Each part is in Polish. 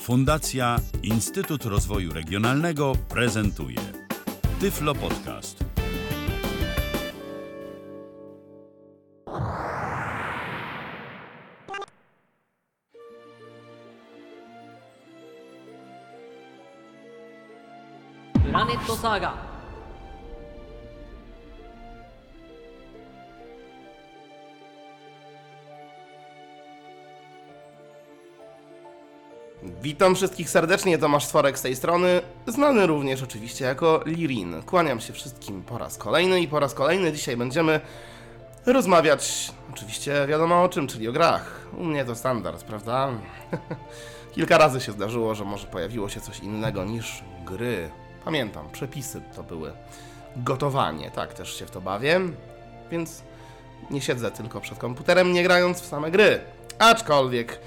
Fundacja Instytut Rozwoju Regionalnego prezentuje Tyflo Podcast. Planet Saga 'Witam wszystkich serdecznie, Tomasz Stworek z tej strony, znany również oczywiście jako Lirin. Kłaniam się wszystkim po raz kolejny i po raz kolejny dzisiaj będziemy rozmawiać, oczywiście wiadomo o czym, czyli o grach. U mnie to standard, prawda? Kilka razy się zdarzyło, że może pojawiło się coś innego niż gry. Pamiętam, przepisy to były. Gotowanie, tak, też się w to bawię, więc nie siedzę tylko przed komputerem, nie grając w same gry. Aczkolwiek...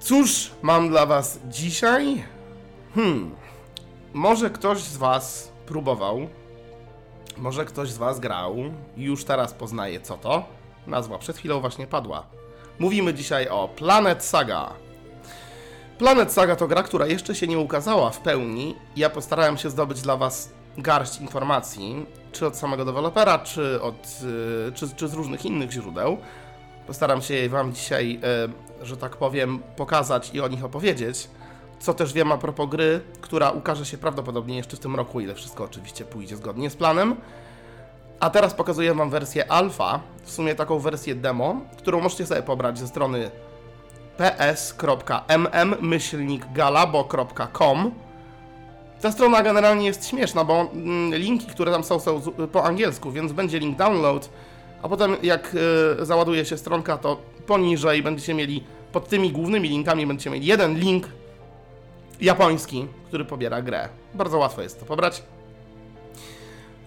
Cóż mam dla Was dzisiaj? Hmm. Może ktoś z Was próbował, może ktoś z Was grał i już teraz poznaje co to. Nazwa przed chwilą właśnie padła. Mówimy dzisiaj o Planet Saga. Planet Saga to gra, która jeszcze się nie ukazała w pełni. Ja postarałem się zdobyć dla Was garść informacji, czy od samego dewelopera, czy, od, y, czy, czy z różnych innych źródeł. Postaram się Wam dzisiaj, e, że tak powiem, pokazać i o nich opowiedzieć. Co też wiem a propos gry, która ukaże się prawdopodobnie jeszcze w tym roku, ile wszystko oczywiście pójdzie zgodnie z planem. A teraz pokazuję Wam wersję alfa, w sumie taką wersję demo, którą możecie sobie pobrać ze strony ps.mm-galabo.com. Ta strona generalnie jest śmieszna, bo mm, linki, które tam są, są po angielsku, więc będzie link download, a potem jak y, załaduje się stronka, to poniżej będziecie mieli, pod tymi głównymi linkami będziecie mieli jeden link japoński, który pobiera grę. Bardzo łatwo jest to pobrać.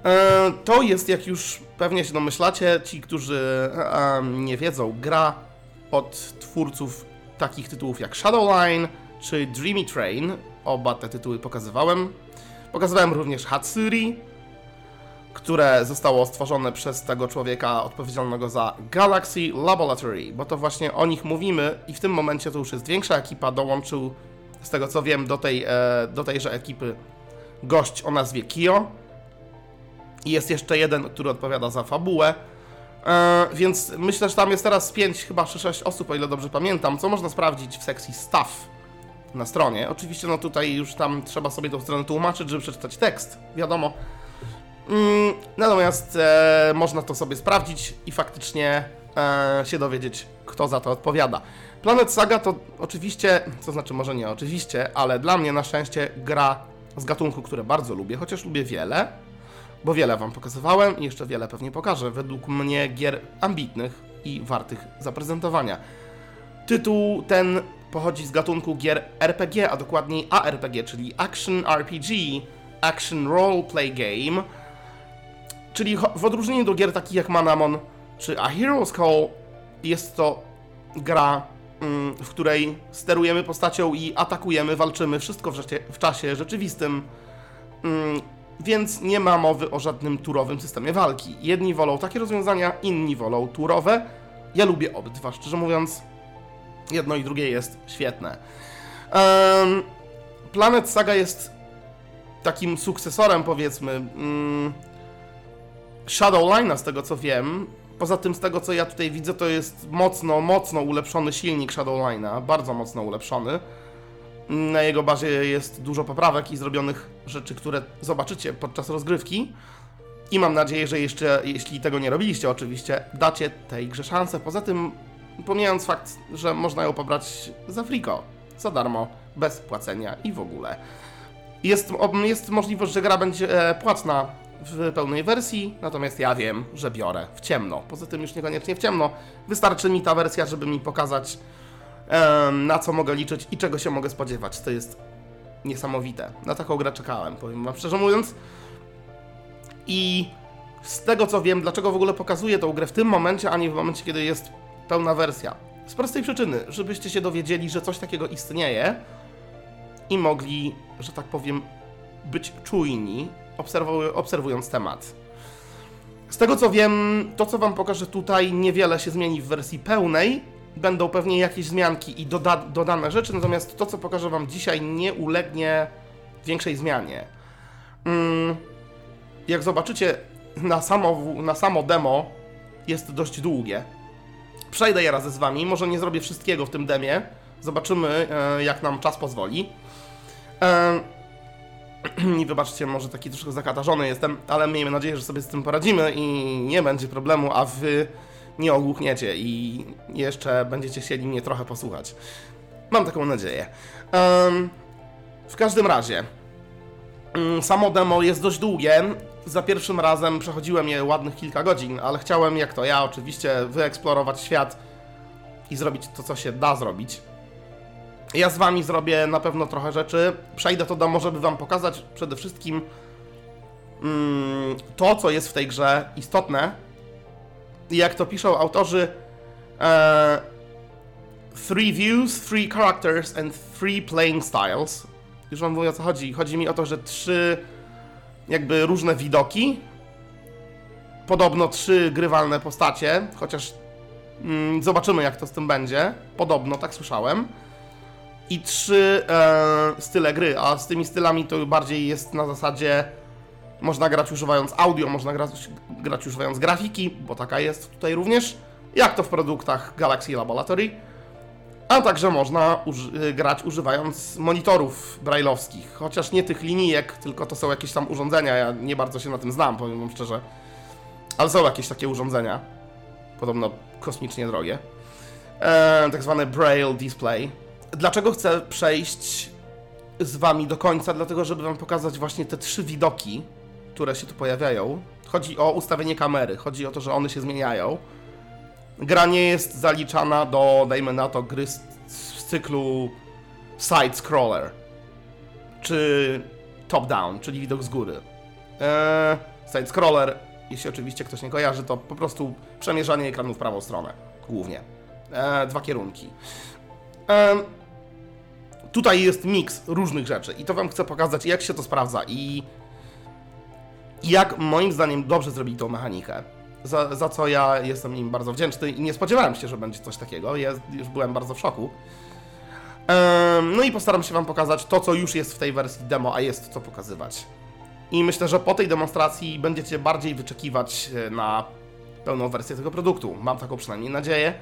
E, To jest, jak już pewnie się domyślacie, ci, którzy e, nie wiedzą, gra od twórców takich tytułów jak Shadowline czy Dreamy Train. Oba te tytuły pokazywałem. Pokazywałem również Hatsuri, które zostało stworzone przez tego człowieka odpowiedzialnego za Galaxy Laboratory, bo to właśnie o nich mówimy i w tym momencie to już jest większa ekipa, dołączył z tego co wiem do, tej, e, do tejże ekipy gość o nazwie Kio i jest jeszcze jeden, który odpowiada za fabułę, e, więc myślę, że tam jest teraz 5 chyba czy 6 osób, o ile dobrze pamiętam, co można sprawdzić w sekcji staff na stronie. Oczywiście no tutaj już tam trzeba sobie tą stronę tłumaczyć, żeby przeczytać tekst, wiadomo. Mm, natomiast e, można to sobie sprawdzić i faktycznie e, się dowiedzieć, kto za to odpowiada. Planet Saga to oczywiście, co znaczy może nie oczywiście, ale dla mnie na szczęście gra z gatunku, które bardzo lubię, chociaż lubię wiele, bo wiele wam pokazywałem i jeszcze wiele pewnie pokażę. Według mnie gier ambitnych i wartych zaprezentowania. Tytuł ten pochodzi z gatunku gier RPG, a dokładniej ARPG, czyli Action RPG, Action Role Play Game. Czyli w odróżnieniu do gier takich jak Manamon czy A Hero's Call, jest to gra, mm, w której sterujemy postacią i atakujemy, walczymy, wszystko w, czasie rzeczywistym. Mm, Więc nie ma mowy o żadnym turowym systemie walki. Jedni wolą takie rozwiązania, inni wolą turowe. Ja lubię obydwa, szczerze mówiąc. Jedno i drugie jest świetne. Planet Saga jest takim sukcesorem, powiedzmy, mm, Shadowline'a, z tego co wiem. Poza tym, z tego co ja tutaj widzę, to jest mocno, mocno ulepszony silnik Shadowline'a, bardzo mocno ulepszony. Na jego bazie jest dużo poprawek i zrobionych rzeczy, które zobaczycie podczas rozgrywki. I mam nadzieję, że jeszcze, jeśli tego nie robiliście, oczywiście, dacie tej grze szansę. Poza tym, pomijając fakt, że można ją pobrać za friko, za darmo, bez płacenia i w ogóle. Jest, jest możliwość, że gra będzie e, płatna w pełnej wersji, natomiast ja wiem, że biorę w ciemno. Poza tym już niekoniecznie w ciemno. Wystarczy mi ta wersja, żeby mi pokazać, na co mogę liczyć i czego się mogę spodziewać. To jest niesamowite. Na taką grę czekałem, powiem wam szczerze mówiąc. I z tego co wiem, dlaczego w ogóle pokazuję tą grę w tym momencie, a nie w momencie, kiedy jest pełna wersja. Z prostej przyczyny, żebyście się dowiedzieli, że coś takiego istnieje i mogli, że tak powiem, być czujni, obserwu- obserwując temat. Z tego co wiem, to co wam pokażę tutaj niewiele się zmieni w wersji pełnej, będą pewnie jakieś zmianki i doda dodane rzeczy, natomiast to, co pokażę Wam dzisiaj, nie ulegnie większej zmianie. Mm, jak zobaczycie, na samo, na samo demo jest dość długie. Przejdę je razem z Wami, może nie zrobię wszystkiego w tym demie, zobaczymy, e, jak nam czas pozwoli. I wybaczcie, może taki troszkę zakatarzony jestem, ale miejmy nadzieję, że sobie z tym poradzimy i nie będzie problemu, a wy nie ogłuchniecie i jeszcze będziecie chcieli mnie trochę posłuchać. Mam taką nadzieję. Em, w każdym razie, mm, samo demo jest dość długie. Za pierwszym razem przechodziłem je ładnych kilka godzin, ale chciałem, jak to ja, oczywiście wyeksplorować świat i zrobić to, co się da zrobić. Ja z wami zrobię na pewno trochę rzeczy. Przejdę to demo, żeby wam pokazać przede wszystkim mm, to, co jest w tej grze istotne. I jak to piszą autorzy, e, three views, three characters and three playing styles. Już wam mówię o co chodzi. Chodzi mi o to, że trzy jakby różne widoki. Podobno trzy grywalne postacie, chociaż mm, zobaczymy jak to z tym będzie. Podobno, tak słyszałem i trzy e, style gry, a z tymi stylami to bardziej jest na zasadzie można grać używając audio, można grać, grać używając grafiki, bo taka jest tutaj również, jak to w produktach Galaxy Laboratory, a także można uży grać używając monitorów brailleowskich, chociaż nie tych linijek, tylko to są jakieś tam urządzenia, ja nie bardzo się na tym znam, powiem wam szczerze, ale są jakieś takie urządzenia, podobno kosmicznie drogie, e, tak zwane Braille Display, Dlaczego chcę przejść z wami do końca? Dlatego, żeby wam pokazać właśnie te trzy widoki, które się tu pojawiają. Chodzi o ustawienie kamery, chodzi o to, że one się zmieniają. Gra nie jest zaliczana do, dajmy na to, gry z, z cyklu side-scroller, czy top-down, czyli widok z góry. Eee, side-scroller, jeśli oczywiście ktoś nie kojarzy, to po prostu przemierzanie ekranu w prawą stronę, głównie. Eee, dwa kierunki. Eee, tutaj jest miks różnych rzeczy i to wam chcę pokazać, jak się to sprawdza i jak moim zdaniem dobrze zrobili tą mechanikę. Za, za co ja jestem im bardzo wdzięczny i nie spodziewałem się, że będzie coś takiego. Ja już byłem bardzo w szoku. No i postaram się wam pokazać to, co już jest w tej wersji demo, a jest co pokazywać. I myślę, że po tej demonstracji będziecie bardziej wyczekiwać e, na pełną wersję tego produktu. Mam taką przynajmniej nadzieję.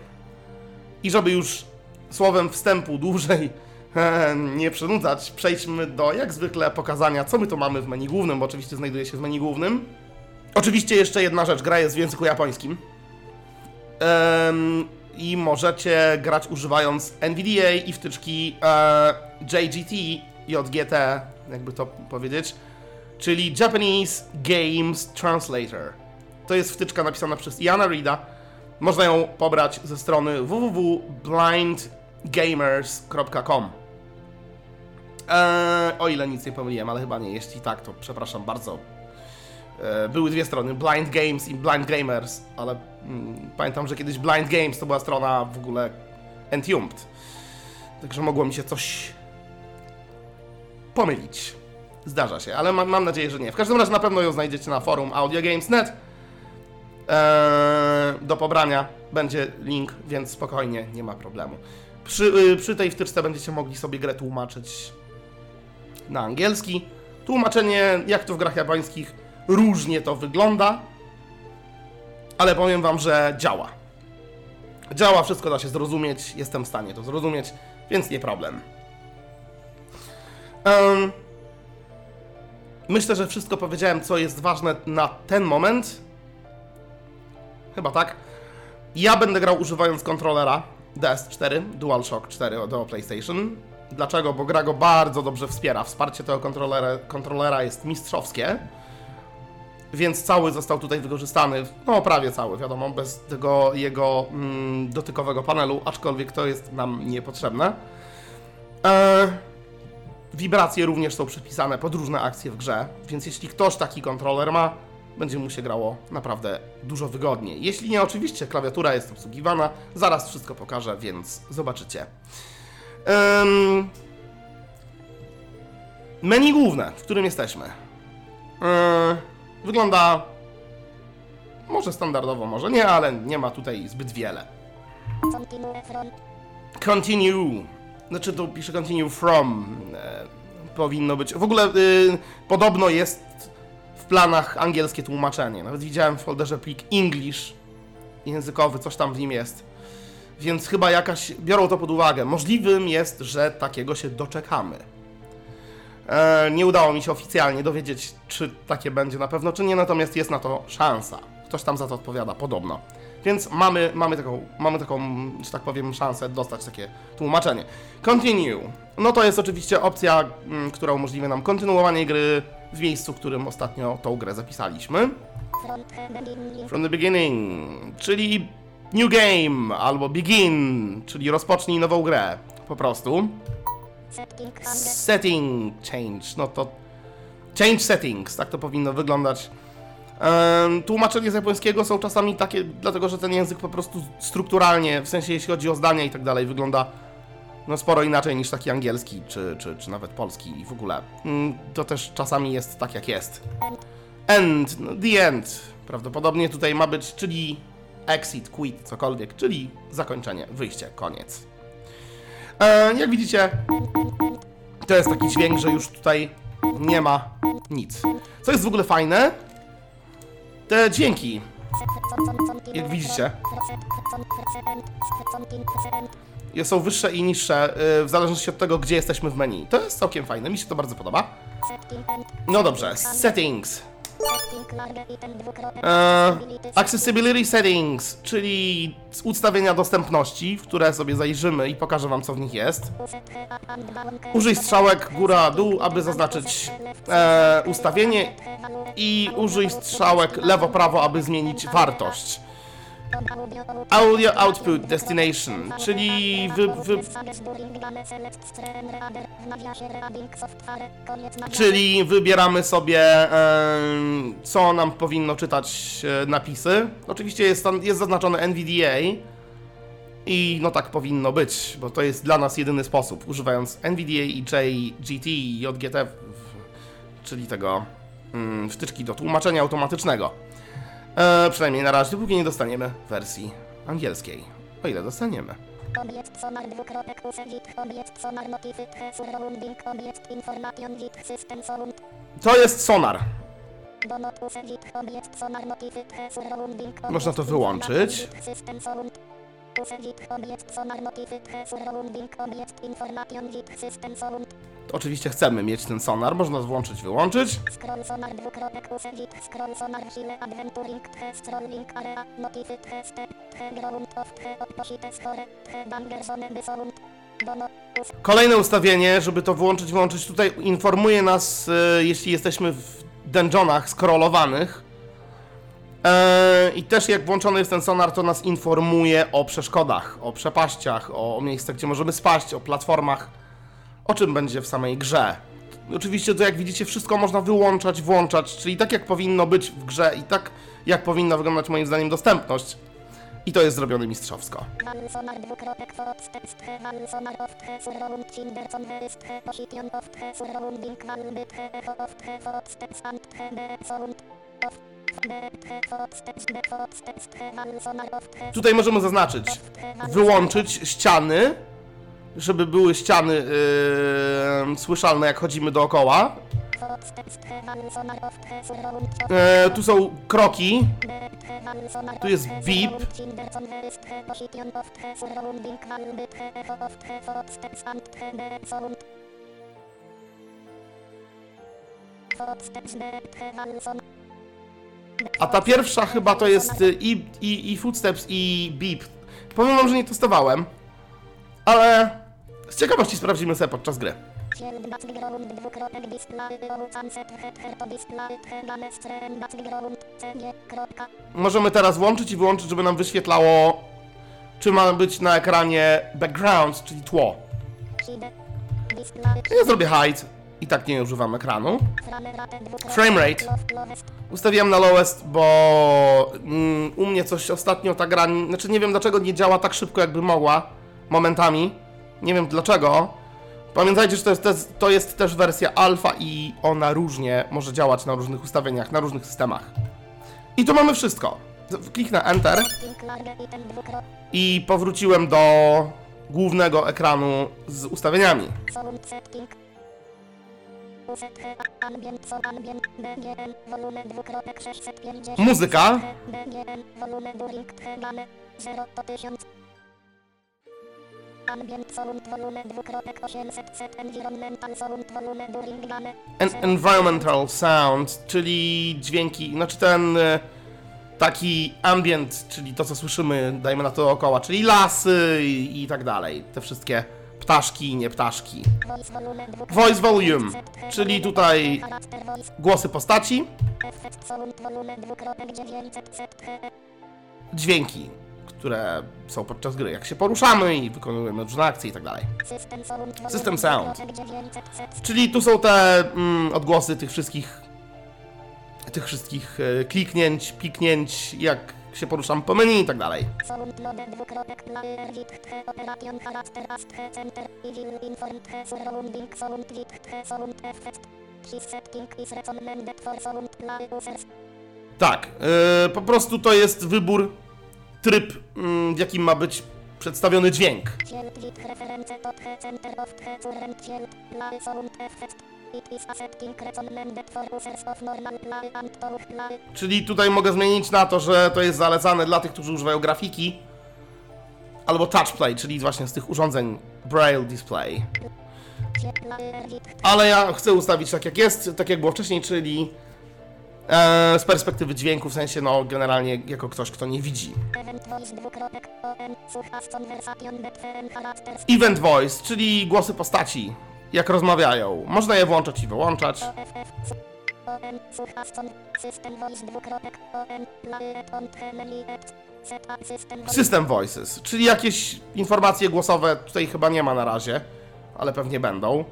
I żeby już słowem wstępu dłużej nie przynudzać, przejdźmy do jak zwykle pokazania, co my tu mamy w menu głównym, bo oczywiście znajduje się w menu głównym. Oczywiście jeszcze jedna rzecz, gra jest w języku japońskim. Em, I możecie grać używając NVDA i wtyczki e, JGT, JGT, jakby to powiedzieć, czyli Japanese Games Translator. To jest wtyczka napisana przez Iana Rida. Można ją pobrać ze strony www.blindgamers.com. Eee, o ile nic nie pomyliłem, ale chyba nie. Jeśli tak, to przepraszam bardzo. Eee, były dwie strony, Blind Games i Blind Gamers, ale mm, pamiętam, że kiedyś Blind Games to była strona w ogóle Entombed. Także mogło mi się coś pomylić. Zdarza się, ale mam, mam nadzieję, że nie. W każdym razie na pewno ją znajdziecie na forum audiogames.net. Eee, do pobrania będzie link, więc spokojnie, nie ma problemu. Przy, y, przy tej wtyczce będziecie mogli sobie grę tłumaczyć na angielski. Tłumaczenie, jak to w grach japońskich, różnie to wygląda, ale powiem wam, że działa. Działa, wszystko da się zrozumieć, jestem w stanie to zrozumieć, więc nie problem. Em, myślę, że wszystko powiedziałem, co jest ważne na ten moment. Chyba tak. Ja będę grał używając kontrolera DS4, DualShock 4 do PlayStation. Dlaczego? Bo gra go bardzo dobrze wspiera. Wsparcie tego kontrolera, kontrolera jest mistrzowskie. Więc cały został tutaj wykorzystany, no prawie cały, wiadomo, bez tego jego mm, dotykowego panelu, aczkolwiek to jest nam niepotrzebne. Eee, wibracje również są przypisane pod różne akcje w grze, więc jeśli ktoś taki kontroler ma, będzie mu się grało naprawdę dużo wygodniej. Jeśli nie, oczywiście klawiatura jest obsługiwana, zaraz wszystko pokażę, więc zobaczycie. Ym... Menu główne, w którym jesteśmy. Yy, wygląda może standardowo, może nie, ale nie ma tutaj zbyt wiele. Continue. Znaczy to pisze continue from. E, powinno być. W ogóle y, podobno jest w planach angielskie tłumaczenie. Nawet widziałem w folderze plik English językowy, coś tam w nim jest. Więc chyba jakaś. biorą to pod uwagę. Możliwym jest, że takiego się doczekamy. E, nie udało mi się oficjalnie dowiedzieć, czy takie będzie na pewno, czy nie, natomiast jest na to szansa. Ktoś tam za to odpowiada, podobno. Więc mamy, mamy, taką, mamy taką, że tak powiem, szansę dostać takie tłumaczenie. Continue. No to jest oczywiście opcja, mm, która umożliwia nam kontynuowanie gry w miejscu, w którym ostatnio tą grę zapisaliśmy. From the beginning. From the beginning, czyli new game, albo begin, czyli rozpocznij nową grę. Po prostu. Setting change, no to change settings, tak to powinno wyglądać. Em, Tłumaczenia z japońskiego są czasami takie, dlatego że ten język po prostu strukturalnie, w sensie jeśli chodzi o zdania i tak dalej, wygląda no sporo inaczej niż taki angielski, czy, czy, czy nawet polski i w ogóle. Mm, To też czasami jest tak jak jest. End, no the end. Prawdopodobnie tutaj ma być, czyli exit, quit, cokolwiek, czyli zakończenie, wyjście, koniec. E, jak widzicie, to jest taki dźwięk, że już tutaj nie ma nic. Co jest w ogóle fajne, te dźwięki, jak widzicie, są wyższe i niższe y, w zależności od tego, gdzie jesteśmy w menu. To jest całkiem fajne, mi się to bardzo podoba. No dobrze, settings. E, accessibility settings, czyli ustawienia dostępności, w które sobie zajrzymy i pokażę wam, co w nich jest. Użyj strzałek góra-dół, aby zaznaczyć e, ustawienie i użyj strzałek lewo-prawo, aby zmienić wartość. Audio Output Destination, czyli wy, wy, czyli wybieramy sobie, co nam powinno czytać e, napisy. Oczywiście jest, jest zaznaczone NVDA i no tak powinno być, bo to jest dla nas jedyny sposób, używając NVDA i JGT i JGT, czyli tego mm, wtyczki do tłumaczenia automatycznego. E, przynajmniej na razie, dopóki nie dostaniemy wersji angielskiej. O ile dostaniemy. Obiekt sonar dwukropek obiekt sonar surrounding, obiekt information system sound. To jest sonar. Obiekt sonar surrounding, Można to wyłączyć. system sound. Obiekt sonar surrounding, obiekt information system sound. Oczywiście chcemy mieć ten sonar, można włączyć, wyłączyć. Scroll sonar dwukropek scroll sonar adventuring, area, notify, step, ground of danger zone Kolejne ustawienie, żeby to włączyć, wyłączyć, tutaj informuje nas, e, jeśli jesteśmy w dungeonach scrollowanych. E, I też jak włączony jest ten sonar, to nas informuje o przeszkodach, o przepaściach, o miejscach, gdzie możemy spaść, o platformach, o czym będzie w samej grze. Oczywiście to jak widzicie wszystko można wyłączać, włączać, czyli tak jak powinno być w grze i tak jak powinna wyglądać moim zdaniem dostępność. I to jest zrobione mistrzowsko. Tutaj możemy zaznaczyć, wyłączyć ściany, żeby były ściany yy, słyszalne jak chodzimy dookoła. E, tu są kroki, tu jest sonar a ta pierwsza chyba to jest y, i, i, i footsteps i beep. Powiem wam, że nie testowałem, ale z ciekawości sprawdzimy sobie podczas gry. Możemy teraz włączyć i wyłączyć, żeby nam wyświetlało, czy ma być na ekranie background, czyli tło. Ja zrobię hide i tak nie używam ekranu. frame rate dwukropek Frame rate. low- lowest Ustawiłem na lowest, bo mm, u mnie coś ostatnio ta gra, znaczy nie wiem dlaczego nie działa tak szybko jakby mogła, momentami. Nie wiem dlaczego. Pamiętajcie, że to jest, też- to jest też wersja alfa i ona różnie może działać na różnych ustawieniach, na różnych systemach. I tu mamy wszystko. Kliknę Enter i powróciłem do głównego ekranu z ustawieniami. Sound Ambient sound volume dwukropek 800 set environmental sound volume during environmental sound, czyli dźwięki, znaczy ten e, taki ambient, czyli to co słyszymy, dajmy na to dookoła, czyli lasy i, i tak dalej. Te wszystkie ptaszki, nie ptaszki. voice volume dwukropek Voice volume, 800 he czyli tutaj głosy postaci, effect sound volume dwukropek 900 set he dźwięki, które są podczas gry, jak się poruszamy i wykonujemy różne akcje i tak dalej. system sound volume System sound. dwukropek 900 set Czyli tu są te mm, odgłosy tych wszystkich tych wszystkich e, kliknięć, piknięć, jak się poruszam po menu i tak dalej. Tak, e, po prostu to jest wybór, tryb, mm, w jakim ma być przedstawiony dźwięk. Czyli tutaj mogę zmienić na to, że to jest zalecane dla tych, którzy używają grafiki, albo touchplay, czyli właśnie z tych urządzeń Braille Display. Ale ja chcę ustawić tak jak jest, tak jak było wcześniej, czyli e, z perspektywy dźwięku, w sensie no generalnie jako ktoś, kto nie widzi. event voice czyli głosy postaci, jak rozmawiają. Można je włączać i wyłączać. System voices, czyli jakieś informacje głosowe, tutaj chyba nie ma na razie, ale pewnie będą,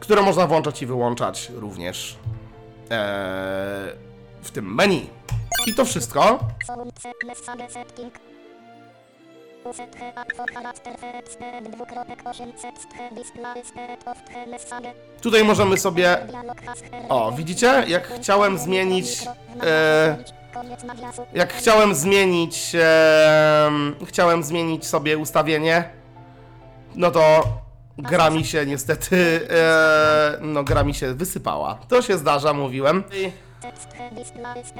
które można włączać i wyłączać również w tym menu. I to wszystko. Sound Set Message Setting Uset He Up for Character Head Speed dwukropek 800 He Display Speed of He Message Tutaj możemy sobie O, widzicie? Jak chciałem zmienić. E, jak chciałem zmienić. E, chciałem zmienić sobie ustawienie. No to gra mi się niestety. E, no, gra mi się wysypała. To się zdarza, mówiłem.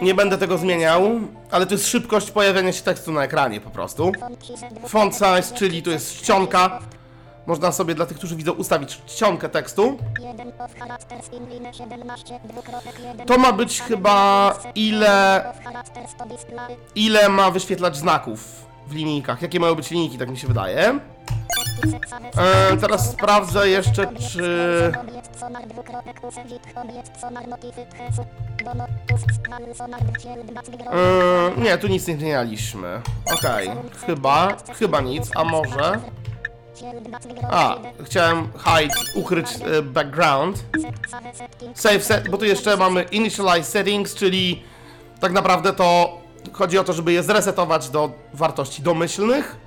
Nie będę tego zmieniał, ale to jest szybkość pojawiania się tekstu na ekranie po prostu. Font size czyli to jest czcionka. Można sobie dla tych, którzy widzą, ustawić czcionkę tekstu. 1 of characters in line 17 dwukropek 1 To ma być chyba ile ile ma wyświetlać znaków w linijkach. Jakie mają być linijki, tak mi się wydaje. E, teraz sprawdzę jeszcze, czy... E, nie, tu nic nie zmienialiśmy. Okej, chyba, chyba nic, a może... A, chciałem hide, ukryć e, background. Save set, bo tu jeszcze mamy initialize settings, czyli tak naprawdę to chodzi o to, żeby je zresetować do wartości domyślnych.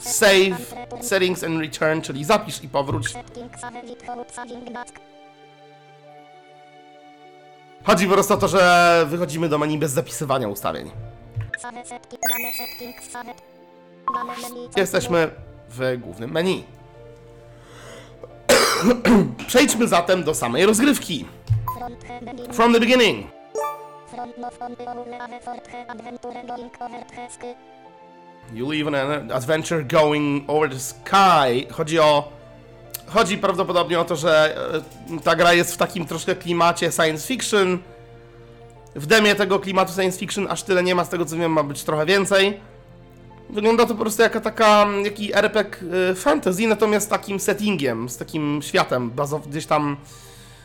Save settings and return, czyli zapisz i powróć. Chodzi po prostu o to, że wychodzimy do menu bez zapisywania ustawień. Jesteśmy w głównym menu. Przejdźmy zatem do samej rozgrywki. From the beginning. You live on an adventure going over the sky. Chodzi o. Chodzi prawdopodobnie o to, że e, ta gra jest w takim troszkę klimacie science fiction. W demie tego klimatu science fiction aż tyle nie ma, z tego co wiem, ma być trochę więcej. Wygląda to po prostu jako taka, jaki RPG e, fantasy, natomiast z takim settingiem, z takim światem, bazow, gdzieś tam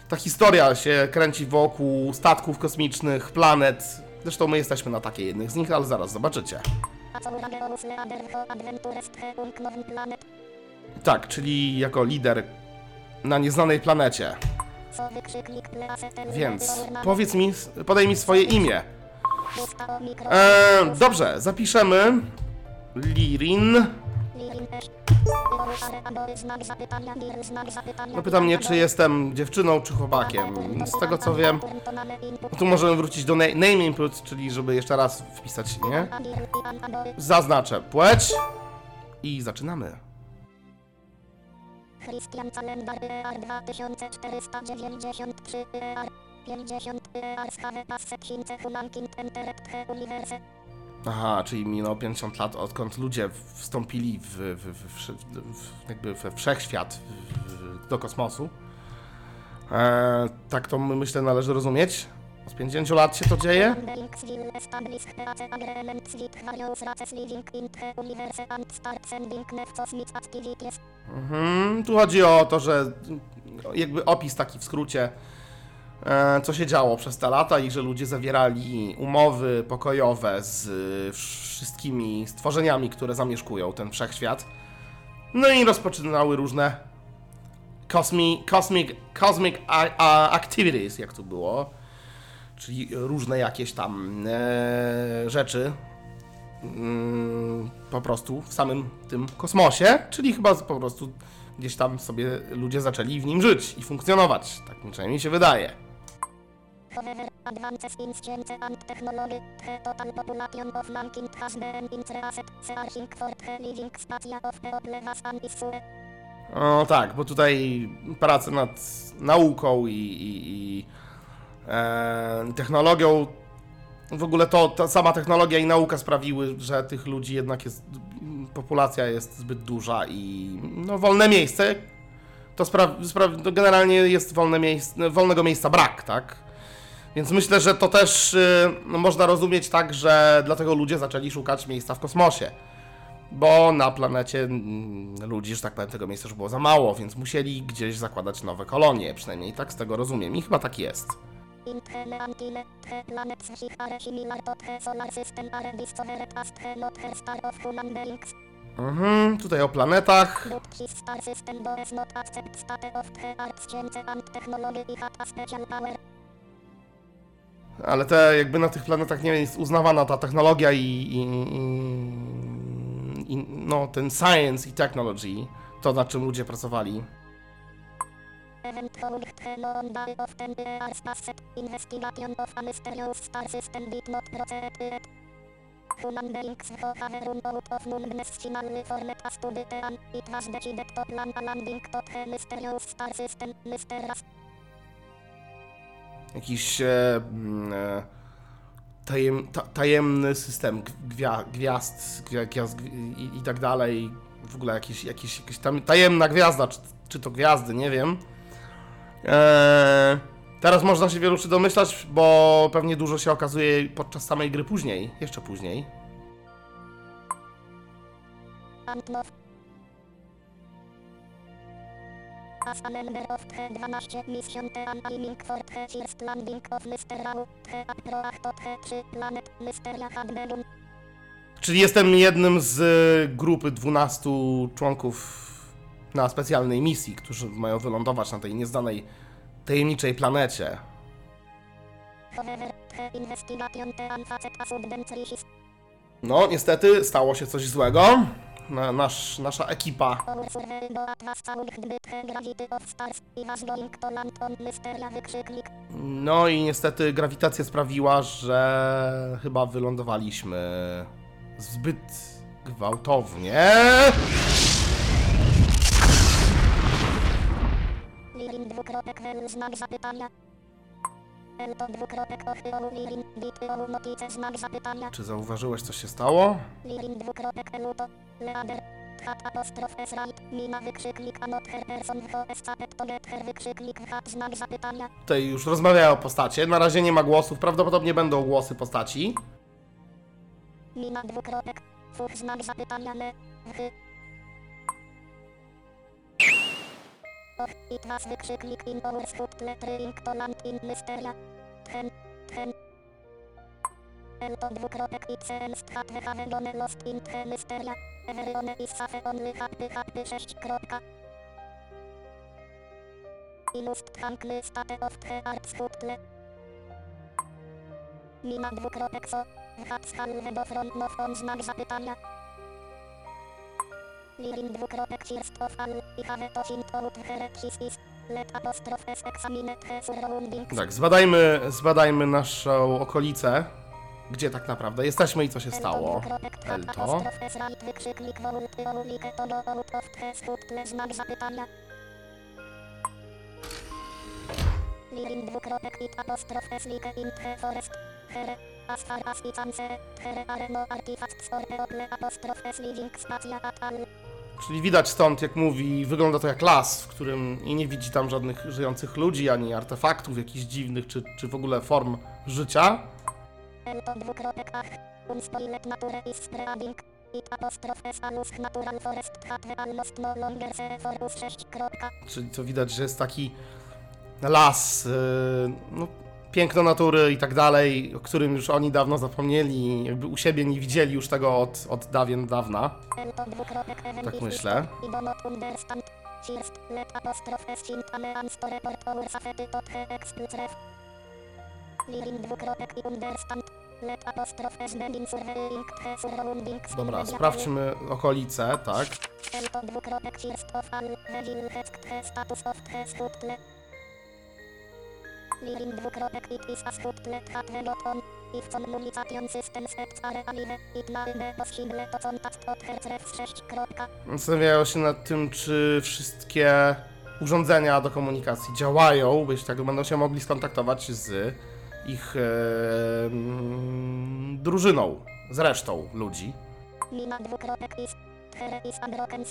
ta historia się kręci wokół statków kosmicznych, planet. Zresztą my jesteśmy na takiej jednych z nich, ale zaraz zobaczycie. Tak, czyli jako lider na nieznanej planecie. Więc powiedz mi, podaj mi swoje imię. Eee, dobrze, zapiszemy Lirin. No pyta mnie, czy jestem dziewczyną, czy chłopakiem. Z tego co wiem, no tu możemy wrócić do na- name input, czyli żeby jeszcze raz wpisać, nie? Zaznaczę płeć i zaczynamy. Christian Calendar ER 2493 ER 50 ER Schave Passet Hince Humankind He Universe Aha, czyli minęło 50 lat, odkąd ludzie wstąpili w, w, w, w, jakby we wszechświat, do kosmosu. E, tak to my- myślę należy rozumieć. Od 50 lat się to dzieje. Mhm, tu chodzi o to, że jakby opis taki w skrócie, co się działo przez te lata i że ludzie zawierali umowy pokojowe z y, wszystkimi stworzeniami, które zamieszkują ten wszechświat. No i rozpoczynały różne cosmic, cosmic, cosmic activities, jak tu było, czyli różne jakieś tam e, rzeczy, mm, po prostu w samym tym kosmosie, czyli chyba po prostu gdzieś tam sobie ludzie zaczęli w nim żyć i funkcjonować. Tak mi przynajmniej się wydaje. However, advances in science and technology, total population of mankind has been searching for the living of the oblevas and issue. No tak, bo tutaj prace nad nauką i, i, i e, technologią, w ogóle to ta sama technologia i nauka sprawiły, że tych ludzi jednak jest, populacja jest zbyt duża i no wolne miejsce, to, spra- spra- to generalnie jest wolne miejsce, wolnego miejsca brak, tak? Więc myślę, że to też y, no, można rozumieć tak, że dlatego ludzie zaczęli szukać miejsca w kosmosie. Bo na planecie mm, ludzi, że tak powiem, tego miejsca już było za mało, więc musieli gdzieś zakładać nowe kolonie, przynajmniej tak z tego rozumiem. I chyba tak jest. Mhm, tutaj o planetach. Ale te jakby na tych planetach nie jest uznawana ta technologia i, i, i, i no ten science i technology, to nad czym ludzie pracowali. Jakiś e, mm, e, tajem, ta, tajemny system gwia, gwiazd, gwia, gwiazd i, i tak dalej. W ogóle jakiś, jakiś, jakaś tam tajemna gwiazda, czy, czy to gwiazdy, nie wiem. Eee, teraz można się wielu rzeczy domyślać, bo pewnie dużo się okazuje podczas samej gry później, jeszcze później. As a member of the 12 mission aiming for the first landing of Mysterau, the approach to the trzy planet Mysteria had begun. Czyli jestem jednym z e, grupy 12 członków na specjalnej misji, którzy mają wylądować na tej nieznanej, tajemniczej planecie. No, niestety stało się coś złego. Na, nasz, nasza ekipa. No i niestety grawitacja sprawiła, że chyba wylądowaliśmy zbyt gwałtownie. Dwukropek znak zapytania. Czy zauważyłeś, co się stało? Lirin dwukropek L to Leader. Hat apostrof S right, mina wykrzyknik a not her person who escaped to get her wykrzyknik hat znak zapytania. Tutaj już rozmawiają o postacie. Na razie nie ma głosów. Prawdopodobnie będą głosy postaci. Mina dwukropek, fuch znak zapytania. It was wykrzyknik in our foot lettering to land in mysteria. Ten, ten. L to dwukropek it seems that we have gone lost in the mysteria. Everyone is safe only happy happy 6 kropka. Ilust hankly state of the arts futle. Mina dwukropek so. Hat halve do front no front znak zapytania. Lirin dwukropek first of all. I have to sint out herexisis. Let apostrophe s examine the surroundings. Tak, zbadajmy, zbadajmy naszą okolicę. Gdzie tak naprawdę jesteśmy i co się stało. Elto. Lirin dwukropek it apostrophe slike in the forest. Here, as far as it can see, here are no artifacts or eople apostrophe living spacja at all. Czyli widać stąd, jak mówi, wygląda to jak las, w którym i nie widzi tam żadnych żyjących ludzi, ani artefaktów jakichś dziwnych, czy, czy w ogóle form życia. Elto dwukropek ach. Unspoilet nature is spreading. It apostrophe salus natural forest hat almost longer see for us 6 kropka. Czyli to widać, że jest taki las, yy, no, piękno natury i tak dalej, o którym już oni dawno zapomnieli, jakby u siebie nie widzieli już tego od, od dawien dawna. Tak myślę. Dobra, sprawdźmy okolice, tak. Lirin dwukropek it is a hat. If communication systems are alive, it may be possible to contact od hercref 6 kropka. Zastanawiają się nad tym, czy wszystkie urządzenia do komunikacji działają, bo jeśli tak, będą się mogli skontaktować z ich e, mm, drużyną, z resztą ludzi. Mina dwukropek is. Here is a broken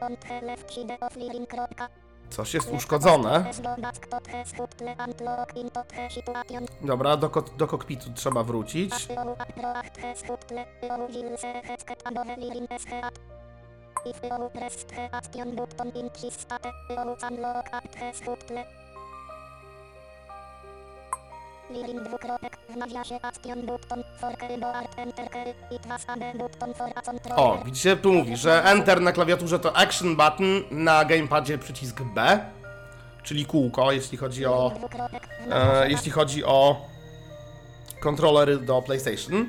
on the left side of kropka. Coś jest uszkodzone. Dobra, do, ko- do kokpitu trzeba wrócić. Asyou aproach the skutle. Asyou will se hesket dwukropek w nawiasie action button for enter B button for. O, widzicie, tu mówi, że Enter na klawiaturze to Action Button, na gamepadzie przycisk B, czyli kółko, jeśli chodzi o, Dwukropek w e, jeśli chodzi o kontrolery do PlayStation.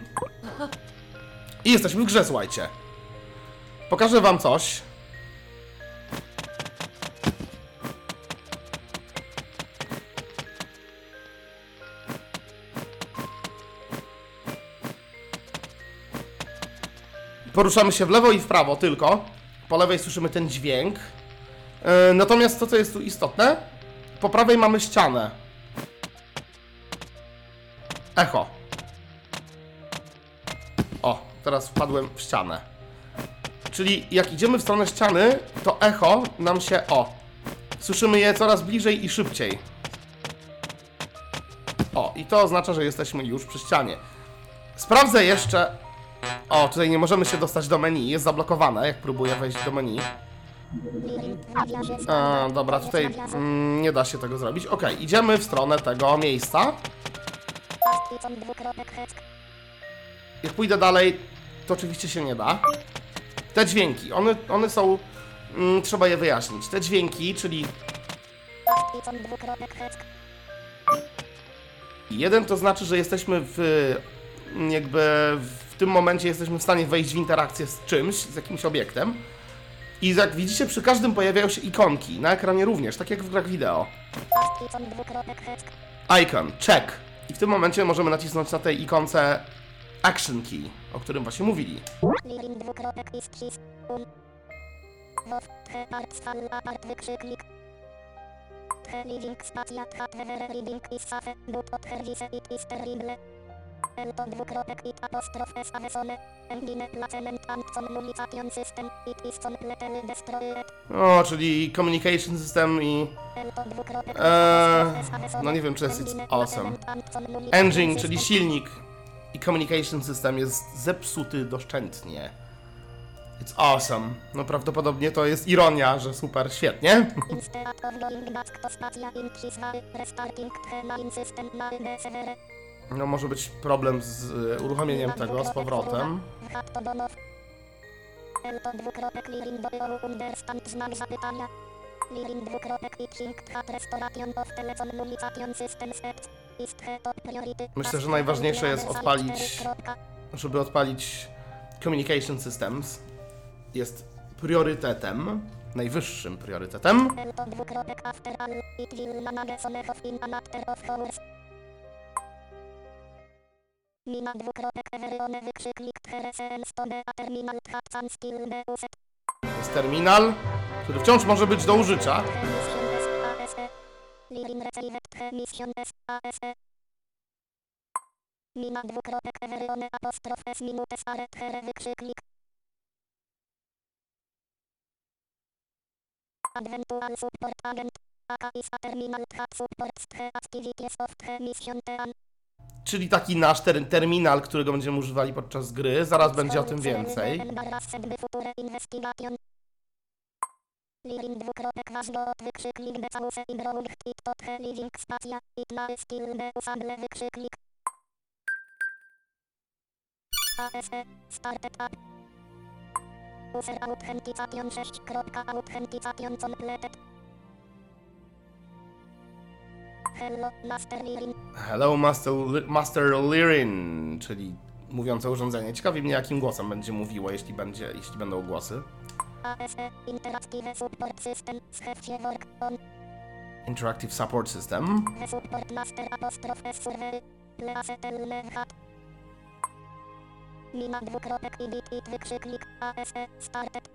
I jesteśmy w grze, słuchajcie. Pokażę wam coś. Poruszamy się w lewo i w prawo tylko. Po lewej słyszymy ten dźwięk. E, Natomiast to, co jest tu istotne, po prawej mamy ścianę. Echo. O, teraz wpadłem w ścianę. Czyli jak idziemy w stronę ściany, to echo nam się. O, słyszymy je coraz bliżej i szybciej. O, i to oznacza, że jesteśmy już przy ścianie. Sprawdzę jeszcze. O, tutaj nie możemy się dostać do menu, jest zablokowane, jak próbuję wejść do menu. A, dobra, tutaj mm, nie da się tego zrobić. Okej, idziemy w stronę tego miejsca. Jak pójdę dalej, to oczywiście się nie da. Te dźwięki, one, one są. Mm, trzeba je wyjaśnić. Te dźwięki, czyli jeden to znaczy, że jesteśmy w. jakby w tym momencie jesteśmy w stanie wejść w interakcję z czymś, z jakimś obiektem. I jak widzicie, przy każdym pojawiają się ikonki. Na ekranie również, tak jak w grach wideo. Icon, check. I w tym momencie możemy nacisnąć na tej ikonce Action Key, o którym właśnie mówili. Living spacja reading is safe, but od hervise it is terrible. Dwukropek it apostrof s avesone. Engine placement and communication system. It is completely destroyed. O, czyli Communication System i Eee, no nie wiem, czy jest Engine awesome. Engine, czyli silnik i Communication System jest zepsuty doszczętnie. It's awesome. No prawdopodobnie to jest ironia, że super, świetnie. No może być problem z e, uruchomieniem tego z powrotem. Myślę, że najważniejsze jest odpalić- Żeby odpalić Communication Systems. Jest priorytetem, najwyższym priorytetem. Mina dwukropek everyone wykrzyknik a terminal trap still be uset. Jest terminal, który wciąż może być do użycia. ASE. Mina dwukropek everyone apostrof S minutes are here wykrzyknik. Adventual support agent. Aka is a terminal that supports the activities of the mission team. Czyli taki nasz ter terminal, którego będziemy używali podczas gry. Zaraz będzie o tym więcej. Wykrzyknik because Hello Master Hello Master, Li- Master Lirin, czyli mówiące urządzenie. Ciekawi mnie, jakim głosem będzie mówiło, jeśli, będzie, jeśli będą głosy. ASE Interactive Support System work on Interactive Support System. Dwukropek i bit it wykrzyknik ASE started.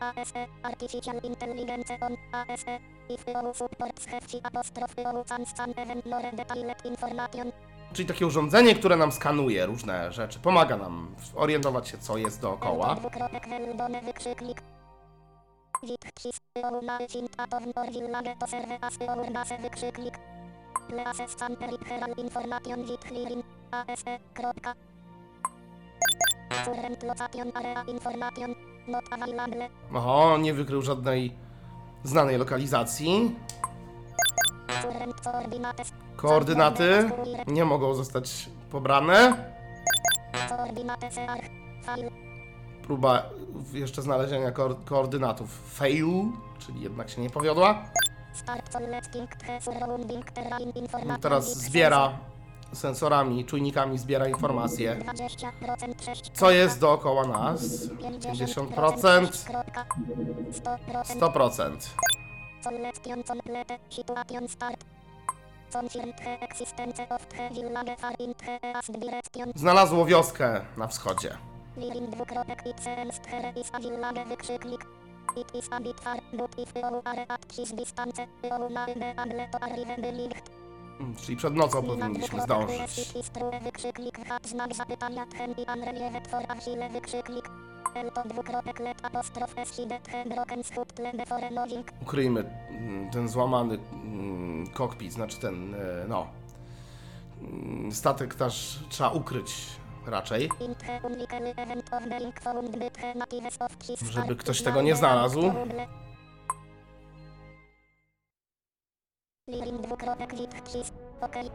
ASE Artificial Intelligence on ASE Czyli takie urządzenie, które nam skanuje różne rzeczy, pomaga nam orientować się, co jest dookoła. Oho, nie wykrył żadnej znanej lokalizacji. Koordynaty nie mogą zostać pobrane. Próba jeszcze znalezienia koor- koordynatów fail, czyli jednak się nie powiodła. Teraz zbiera sensorami, czujnikami zbiera informacje, 20% 6. co jest dookoła nas. 50%, 100%. 100%. Selection complete. Situation start. Confirm the existence of the village far in the east direction. Znalazło wioskę na wschodzie. It is a bit far, but if you are at this distance, you may be able to arrive. Mm, Czyli przed nocą powinniśmy zdążyć. Ukryjmy mm, ten złamany mm, kokpit, znaczy ten, e, no. mm, Statek też trzeba ukryć raczej. Żeby ktoś tego nie znalazł. Lirin dwukropek wit chis. Okej.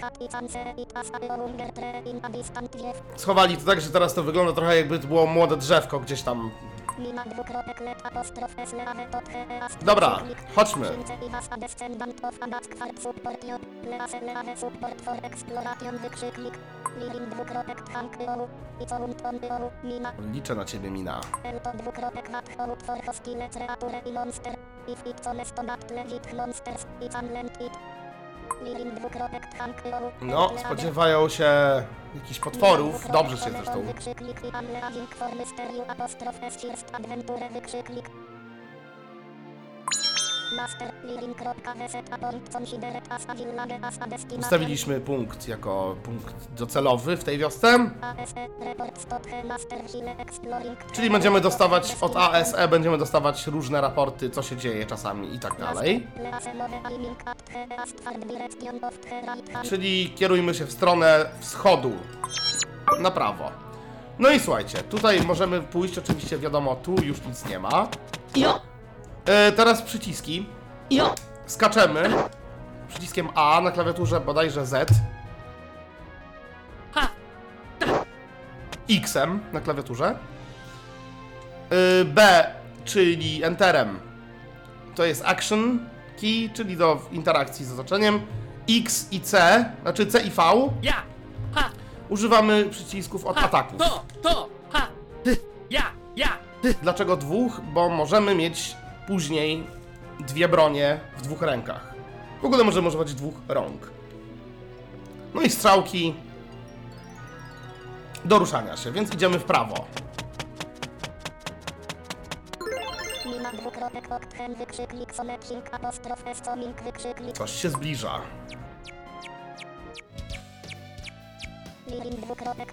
That it answer it as a longer tree in a distant view. Schowali to tak, że teraz to wygląda trochę jakby to było młode drzewko gdzieś tam. Mina dwukropek let apostrof s leave to the as Dobra, chodźmy. Księdze i was a descendant of an askfart support. Lease leave support for exploration wykrzyknik. Dwukropek you. It's on on you. Mina Liczę na ciebie, Mina. To dwukropek hold for hostile creature i monster. No, spodziewają się jakichś potworów. Dobrze się zresztą. Ustawiliśmy punkt jako punkt docelowy w tej wiosce. Czyli będziemy dostawać od ASE, będziemy dostawać różne raporty, co się dzieje czasami i tak dalej. Czyli kierujmy się w stronę wschodu. Na prawo. No i słuchajcie, tutaj możemy pójść, oczywiście wiadomo, tu już nic nie ma. Jo! E, teraz przyciski. Jo! Skaczemy. Przyciskiem A na klawiaturze bodajże Z. X-em na klawiaturze. Y, B, czyli Enterem, to jest Action Key, czyli do interakcji z otoczeniem. X i C, znaczy C i V, Ja! Ha! używamy przycisków od Ha! ataków. To! To! Ha! Ja, ja! Dlaczego dwóch? Bo możemy mieć później dwie bronie w dwóch rękach. W ogóle możemy używać dwóch rąk. No i strzałki do ruszania się, więc idziemy w prawo. Coś się zbliża. lirin dwukropek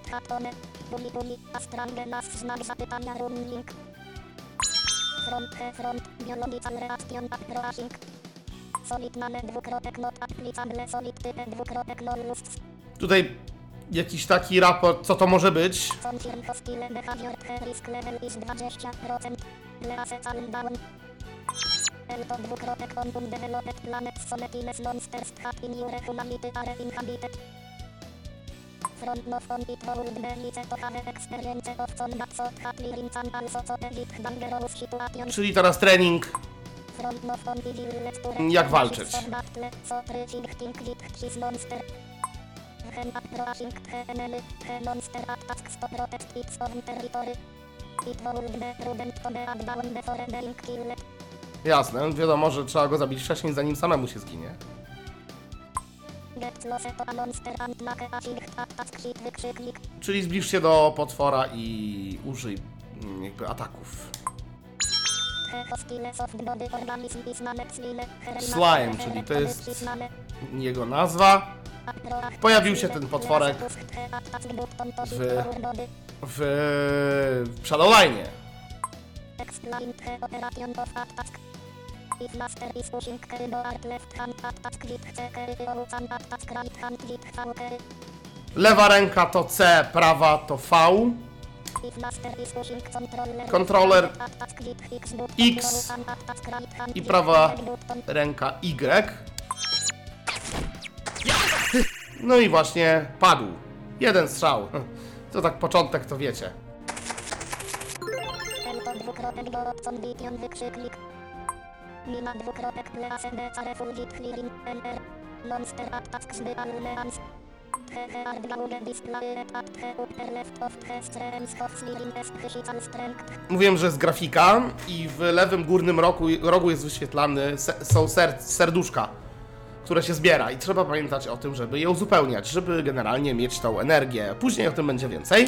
buli buli astrange nas znak zapytania running front he front biological reaction approaching solid name dwukropek not applicable solid type dwukropek non lusts Tutaj jakiś taki raport, co to może być. confirm hostile behavior the risk level is 20% lease calm down Elto dwukropek on undeveloped planet sonetiles monsters hat in jure humanity are inhabited Front no it to have experience of combat so hat lirin can also so elite dangerous situation Czyli teraz trening. Jak walczyć. Jasne, wiadomo, że trzeba go zabić wcześniej, zanim samemu się zginie. Czyli zbliż się do potwora i użyj mm, jakby ataków. Slime czyli to jest jego nazwa. Pojawił się ten potworek w- w Shadowline. Master is pushing left hand carry or can attack right hand. Lewa ręka to C, prawa to V. With X i prawa ręka Y. No i właśnie padł. Jeden strzał. To tak początek, to wiecie. Elto dwukropek Clearing. Monster Display upper left of of Clearing Strength. Mówiłem, że jest grafika i w lewym górnym rogu, rogu jest wyświetlany, se, są ser, serduszka, które się zbiera i trzeba pamiętać o tym, żeby je uzupełniać, żeby generalnie mieć tą energię. Później o tym będzie więcej.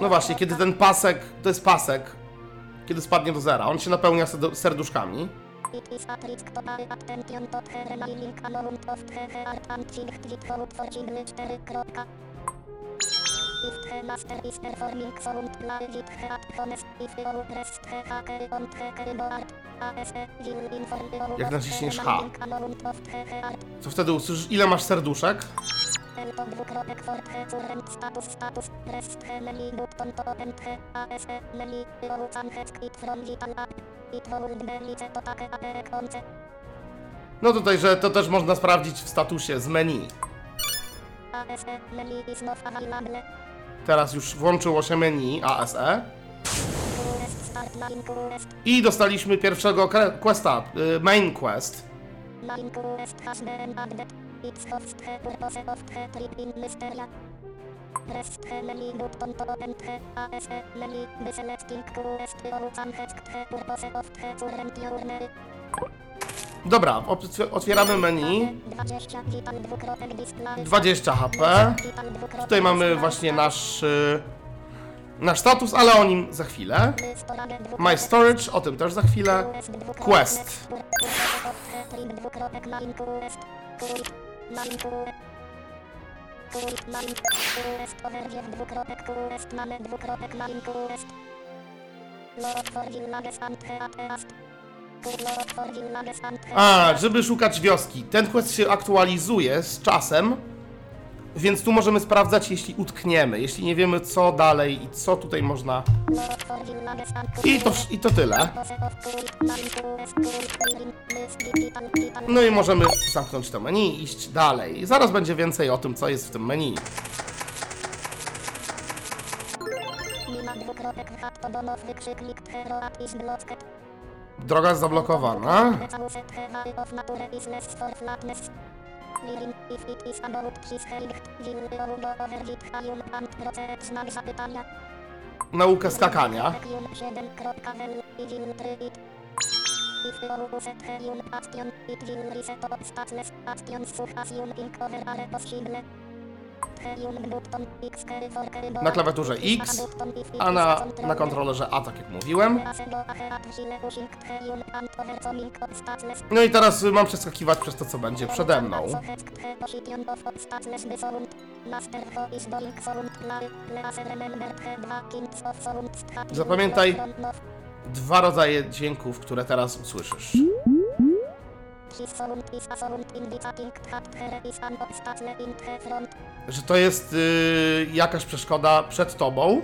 No właśnie, kiedy ten pasek, to jest pasek, kiedy spadnie do zera, on się napełnia serdu- serduszkami. If the master is performing sound press the hacker on the keyboard, you Jak naciśniesz H. To wtedy usłyszysz, ile masz serduszek. A konce. No tutaj, że to też można sprawdzić w statusie z menu. ASE menu is not available. Teraz już włączyło się menu ASE. I dostaliśmy pierwszego questa, y, main quest. Dobra, otw- otwieramy menu. 20 vital dwukropek display. 20 HP. Tutaj mamy właśnie nasz, y, nasz status, ale o nim za chwilę. My storage, o tym też za chwilę. Quest Quest. A, żeby szukać wioski. Ten quest się aktualizuje z czasem, więc tu możemy sprawdzać, jeśli utkniemy, jeśli nie wiemy co dalej i co tutaj można. I to, i to tyle. No i możemy zamknąć to menu i iść dalej. Zaraz będzie więcej o tym, co jest w tym menu. Dwukropek hat to domow wykrzyknik Heroat is blocked. Droga zablokowana. Nauka skakania. Na klawiaturze X, a na, na kontrolerze A, tak jak mówiłem. No i teraz mam przeskakiwać przez to, co będzie przede mną. Zapamiętaj dwa rodzaje dźwięków, które teraz usłyszysz. Że to jest y, jakaś przeszkoda przed tobą,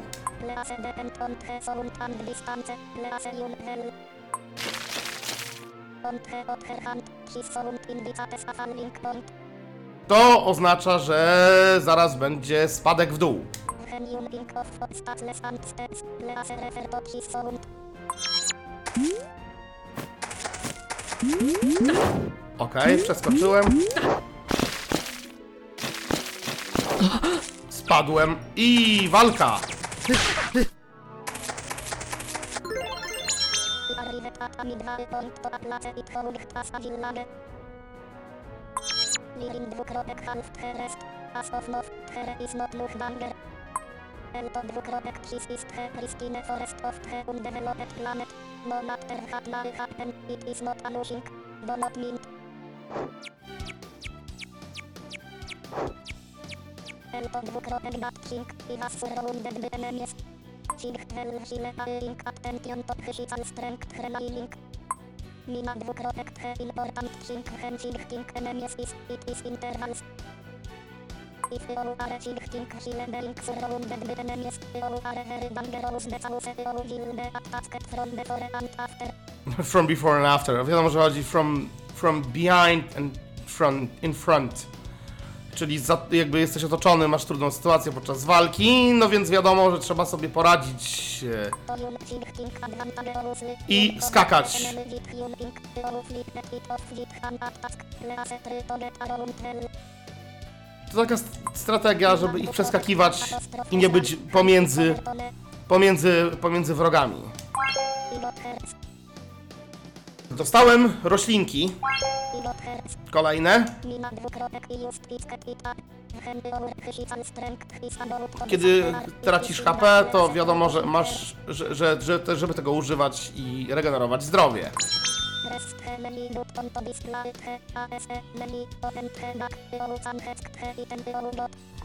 to oznacza, że zaraz będzie spadek w dół. Okej, przeskoczyłem. Spadłem i walka! Lirin dwukropek half terest, as of not, here is not Luftbanger. El to dwukropek the pristine forest of the undeveloped planet. No matter what may happen, it is not amusing. Do not mint. El to dwukropek king, he has surrounded the enemies. King twelve hile aing attention to physical strength remaining. Mina dwukropek the important thing when king enemies is, it is intervals. King very dangerous the attacked from before and after. From before and after. Wiadomo, że chodzi from, from behind and front, in front. Czyli za, jakby jesteś otoczony, masz trudną sytuację podczas walki, no więc wiadomo, że trzeba sobie poradzić. e, I skakać. To taka st- strategia, żeby ich przeskakiwać i nie być pomiędzy, pomiędzy, pomiędzy wrogami. Dostałem roślinki, kolejne. Kiedy tracisz HP, to wiadomo, że masz, że, że, że żeby tego używać i regenerować zdrowie.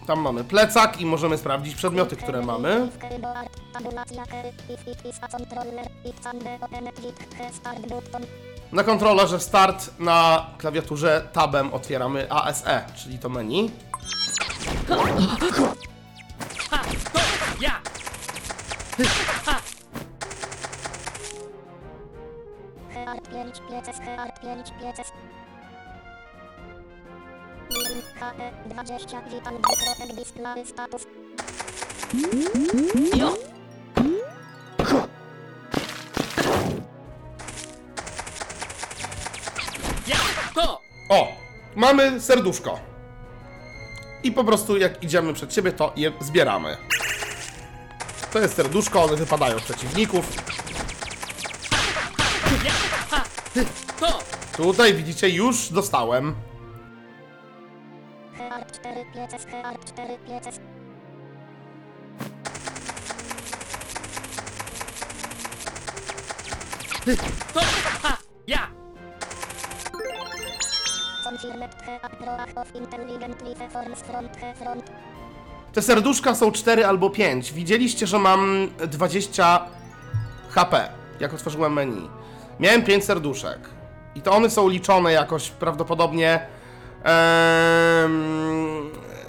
Tam mamy plecak i możemy sprawdzić przedmioty, które mamy. Na kontrolerze start na klawiaturze tabem otwieramy ASE, czyli to menu. Ha! To! Ja! Heart 5 pieces, Heart 5 pieces. HE 20 witam display status. Jo! Ja! To! O! Mamy serduszko. I po prostu jak idziemy przed siebie, to je zbieramy. To jest serduszko, one wypadają z przeciwników. To! Tutaj widzicie, już dostałem. Heart 4 pieces, Heart 4 pieces. To! Ha! Ja! Te serduszka są 4 albo 5. Widzieliście, że mam 20 HP, jak otworzyłem menu. Miałem 5 serduszek. I to one są liczone jakoś prawdopodobnie.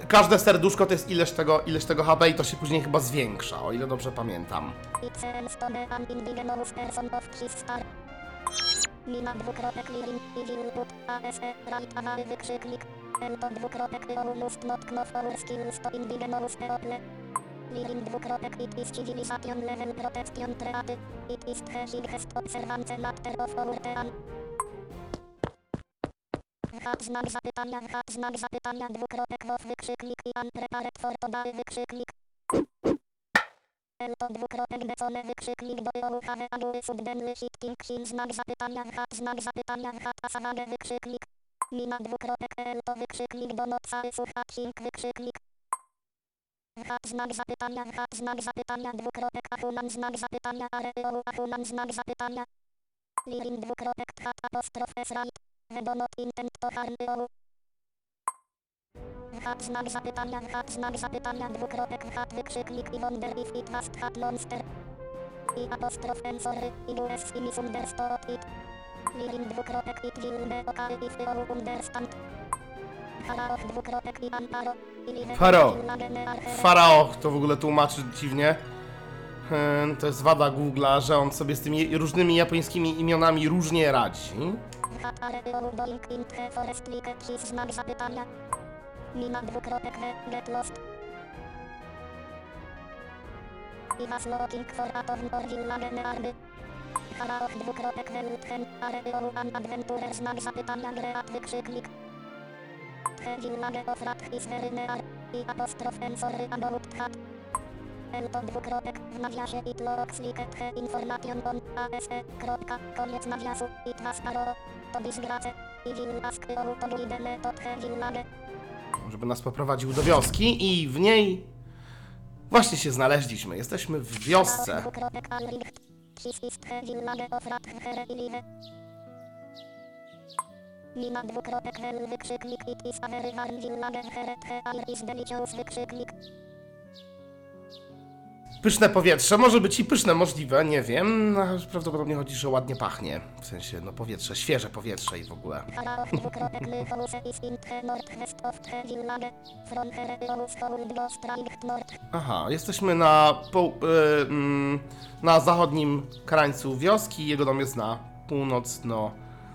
każde serduszko to jest ileś tego, ileś tego HP i to się później chyba zwiększa, o ile dobrze pamiętam. Dwukropek lirin will put ASE right dwukropek not knock our skills to indigenous. Lirin dwukropek it is civilization level protection treaty. It is highest observance matter of our team. H, znak zapytania, H, znak zapytania, dwukropek, WOF, wykrzyknik i unprepared for today, wykrzyknik. L to dwukropek decone, wykrzyknik do jołu, H, aguły, subdenly, shifting, sin, znak zapytania, H, znak zapytania, H, pasawagę, wykrzyknik. Mina dwukropek, L to wykrzyknik do noca, słucha, sink, wykrzyknik. H, znak zapytania, H, znak zapytania, dwukropek, ahunan, znak zapytania, areołu, ahunan, znak zapytania. Lirin dwukropek, H, apostrof, S, right. The do not intent to you. H, znak zapytania, H, znak zapytania, dwukropek, H, wykrzyknik i wonder if it was hat monster. I apostrof and sorry, i US i misunderstood it. Lirin dwukropek it will be okay if you understand. Archere. Faraoch to w ogóle tłumaczy dziwnie. Ehm, To jest wada Google'a, że on sobie z tymi różnymi japońskimi imionami różnie radzi. Znak zapytania. Mina dwukropek he, get lost. I was looking for a ton or village army. Faraoch dwukropek he luthen, areo an adventurer znak zapytania great wykrzyknik. Near. I apostrof about hat. El to dwukropek w nawiasie he information on ASE. Kropka, koniec nawiasu. To disgrace. I village. Żeby nas poprowadził do wioski i w niej właśnie się znaleźliśmy. Jesteśmy w wiosce. Dwukropek Alricht. This is the village of Rathere i Live. Dwukropek hell wykrzyknik it is a very warm village here the air is delicious wykrzyknik. Pyszne powietrze, może być i pyszne możliwe, nie wiem. No, prawdopodobnie chodzi, że ładnie pachnie. W sensie, no powietrze, świeże powietrze i w ogóle. Aha, jesteśmy na, po, y, mm, na zachodnim krańcu wioski. Jego dom jest na północno...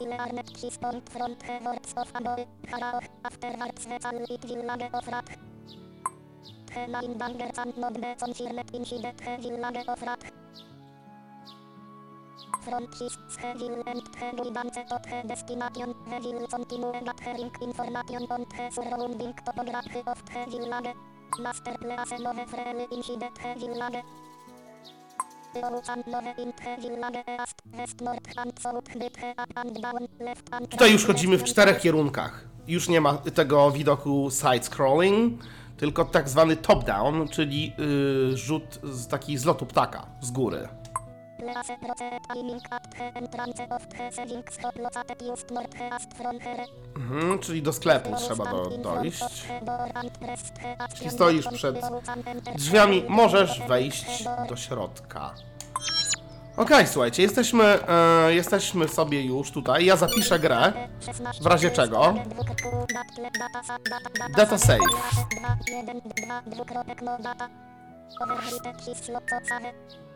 learned his point from the words of a boy, Pharaoh, afterwards the call it village of Rat. The nine bangers and not the confirmed incident the village of Rat. From his schedule and the guidance to the destination, the will continue gathering information on the surrounding topography of the village. Master place nowe frele incident the village. Tutaj już chodzimy w czterech kierunkach. Już nie ma tego widoku side-scrolling, tylko tak zwany top-down, czyli y, rzut z taki z lotu ptaka, z góry. Proce timing at the entrance of the located just from here. Mhm, czyli do sklepu trzeba do, dojść. Jeśli stoisz przed drzwiami, możesz wejść do środka. Okej, słuchajcie, jesteśmy, e, jesteśmy sobie już tutaj. Ja zapiszę grę, w razie czego. Data save.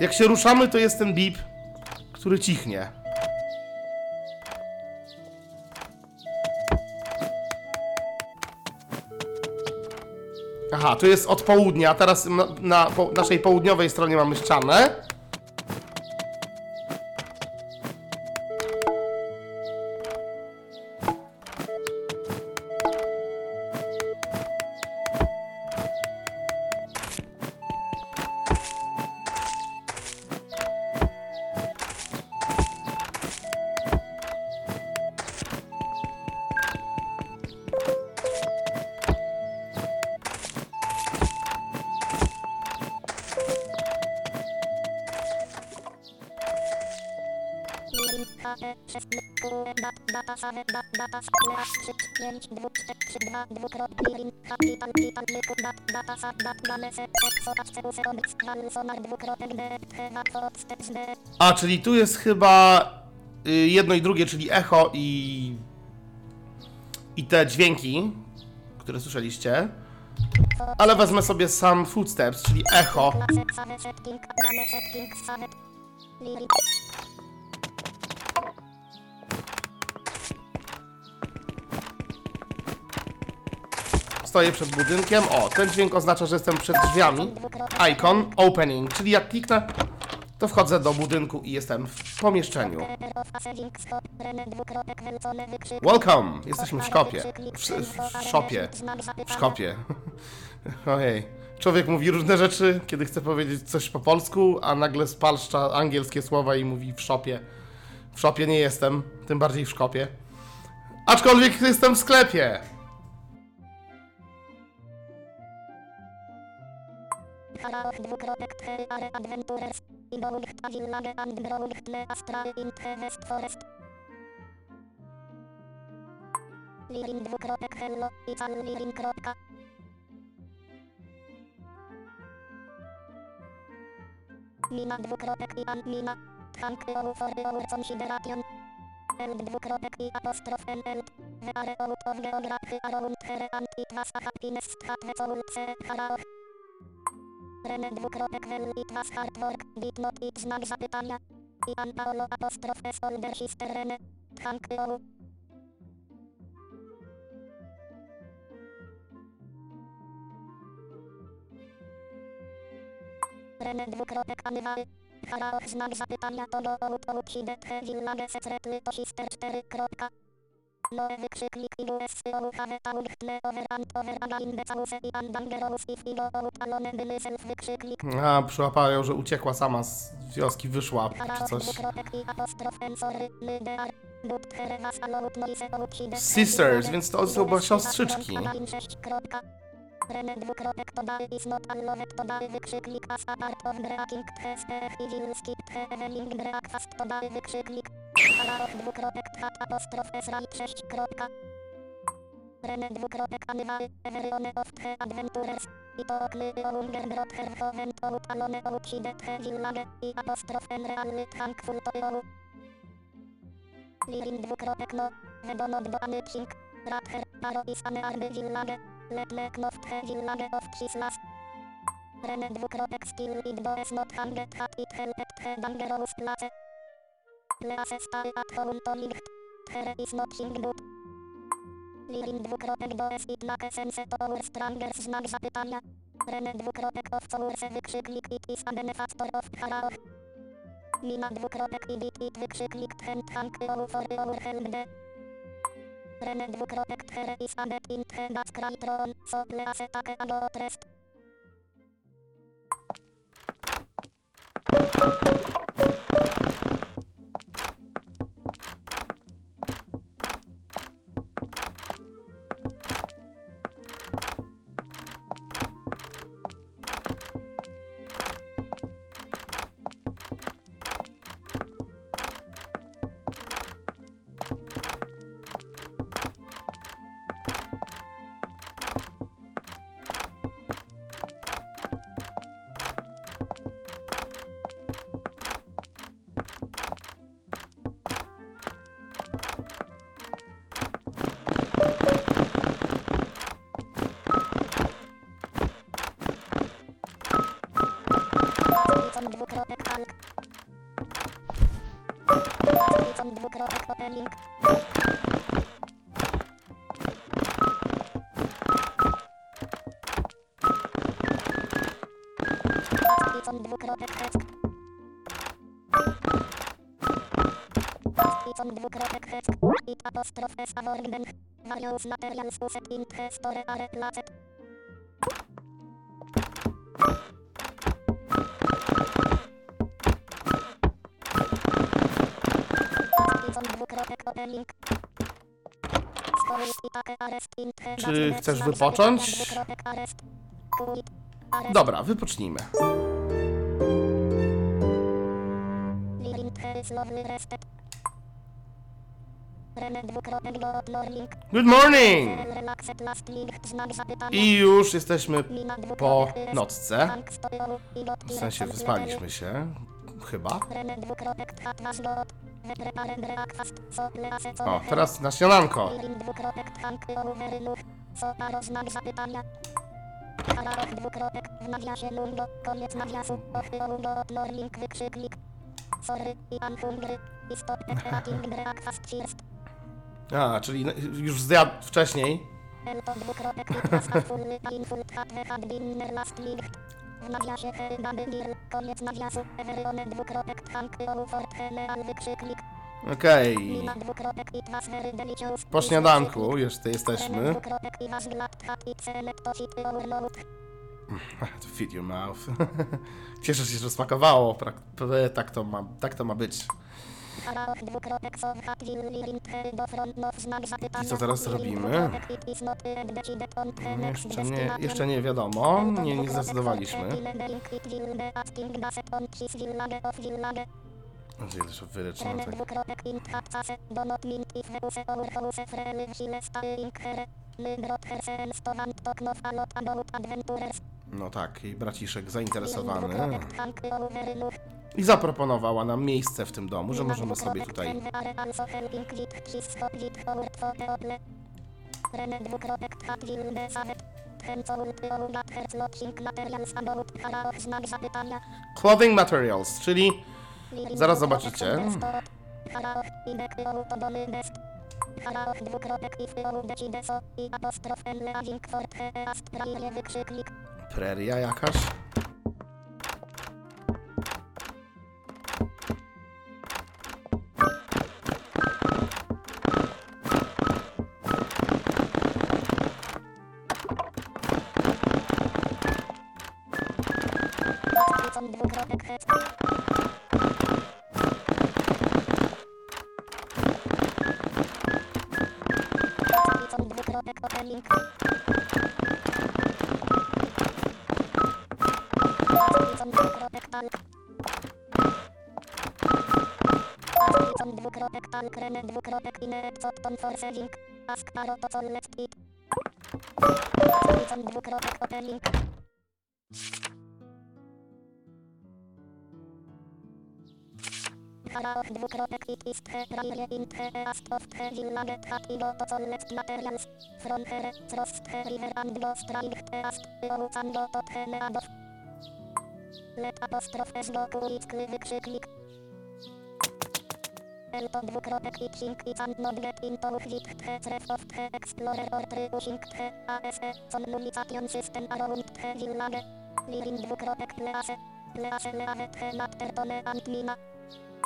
Jak się ruszamy, to jest ten bip, który cichnie. Aha, tu jest od południa, teraz na, na po, naszej południowej stronie mamy ścianę. 5 2 4 3 2 dwukrotnie link kapital kapital myku dat data save dat dane se exo HCU se obyc hal sonar dwukropek d heva hot steps d A, czyli tu jest chyba y, jedno i drugie, czyli echo i. i te dźwięki, które słyszeliście. Ale wezmę sobie sam footsteps, czyli echo. Stoję przed budynkiem. O, ten dźwięk oznacza, że jestem przed drzwiami. Icon opening, czyli jak kliknę, to wchodzę do budynku i jestem w pomieszczeniu. Welcome! Jesteśmy w szkopie. W, w, w szopie. W szkopie. Ojej. Człowiek mówi różne rzeczy, kiedy chce powiedzieć coś po polsku, a nagle spalszcza angielskie słowa i mówi w szopie. W szopie nie jestem, tym bardziej w szkopie. Aczkolwiek jestem w sklepie. Harauch dwukropek tche are adventures. I Boucht Avillage and Broucht le Astrae in the West Forest. Lirin dwukropek hello i cal lirin kropka. Mina dwukropek i an mina. Thank you for your consideration. L dwukropek i apostrof n l. The are out of geography around here and it was a happiness that the soul se Rene dwukropek well it was hard work, did not it znak zapytania. I an Paolo apostrof S older sister Rene. Thank you. Rene dwukropek anywały. Haraoch znak zapytania to do out out hidet he village secretly to sister 4 kropka. Wykrzyknik i US ołchawe taug tle overrand overraga in because i andangerous if i go out alone były self wykrzyknik. A, przyłapałem, że uciekła sama z wioski, wyszła czy coś. Sisters, więc to są chyba siostrzyczki. Rene dwukropek to dały is not allowed to dały wykrzyknik as a part of breaking thes tech i will skip the evening breakfast to dały wykrzyknik Halaroch dwukropek tchat apostrof s right 6 kropka. Rene dwukropek anywały Everyone of the adventures i to okny ounger brot herhoven out alone out hidet he village i apostrof n realny thankful to you Lirin dwukropek no Vedonot do anything Is ane army village Let le knoft he village of Kislas Rene dwukropek still it does not hanget hat it helped he dangerous place. Lease stary at home to licht. Here is nothing but Lirin dwukropek does it make sense to our strangers znak zapytania. Rene dwukropek of course wykrzyknik it is a benefactor of Haraoch. Mina dwukropek i bit it wykrzyknik ten thank you for your help Rene dwukropek here is a net in the das krajtron so lease take a go trest dwukropek heck. Python dwukropek. It apostrof s avorgden. Various materials uset in the store are placed. Python dwukropek opening. Story i take arrest in the Czy chcesz wypocząć? Dobra, wypocznijmy. Dot morning. Good morning! I już jesteśmy po jest. nocce. W sensie wyspaliśmy się. Chyba. O, teraz na śniadanko. Dwukropek w nawiasie lungo. Koniec nawiasu. Ochy dot morning wykrzyknik. Sorry, i am hungry. I stop eating breakfast first. A, czyli już zjadł wcześniej. W nawiasie chyba koniec nawiasu, everyone dwukropek tank fort hele wykrzyknik. Okej. Po śniadanku jeszcze jesteśmy. To Feed your mouth. Cieszę się, że smakowało. Tak to ma, tak to ma być. I co teraz robimy? Jeszcze nie, jeszcze nie wiadomo. Nie, nie zdecydowaliśmy. Zjedz Rene tak. No tak, jej braciszek zainteresowany. I zaproponowała nam miejsce w tym domu, że możemy sobie tutaj. Clothing materials, czyli Zaraz zobaczycie. prairie jakar rene dwukropek inert cotton for saving. Ask paro to left it. Python dwukropek opening. Karaoch dwukropek it is the praire in the ast of the village hat i go to co left materials from here frost the river and go strike the ast out and go to the meadow. Let apostrof s go kulickly wykrzyknik. El to dwukropek it think it and not get into with the threat of the explorer or triushing the ASE communication system around the village. Lirin dwukropek please. Please leave to me and mina.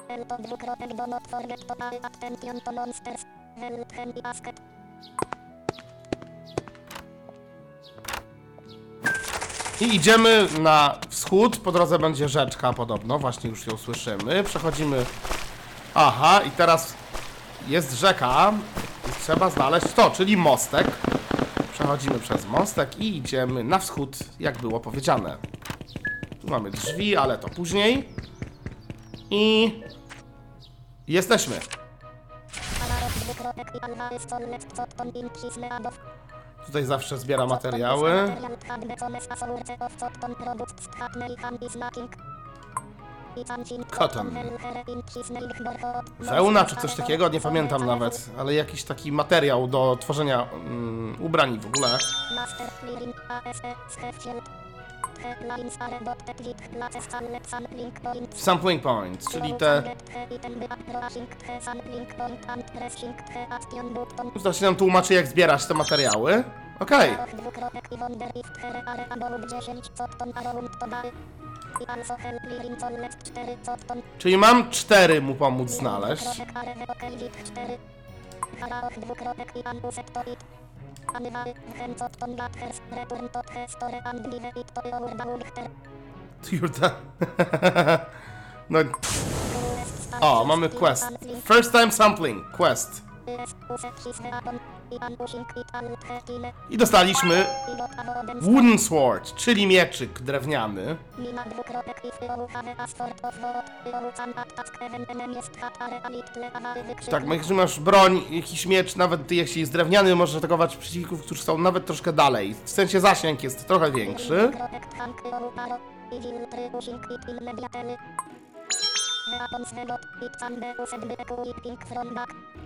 El to dwukropek do not forget to pay attention to monsters. Well ten i basket. I idziemy na wschód. Po drodze będzie rzeczka podobno. Właśnie już ją słyszymy. Przechodzimy. Aha, i teraz jest rzeka. I trzeba znaleźć to, czyli mostek. Przechodzimy przez mostek i idziemy na wschód, jak było powiedziane. Tu mamy drzwi, ale to później. I jesteśmy. Tutaj zawsze zbiera materiały. Material handle co mes asource of co ton products hatne i hand is making. I cancin Cotton. hel here in his nail borhot. Wełna czy coś takiego, nie pamiętam nawet, ale jakiś taki materiał do tworzenia mm, ubrań w ogóle. Sampling point. Sampling points, czyli te. Zresztą nam tłumaczy, jak zbierać te materiały. Okej. Also help Lirin Collet 4 Cotton. Czyli mam cztery mu pomóc znaleźć. Dwukropek Areve Okejwik 4. Haraoch dwukropek i Ambuset to it. Anyway, Hen Cotton Gathers, Return tot Hestore and Give it to Urbaugchter. Jurda. No. O, mamy quest. First time sampling. Quest. I dostaliśmy Wooden Sword, czyli mieczyk drewniany. Tak, jeżeli masz broń, jakiś miecz, nawet jeśli jest drewniany, możesz atakować przeciwników, którzy są nawet troszkę dalej. W sensie zasięg jest trochę większy.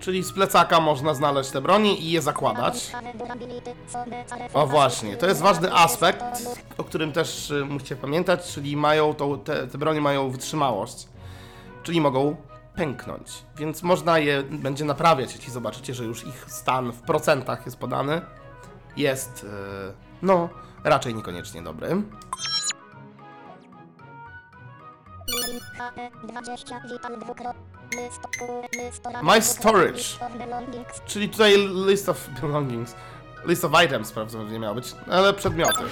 Czyli z plecaka można znaleźć te broni i je zakładać. O właśnie, to jest ważny aspekt, o którym też y, musicie pamiętać, czyli mają tą, te, te broni mają wytrzymałość, czyli mogą pęknąć, więc można je będzie naprawiać, jeśli zobaczycie, że już ich stan w procentach jest podany. Jest, y, no, raczej niekoniecznie dobry. My storage. Czyli tutaj list of belongings, list of items prawdopodobnie miał być, ale przedmioty.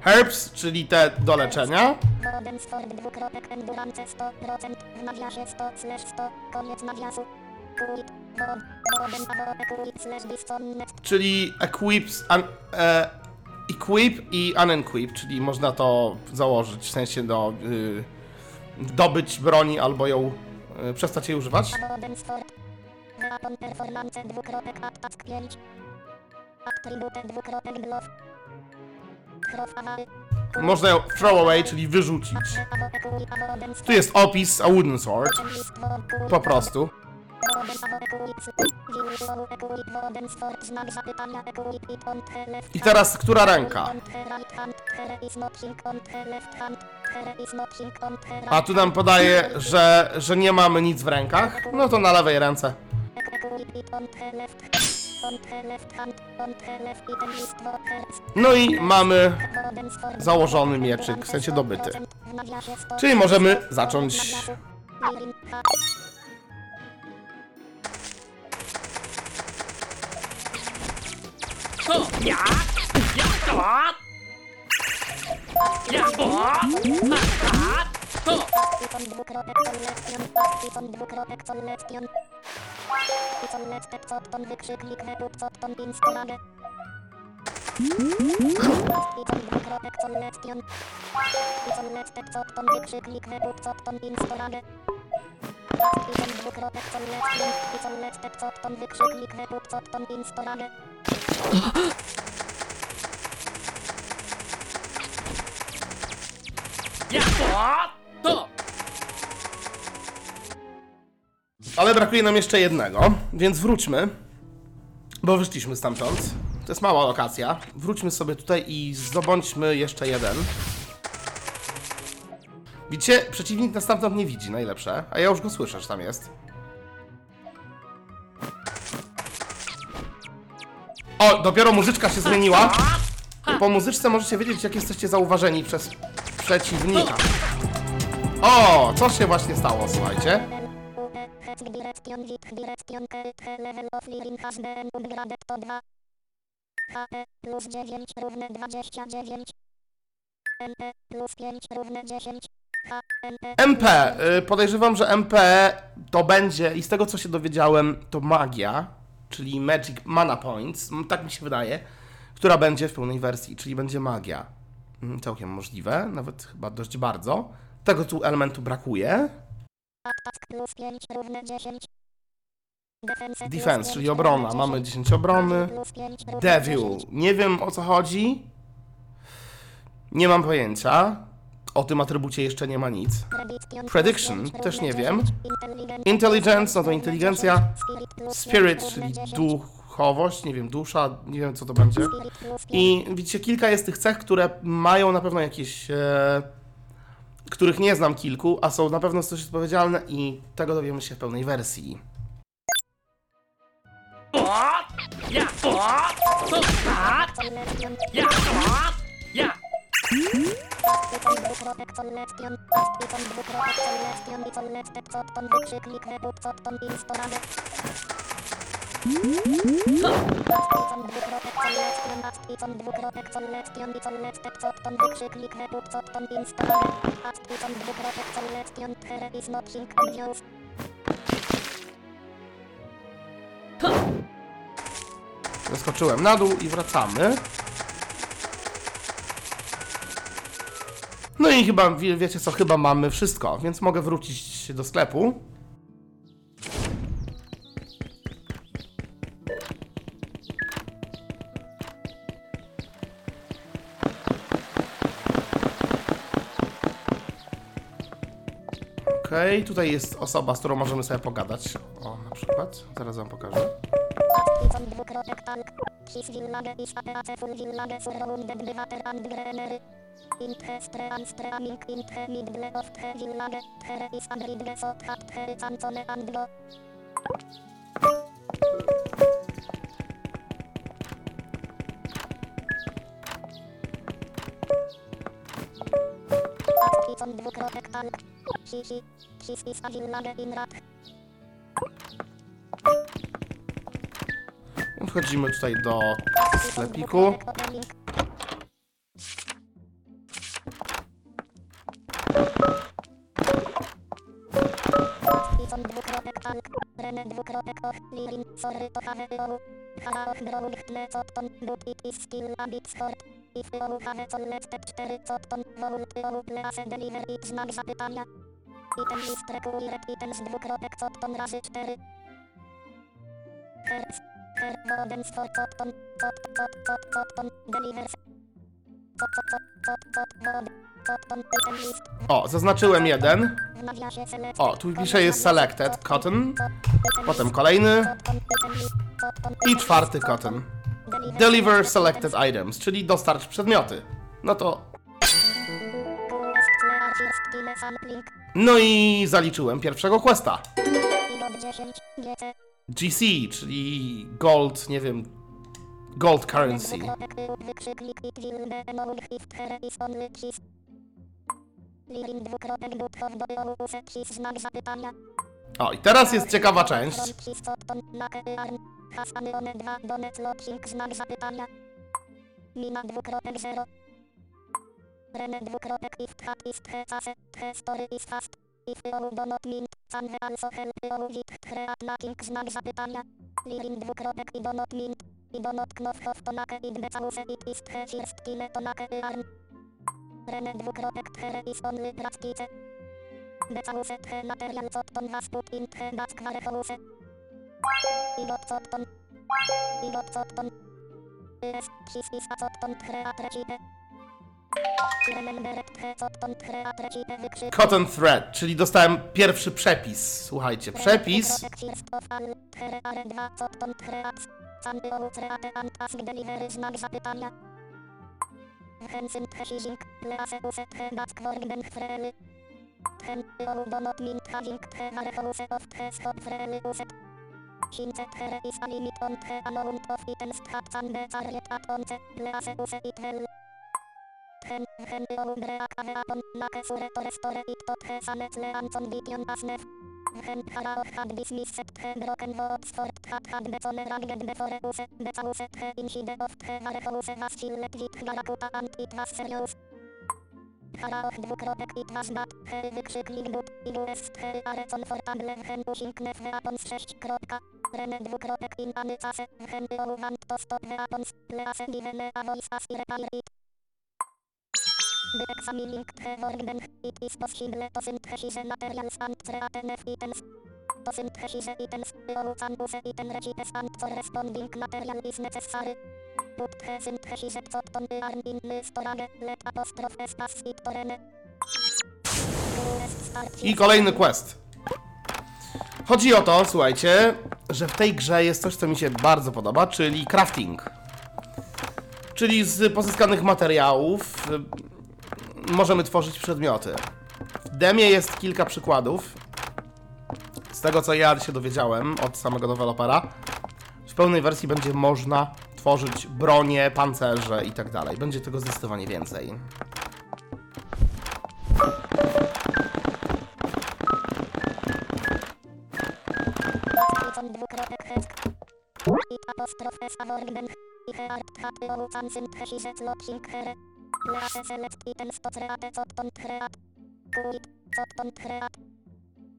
Herbs. Czyli te do leczenia. Woden Ford dwukropek endurance 100% w nawiasie 100 slash 100 koniec nawiasu quit wod woden awo quit slash disconnect czyli equips, un, e, equip i unequip, czyli można to założyć, w sensie do y, dobyć broni albo ją y, przestać jej używać. woden Ford weapon performance dwukropek attack 5 attribute dwukropek bluff Chrof awary Można ją throw away, czyli wyrzucić. Tu jest opis, a wooden sword, po prostu. I teraz, która ręka? A tu nam podaje, że, że nie mamy nic w rękach. No to na lewej ręce. No i mamy założony mieczyk, w sensie dobyty. w nawiasie 100. Czyli możemy zacząć Lirin H. To! Ja! Ja to! Ja to! Ha! To! Python dwukropek Ale brakuje nam jeszcze jednego, więc wróćmy, bo wyszliśmy stamtąd. To jest mała lokacja. Wróćmy sobie tutaj i zdobądźmy jeszcze jeden. Widzicie, przeciwnik nas stamtąd nie widzi, najlepsze, a ja już go słyszę, że tam jest. O, dopiero muzyczka się zmieniła. Po muzyczce możecie wiedzieć, jak jesteście zauważeni przez przeciwnika. O, co się właśnie stało, słuchajcie. Hec direction wit direction kert level of Lirin has been upgraded to 2. HP plus 9 równe 29. MP plus 5 równe 10. MP y, Podejrzewam, że MP to będzie, i z tego co się dowiedziałem, to magia, czyli Magic Mana Points, tak mi się wydaje, która będzie w pełnej wersji, czyli będzie magia. Mm, Całkiem możliwe, nawet chyba dość bardzo. Tego tu elementu brakuje. attack plus 5 równe 10. Defense, plus Defense, 5 czyli obrona. Mamy 10. 10 obrony. Plus 5 równe Devil. 10. Nie wiem o co chodzi. Nie mam pojęcia. O tym atrybucie jeszcze nie ma nic. Prediction, Prediction, plus 5 też nie wiem. 10. Intelligence, no to inteligencja. 10. Spirit, plus Spirit, 5 czyli równe 10. duchowość, nie wiem, dusza, nie wiem co to będzie. Spirit plus 5 I widzicie, kilka jest tych cech, które mają na pewno jakieś. E, których nie znam kilku, a są na pewno coś odpowiedzialne i tego dowiemy się w pełnej wersji. To! Zeskoczyłem na dół i wracamy. No i chyba, wie- wiecie co, chyba mamy wszystko, więc mogę wrócić do sklepu. Okej, tutaj jest osoba, z którą możemy sobie pogadać. O, na przykład. Zaraz wam pokażę. Astyton dwukropek talk. His village is a peaceful village surrounded by water and greenery. In the stream streaming in of the village, there is a and go. Dwukropek talk. Hi hi. His is in. Wchodzimy tutaj do sklepiku. Rene dwukropek och, Lirin, sorry to have. Hara och growing tle cotton, but it is still a bit short. If you have collected 4 cotton, would you please deliver it znak zapytania. Item list required items dwukropek cotton razy 4. Hertz, her wodens for cotton, cot, cot, cot, cotton, delivers. Cot, cot, cot, cot, cot, wod. O, zaznaczyłem jeden. O, tu pisze jest selected cotton, potem kolejny i czwarty cotton. Deliver selected items, czyli dostarcz przedmioty. No to... No i zaliczyłem pierwszego questa. GC, czyli gold, nie wiem, gold currency. O, i teraz jest ciekawa część. Mina dwukropek zero. Rene dwukropek if hat is the case, the story is fast. If you do not mint, can he also help you with create lacking znak zapytania. Lirin dwukropek i do not mint. I do not knof of to nake it because it is the first kille to nake arm. Dwukropek here is only practice. Because the material cotton was put in the back warehouse. I got cotton. I got cotton. Yes, his is a cotton recipe wykrzyk. Cotton thread, czyli dostałem pierwszy przepis. Słuchajcie, przepis. Hensyn phishing, please use the back workben frely. Hen you do not mean having the warehouse of the shop frely used. Since there is a limit on the amount of items that can be carried at once, please use it well. Hen, hen you break a weapon, make sure to restore it to the same same condition as nef. Hen Harao had dismissed the broken votes for that had become ragged before use, because the incident of the warehouse was filled with Garakuta and it was serious. Harao dwukropek it was bad, he wykrzyknik but i US he are comfortable hen pushing nef weapons 6 kropka. Rene dwukropek in any case, hen you want to stop weapons, please give me a voice as I repair it. The it is possible to synthesize materials and items. To synthesize items, can use item recipes and corresponding material is necessary. Put the synthesized cotton yarn in the storage, let apostrophe it I kolejny quest. Chodzi o to, słuchajcie, że w tej grze jest coś, co mi się bardzo podoba, czyli crafting. Czyli z pozyskanych materiałów możemy tworzyć przedmioty. W demie jest kilka przykładów. Z tego co ja się dowiedziałem od samego dewelopera, w pełnej wersji będzie można tworzyć bronie, pancerze i tak dalej. Będzie tego zdecydowanie więcej. I apostrofę Savorgden, i Heart Happy Outan Synthe Hizet Locking Here. Lease select iten stocreate cotton treat. Kuit, cotton treat.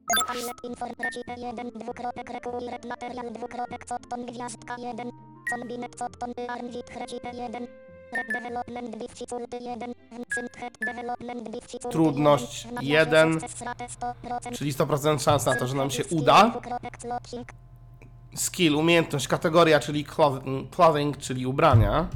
Detailek inform recipe 1 dwukropek required material dwukropek cotton gwiazdka 1. Combinet cotton armwit recipe 1. Rep development difficulty 1. Synth development difficulty Trudność 1. jeden. Sukces ratę 100%. Czyli 100% szans na to, że nam się uda. Skill, umiejętność, kategoria, czyli clothing, czyli ubrania.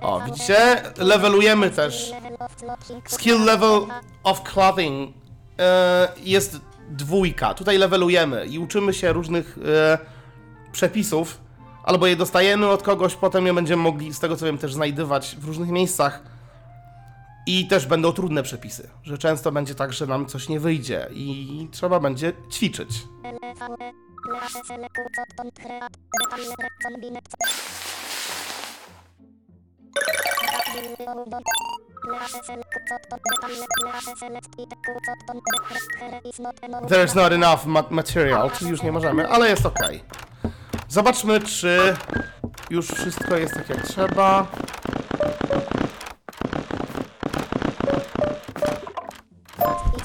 O, widzicie? Levelujemy też. Skill level of clothing e, jest dwójka. Tutaj levelujemy i uczymy się różnych e, przepisów, albo je dostajemy od kogoś, potem je będziemy mogli, z tego co wiem, też znajdywać w różnych miejscach. I też będą trudne przepisy, że często będzie tak, że nam coś nie wyjdzie i trzeba będzie ćwiczyć. There's not enough ma- material, czyli już nie możemy, ale jest ok. Zobaczmy, czy już wszystko jest tak jak trzeba.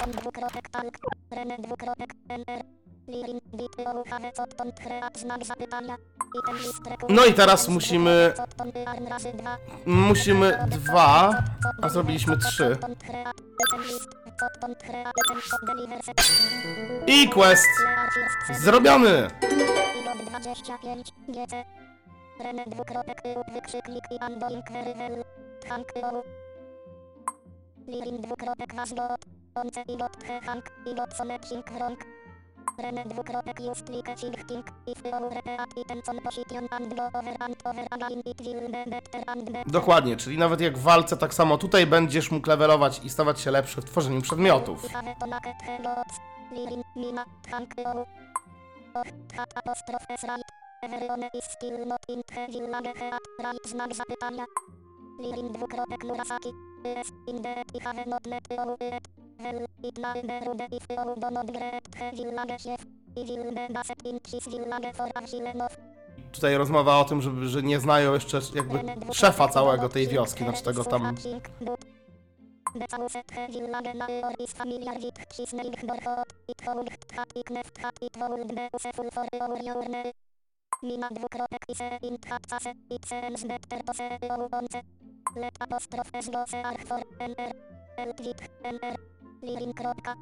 Dwukropek talk, rene dwukropek enter, No i teraz musimy, musimy dwa, a zrobiliśmy trzy. I quest zrobiony! pilot 25, GC, rene dwukropek wykrzyknik i undoing very well, thank you. Lirin dwukropek wasgot, once pilot the hank, pilot sonepsing wrong. Rene dwukropek just like shifting, if you repeat item on position and go over and over again it will be better and better. Dokładnie, czyli nawet jak w walce, tak samo tutaj będziesz mógł levelować i stawać się lepszy w tworzeniu przedmiotów. If lirin, the dwukropek Murasaki, the i have not let you Tutaj rozmowa o tym, żeby, że nie znają jeszcze jakby szefa całego tej wioski, znaczy tego tam... Mina dwukropek i se int hat case i se ens better to se ołące. Let apostrof s go se archfor nr. Eltwit nr. Lirin kropka.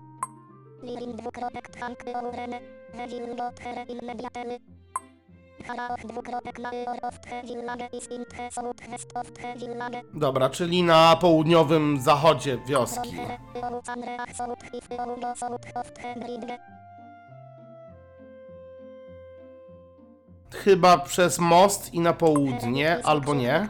Lirin dwukropek thank ourene. Vevil go here in mediately. Haraoch dwukropek na eor of the village is in the village. Dobra, czyli na południowym zachodzie wioski. Chyba przez most i na południe, albo nie.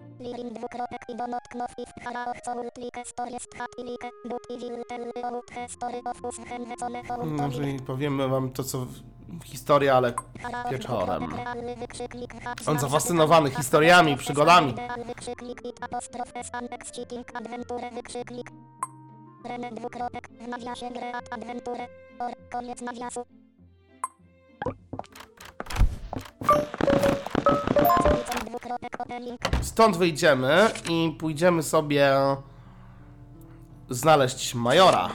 Haraoch dwukropek i cemetlike akha. Cztery kropka. Iwan to ask you about trip, but i do not feel relievet about the story. I will stay here. Lirin dwukropek i do not knof if haraoch soul like story sthat i like, but i will tell you the story of us hen wecone home No, Jeżeli powiemy wam to, co w- historia, ale wieczorem. On zafascynowany historiami, przygodami. Stąd wyjdziemy i pójdziemy sobie znaleźć majora.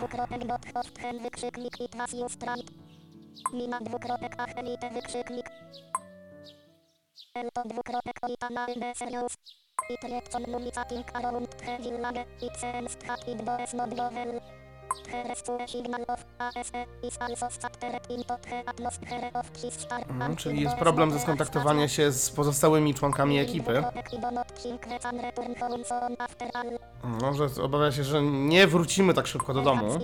It Mhm, czyli jest problem ze skontaktowaniem się z pozostałymi członkami ekipy. Może obawia się, że nie wrócimy tak szybko do domu.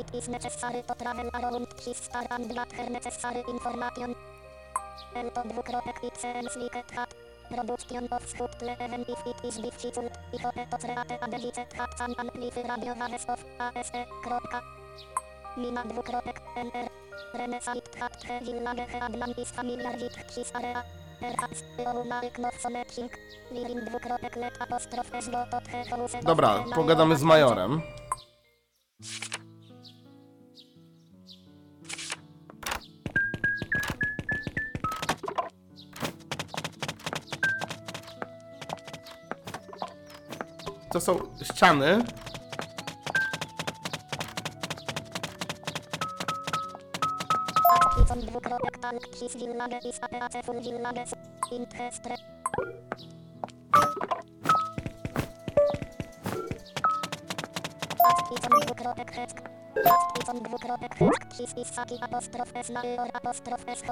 Production of subtle even if it is difficult. I to to create a delicate hat some amplify radio of ASE. Mina dwukropek NR. Renesite hat he village Atlantis familiar with his area. Dobra, pogadamy z majorem. To są ściany.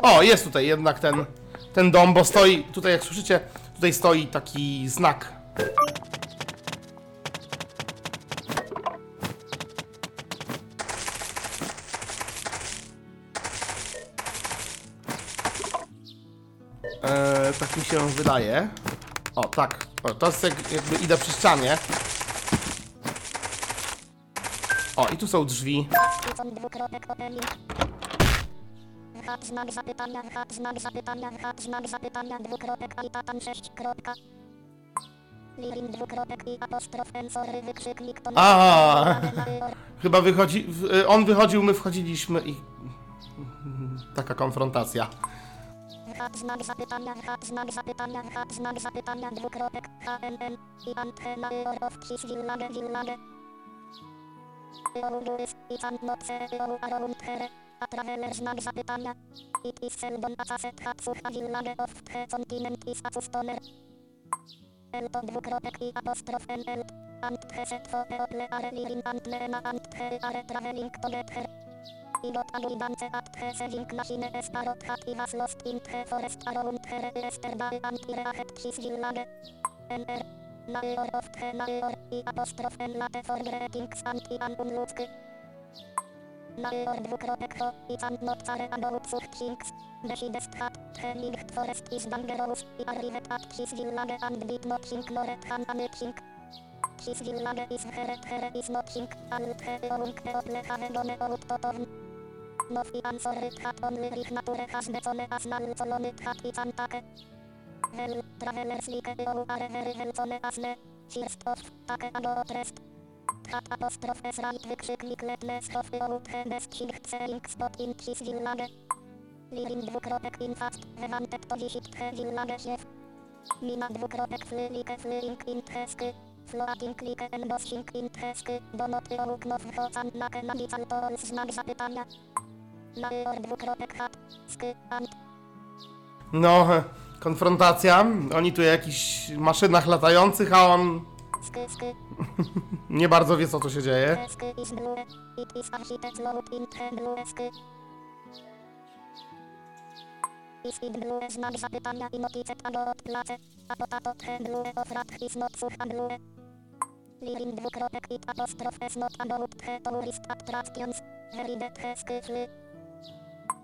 O, jest tutaj jednak ten, ten dom, bo stoi, tutaj jak słyszycie, tutaj stoi taki znak. Mi się wydaje. O, tak. O, to jest jak, jakby idę przy ścianie. O, i tu są drzwi. A i tam 6 kropka. Lirin dwukropek i apostrof N sorry wykrzyknik to A. Chyba wychodzi. y, On wychodził, my wchodziliśmy i. Taka konfrontacja. Hat znak zapytania, hat znak zapytania, hat znak zapytania, dwukropek, HNN i antena of his village village. Eoluis i cantnoce eolu around here, a traveler znak zapytania. It is seldom a caset hat sucha village of the continent is a customer. El to dwukropek i apostrof NL. Ant the set for eople are lirin ant nema ant the are traveling together. I got a guidance at the saving machine as parrot hat i was lost in the forest around here yesterday and ire ahead his village. NR. Major of the major i apostrof N late for greetings and i an unludzky. Major dwukropek ho i and not care about such things. The hidest hat, the linked forest is dangerous i arrived at his village and did not think nor at han anything. His village is here, here is nothing, and the ounk eople have gone out town. Nowy answer hat only rich nature has become as nalcolony hat i cantake. Hell, travelers like you are very helcone as ne. First off, take a go trest. Hat apostroph s right wykrzyknik letnes of you the best thing selling spot in his village. Lirin dwukropek in fast, wanted to visit the village chef. Mina dwukropek fly like flying in the sky. Floating like embossing in the sky. Do not you know what's na magical tools znak zapytania. No, konfrontacja. Oni tu o jakichś maszynach latających, a on nie bardzo wie, co tu się dzieje. Lirin dwukropek it apostrof s not about the tourist attractions, heride the sky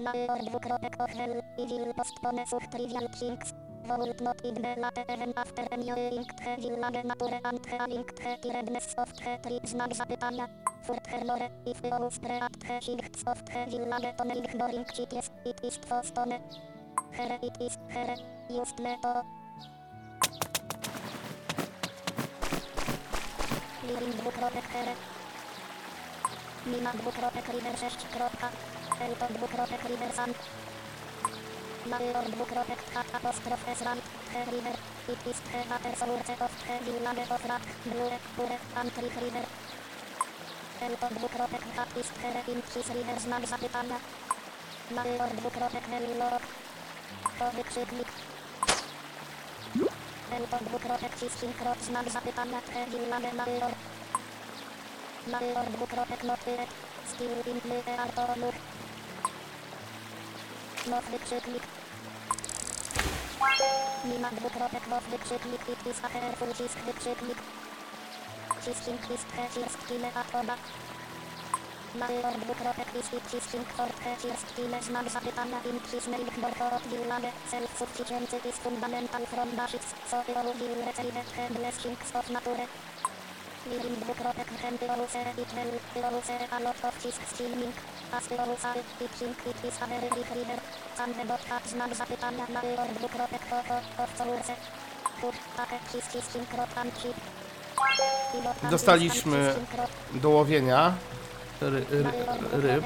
Major dwukropek of hell, i will postpone such trivial things. Would not it be late even after enjoying the village nature and the linked the tiredness of the trip znak zapytania. Furthermore, if you spread the shifts of the village to make boring cities, it is postone. Here it is, here, just me to. Living dwukropek here. Mina dwukropek river 6 kropka. Elto dwukropek river sand. Major dwukropek hat apostrof s right, the river. It is the water source of the village of rat, blue, pure, tree river. Elto dwukropek hat is here in his river znak zapytania. Major dwukropek helllock. To wykrzyknik. Elto dwukropek cisking krok znak zapytania, the village major. Major dwukropek noty. Skill imply artonur. Nowy wykrzyknik. Mima dwukropek nowy wykrzyknik i pis aher ucisk wykrzyknik. Cisking pist hecirsk kile atoba. Major dwukropek pis i cisking fort hecirsk kile znak zapytania in cisnei borcho odwiulane self sufficiency is fundamental from basics so you will receive the blessings of nature. Dostaliśmy do łowienia ry, ry, ryb.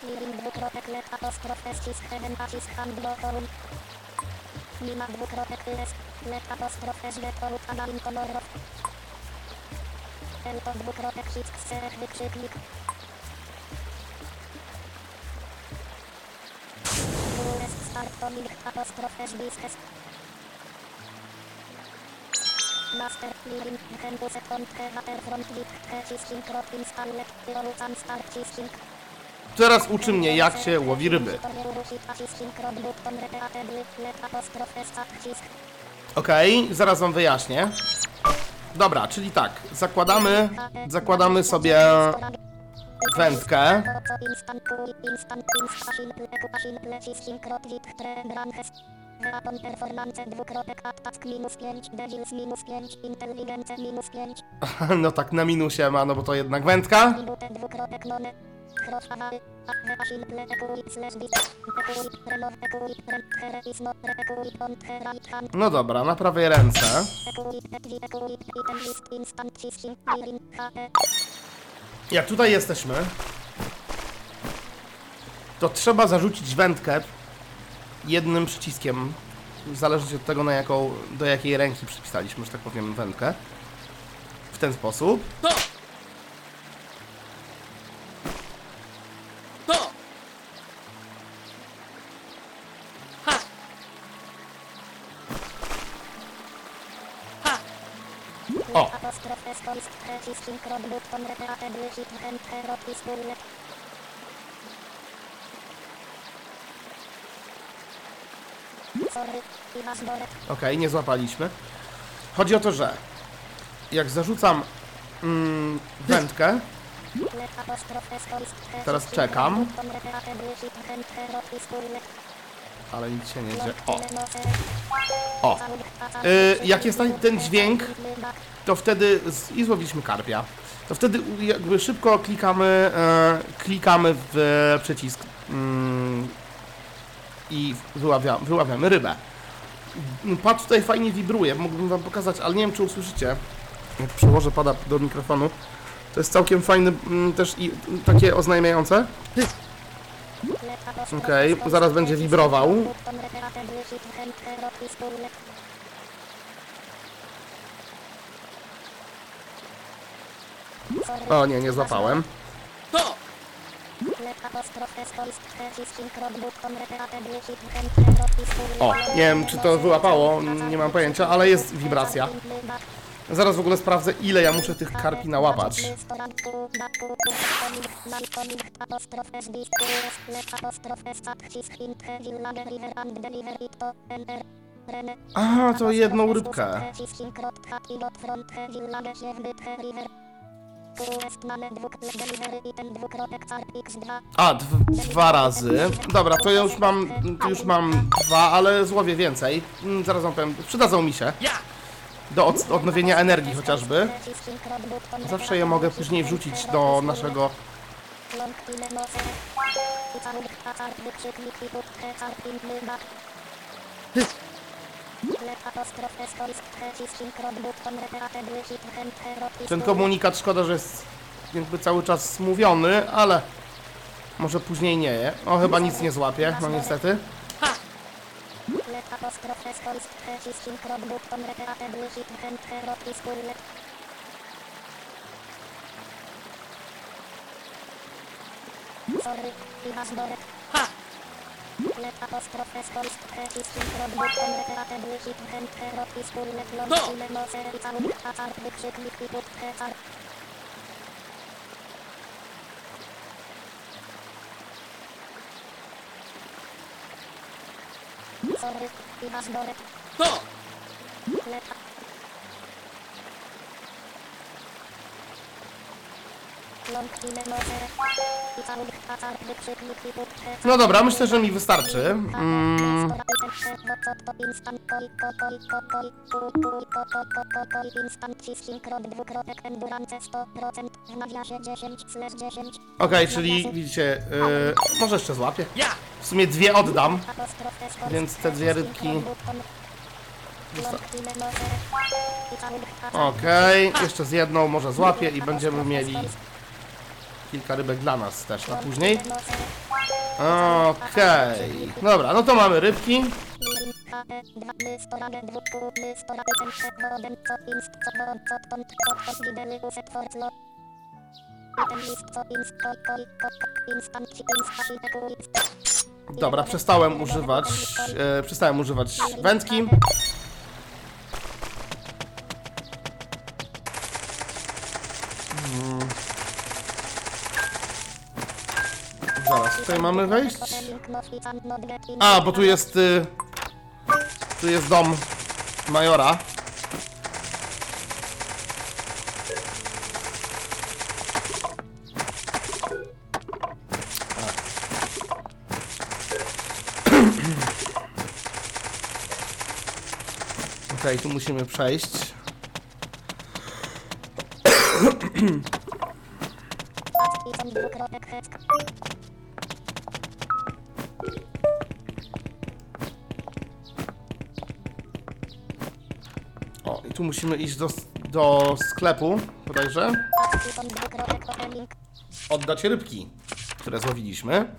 6 kropka. Lirin dwukropek let apostrof escis heaven acis handlotorum. Mima dwukropek les, let apostrof es vetorut analin kolorow. El to dwukropek hick serek wykrzyknik. Flures start tolling apostrof es bishes. Master Lirin Henbuset on Hevater front lit Hecisking krop installet Iolucan start cisking. Teraz uczy mnie, jak się łowi ryby. Okej, zaraz wam wyjaśnię. Dobra, czyli tak, zakładamy, zakładamy sobie wędkę. Performance dwukropek attack minus 5, devils minus 5, intelligence minus 5, No tak, na minusie ma, no bo to jednak wędka. No dobra, na prawej ręce. Jak tutaj jesteśmy, to trzeba zarzucić wędkę jednym przyciskiem. W zależności od tego, na jaką, do jakiej ręki przypisaliśmy, że tak powiem, wędkę. W ten sposób. Hit, hand, dolet. Okej, nie złapaliśmy. Chodzi o to, że jak zarzucam mm, wędkę, Teraz czekam. ale nic się nie dzieje. O! O! Y, jak jest ten- dźwięk, to wtedy z, i złowiliśmy karpia. To wtedy jakby szybko klikamy, e, klikamy w przycisk mm, i wyławia, wyławiamy rybę. Pad tutaj fajnie wibruje, mógłbym wam pokazać, ale nie wiem czy usłyszycie. Jak przełożę pada do mikrofonu. To jest całkiem fajny mm, też i mm, takie oznajmiające. Okej, ist zaraz będzie wibrował. button, repeatable, hit, hand, herod, is bullet, sorry, O nie, nie złapałem. To! O, nie wiem czy to wyłapało, nie mam pojęcia, ale jest wibracja. Zaraz w ogóle sprawdzę ile ja muszę tych karpi nałapać. A, to jedną rybkę. A, dw- dwa razy. Dobra, to ja już mam, to już mam dwa, ale złowię więcej. Mm, Zaraz wam powiem, przydadzą mi się. Ja! Do od- odnowienia energii chociażby. Zawsze je mogę później wrzucić do naszego... Lek Ten komunikat szkoda, że jest jakby cały czas mówiony, ale może później nie je. O, chyba nic nie złapie, no niestety. Sorry, Sorry, i was dorek. To! Lek Lącimy nosę i cały hacar wykrzyknik i put hecar. No dobra, myślę, że mi wystarczy. Mm, Okej, czyli widzicie, yy, może jeszcze złapię. Ja! W sumie dwie oddam. Więc te dwie rybki- Okej, jeszcze z jedną może złapię i będziemy mieli kilka rybek dla nas też na później. Okej, dobra, no to mamy rybki. Dobra, przestałem używać, e, przestałem używać wędki. Tutaj mamy wejść. A, bo tu jest, y, tu jest dom majora. Okej, tu musimy przejść. Tu musimy iść do, do sklepu, bodajże. Oddać rybki, które złowiliśmy.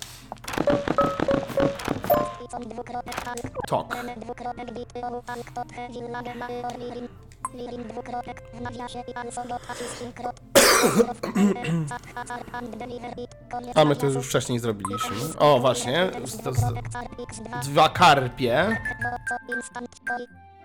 Tok. A my to już wcześniej zrobiliśmy. O, właśnie. Z, z, dwa karpie.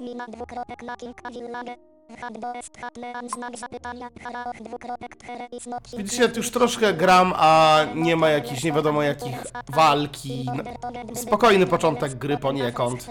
Mina dwukropek na king village. Widzicie, już troszkę gram, a nie ma jakichś nie wiadomo jakich walki. Spokojny początek gry poniekąd.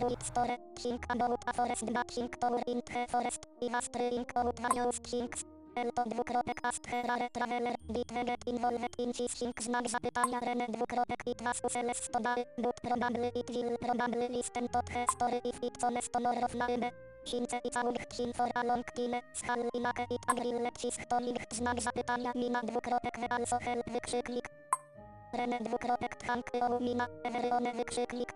Elto dwukropek Astherare Traveler Bit Veget Involved in Cisking Znak zapytania Rene dwukropek It was useles stodary But probably it will probably listen to the story if it's honest honor of naime Since i całych kin for a long time Schallinake it agrille Cistoning Znak zapytania Mina dwukropek We also help wykrzyknik. Rene dwukropek Thank you Mina Everyone wykrzyknik.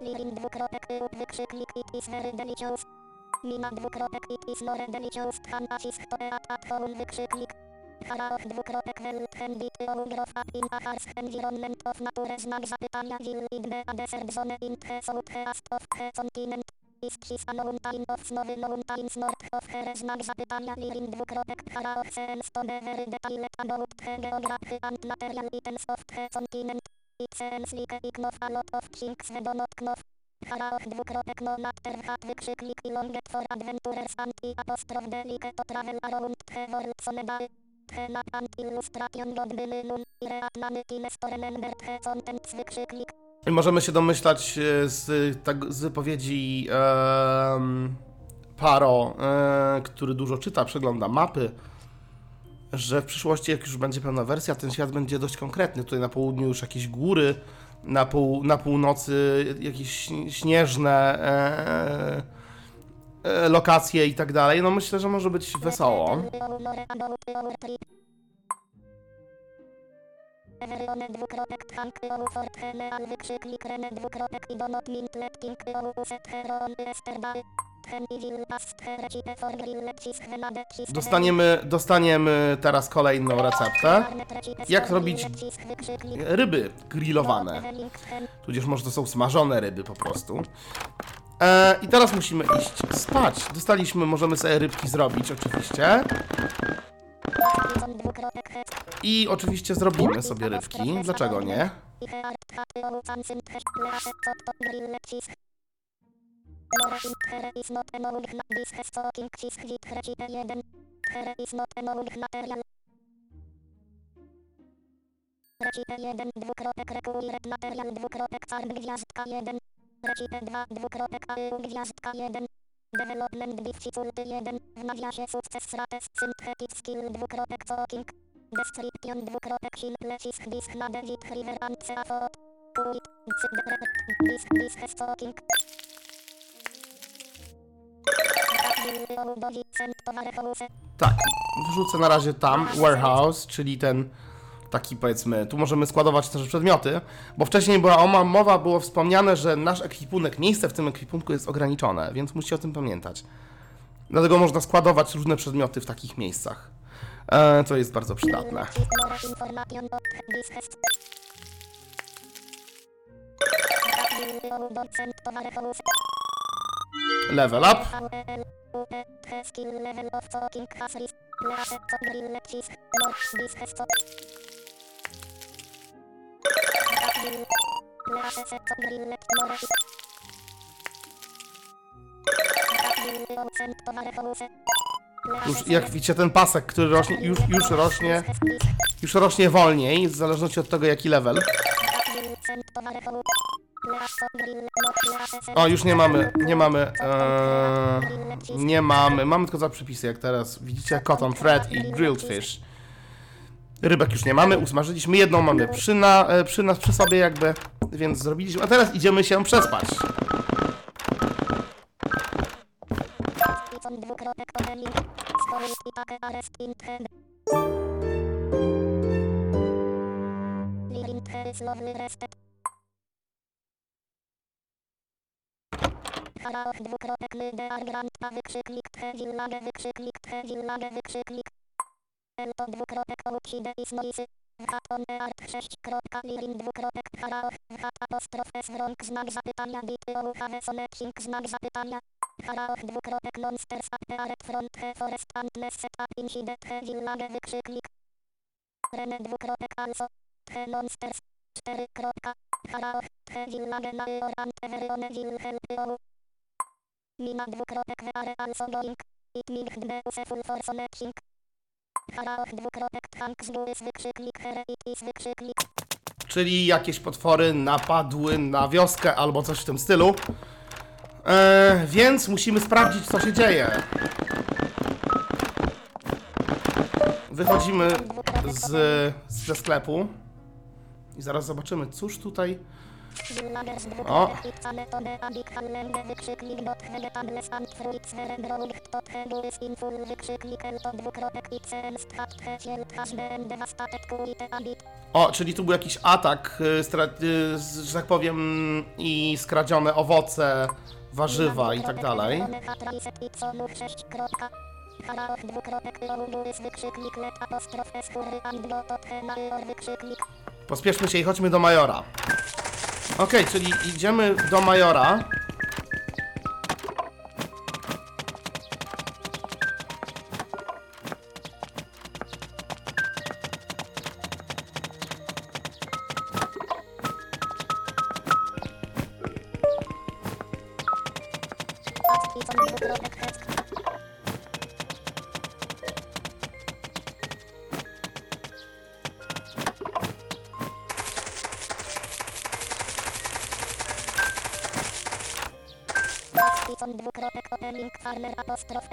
Lirin dwukropek y, wykrzyknik It is very delicious Mina dwukropek It is more delicious Than acis to eat at home wykrzyknik. Haraoch dwukropek handy to grow up in a harsh environment of nature znak zapytania will it be a desert zone in the southeast of the continent Is his a mountain of snowy mountains north of here znak zapytania Lirin dwukropek Haraoch seems to be very detailed about the geography and material items of the continent It seems like it knows a lot of things we do not know Dwukropek no matter wykrzyknik i longet for adventurers anti apostrof delike to travel around the world so The map and illustration god i the contents wykrzyknik I możemy się domyślać e, z, tak, z wypowiedzi Paro, e, który dużo czyta, przegląda mapy, że w przyszłości, jak już będzie pełna wersja, ten świat będzie dość konkretny. Tutaj na południu już jakieś góry, na, pół, na północy jakieś śn- śnieżne e, e, lokacje i tak dalej. No myślę, że może być wesoło. Dwukropek rene dwukropek i donot Dostaniemy, dostaniemy teraz kolejną receptę. Jak zrobić ryby grillowane. Tudzież może to są smażone ryby po prostu. E, I teraz musimy iść spać. Dostaliśmy, możemy sobie rybki zrobić oczywiście. I oczywiście zrobimy sobie rybki. Dlaczego nie? Recipe 1, dwukropek rekuiret material, dwukropek carb, gwiazdka 1. Recipe 2, dwukropek AU, gwiazdka 1. Development difficulty 1, w nawiasie sukces rates, synthetic skill, dwukropek talking. Description, dwukropek simple, cisk, disk, na David, river, and ceafot. Quit, cyber, disk, disk, talking. Tak, wrzucę na razie tam warehouse, czyli ten taki powiedzmy, tu możemy składować też przedmioty, bo wcześniej była oma- mowa, było wspomniane, że nasz ekwipunek, miejsce w tym ekwipunku jest ograniczone, więc musicie o tym pamiętać. Dlatego można składować różne przedmioty w takich miejscach. E, to jest bardzo przydatne. Level up. Już jak widzicie ten pasek, który rośnie, już, już rośnie, już rośnie wolniej, w zależności od tego jaki level. O, już nie mamy, nie mamy, e, nie mamy, mamy tylko dwa przepisy, jak teraz. Widzicie, cotton thread i grilled fish. Rybek już nie mamy, usmażyliśmy jedną, mamy przy, na, e, przy nas, przy sobie jakby, więc zrobiliśmy, a teraz idziemy się przespać. dwukropek Haraoch dwukropek myde argranta wykrzyknik tche village wykrzyknik tche village wykrzyknik. Elto dwukropek outside is noisy. Whatone art 6 kropka lirin dwukropek haraoch. What apostrof s wrong znak zapytania bity ouchave sonetching znak zapytania. Haraoch dwukropek monsters appeared front he forest and set up incident he village wykrzyknik. Rene dwukropek also. He monsters. 4 kropka. Haraoch. He village na orant everyone will help you. Mina dwukropek useful for dwukropek wykrzyknik here it is wykrzyknik. czyli jakieś potwory napadły na wioskę albo coś w tym stylu. E, więc musimy sprawdzić, co się dzieje. Wychodzimy z, ze sklepu i zaraz zobaczymy, cóż tutaj. O. dot dot. O, czyli tu był jakiś atak, y, y, że tak powiem, i skradzione owoce, warzywa i tak dalej. Haraoch dwukropek Loubus wykrzyknik let apostrof s fury and he major wykrzyknik. Pospieszmy się i chodźmy do Majora. Okej, czyli idziemy do Majora.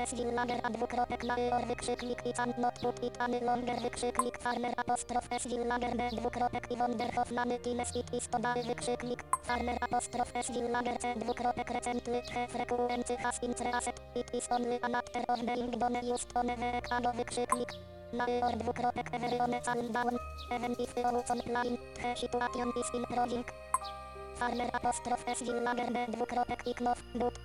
S villager a dwukropek major wykrzyknik i can not put it any longer wykrzyknik farmer apostrof s villager b dwukropek i wonderhof mamy times it is to dały wykrzyknik farmer apostrof s villager c dwukropek recently he frequency has in reaset it is only a matter of being done just on the ekano wykrzyknik major dwukropek everyone calm down even if the on line the situation is improving farmer apostrof s villager b dwukropek i knof but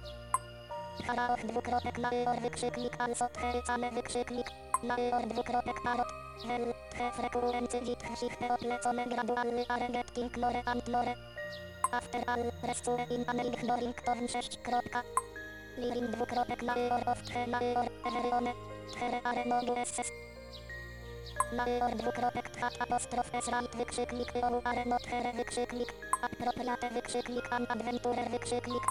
Haraoch dwukropek major wykrzyknik also thericane wykrzyknik major dwukropek parot hel the frequency wit hsichte oplecone gradualny are getting more and more after all restue in an ignoring torn 6 kropka. Lirin dwukropek major of the major everyone there are no USS Major dwukropek tchat apostrof s right wykrzyknik o are not here wykrzyknik appropriate wykrzyknik an adventurer wykrzyknik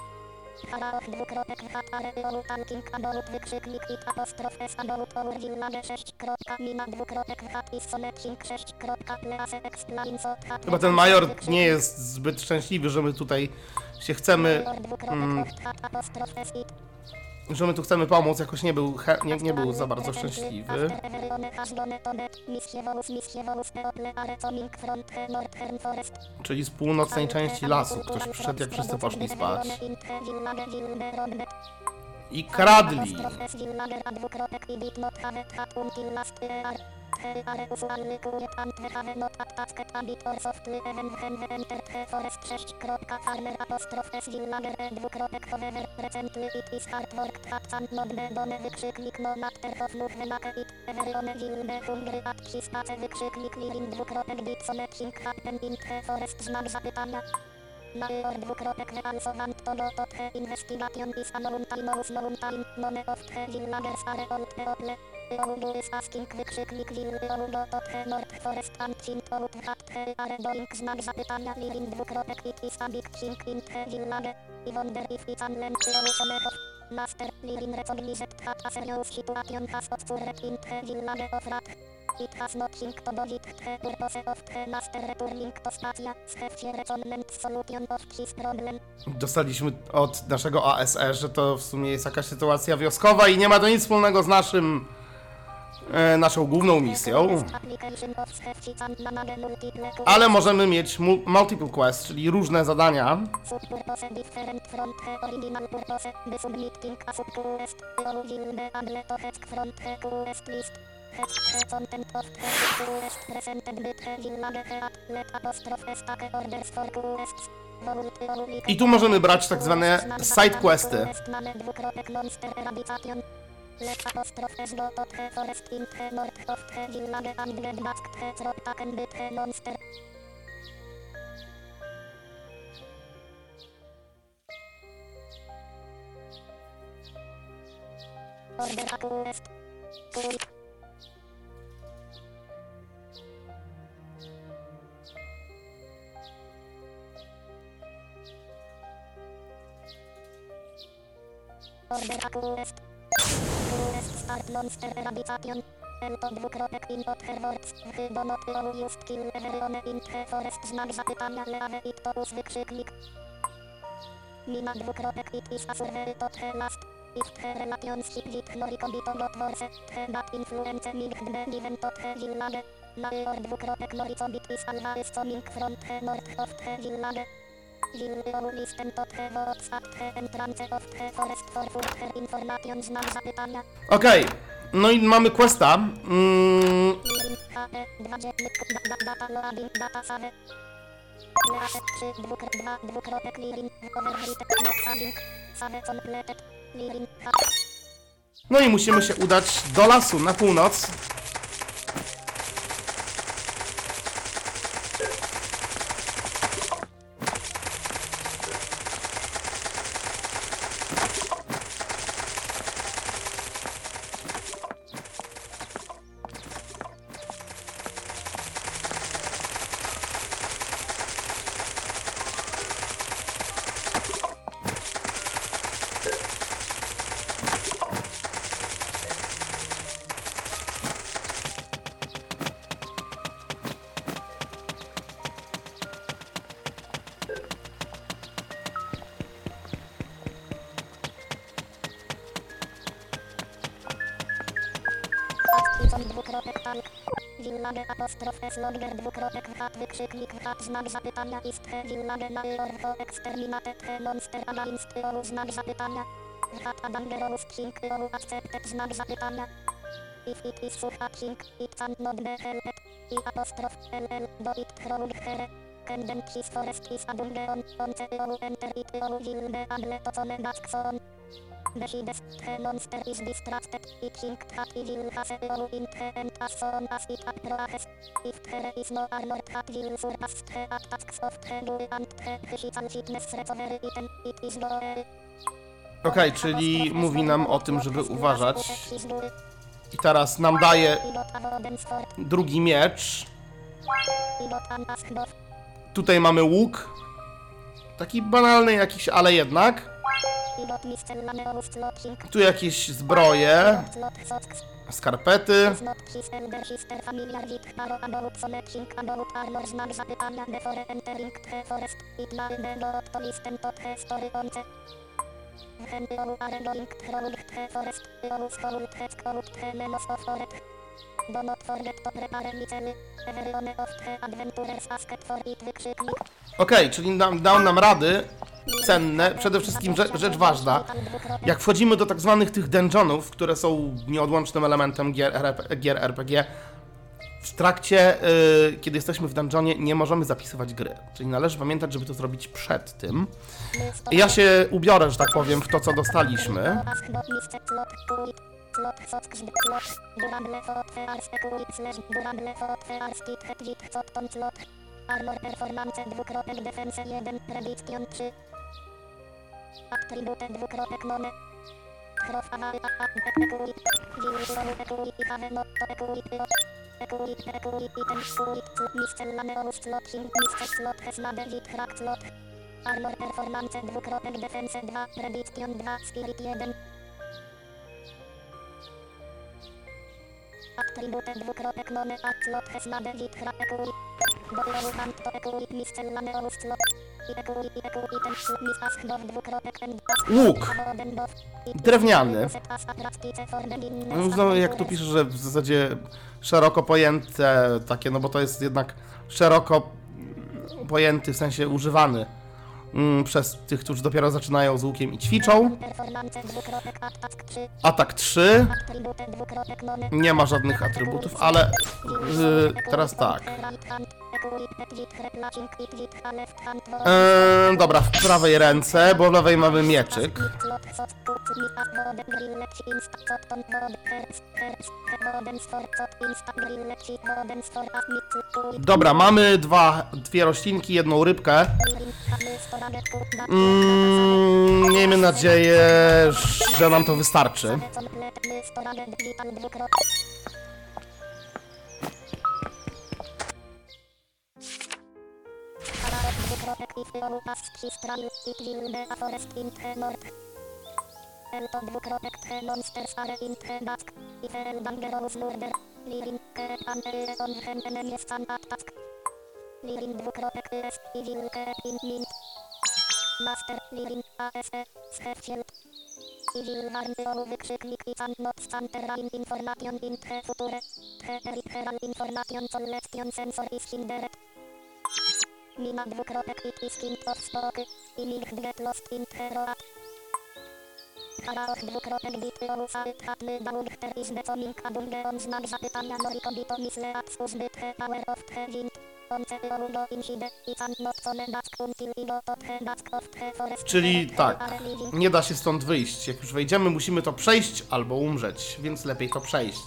Haraoch dwukropek hat are o talking about wykrzyknik it apostrof s about our village 6 kropka mina dwukropek hat is sonetching 6 kropka please explain so hat Chyba ten major nie jest zbyt szczęśliwy, że my tutaj się chcemy, Major dwukropek mm, hat apostrof s it że my tu chcemy pomóc. Jakoś nie był, he, nie, nie był za bardzo szczęśliwy. Czyli z północnej części lasu. Ktoś przyszedł, jak wszyscy poszli spać. I kradli. Wykrzyknik no matter of movement it everyone will be hungry at his pace wykrzyknik lirin dwukropek did something happen in the forest znak zapytania Major dwukropek also want to to the investigation is a mountain knows mountain none of the villagers are old people Master Lirin recognized that a serious situation has occurred in the village of Rat It has nothing to do the purpose of the master returning to stacja Schefcie recommend solution of his problem Dostaliśmy od naszego ASR, że to w sumie jest jakaś sytuacja wioskowa i nie ma to nic wspólnego z naszym, e, naszą główną misją. Ale możemy mieć mu- multiple quest, czyli różne zadania. I tu możemy brać tak zwane side questy. Quest mamy dwukropek monster eradication Let apostrophe go to the forest in the north of the village and get back the throat taken by the monster Order a quest. Quit. Order a quest. Quest start monster eradication. Elto dwukropek in other words. Chyba not allow just kill everyone in the forest znak zapytania leave it to us wykrzyknik. Mina dwukropek it is a survey to the last. If the relationship with Noricobito got worse, the bad influence might be given to the village. Major dwukropek Noricobit is always coming from the north of the village. Will you listen to the votes at the entrance of the forest for further information znak zapytania. Okej, no i mamy questa. Mm, Lirin HE 2 da- da- data loading data save. Lease 3 dwukro 2 dwukropek lirin overwritten not saving. Save completed. Lirin HE no i musimy się udać do lasu na północ. Apostrof S longer dwukropek hat wykrzyknik hat znak zapytania isthe village na orho exterminate the monster against o znak zapytania. Hat adangerous king o accepted znak zapytania. If it is for hacking, it can not be helped. I apostroph LL do it through here. Kenden his forest is abunge on, on CEO enter it o will be able to back son. The monster is distracted, it think that he will have CEO in as soon as it approaches. If there is no armor that will surpass the attacks of the bull and the physical fitness recovery item, it is no Okej, czyli mówi nam o tym, żeby uważać. I teraz nam daje drugi miecz. Tutaj mamy łuk. Taki banalny jakiś, ale jednak. Tu jakieś zbroje, skarpety. Do not forget to prepare licely. Everyone of the adventurers asked for it wykrzyknik. Okej, czyli nam, dał nam rady cenne. Przede wszystkim rzecz, rzecz ważna. Jak wchodzimy do tak zwanych tych dungeonów, które są nieodłącznym elementem gier, RP, gier RPG, w trakcie, y, kiedy jesteśmy w dungeonie, nie możemy zapisywać gry. Czyli należy pamiętać, żeby to zrobić przed tym. Ja się ubiorę, że tak powiem, w to, co dostaliśmy. Armor performance dwukropek defense 1 prediction 3 Attribute dwukropek none Cross away a a equip Visual equip have not to equip Equip equip item suit Miscellane host slot him Misce slot has na David crack slot Armor performance dwukropek defense 2 prediction 2 spirit 1 miscellane host slot I equip equip item suit mis ask dov dwukropek and Łuk. Drewniany. No, jak tu pisze, że w zasadzie szeroko pojęte takie, no bo to jest jednak szeroko pojęty, w sensie używany mm, przez tych, którzy dopiero zaczynają z łukiem i ćwiczą. Performance dwukropek attack 3 Atak 3, Attribute dwukropek none nie ma żadnych atrybutów, ale yy, teraz tak. Yy, dobra, w prawej ręce, bo w lewej mamy mieczyk. Dobra, mamy dwa, dwie roślinki, jedną rybkę. Mm, miejmy nadzieję, że nam to wystarczy. Elto dwukropek the monsters are in the dusk. If el dangerous murder. Lirin ke andere on hem enemies an attack. Lirin dwukropek es evil ke in mint. Master Lirin ASE Sheffield. Evil warny o wykrzyknik i can not stanterrain information in the future. The peripheral information collection sensor is hindered. Mina dwukropek of spoke. I link get lost in. Karaoch dwukropek bity daług ter is becoming abunge on znak zapytania noriko bito the power of the wind. I i. Czyli tak, nie da się stąd wyjść. Jak już wejdziemy, musimy to przejść albo umrzeć, więc lepiej to przejść.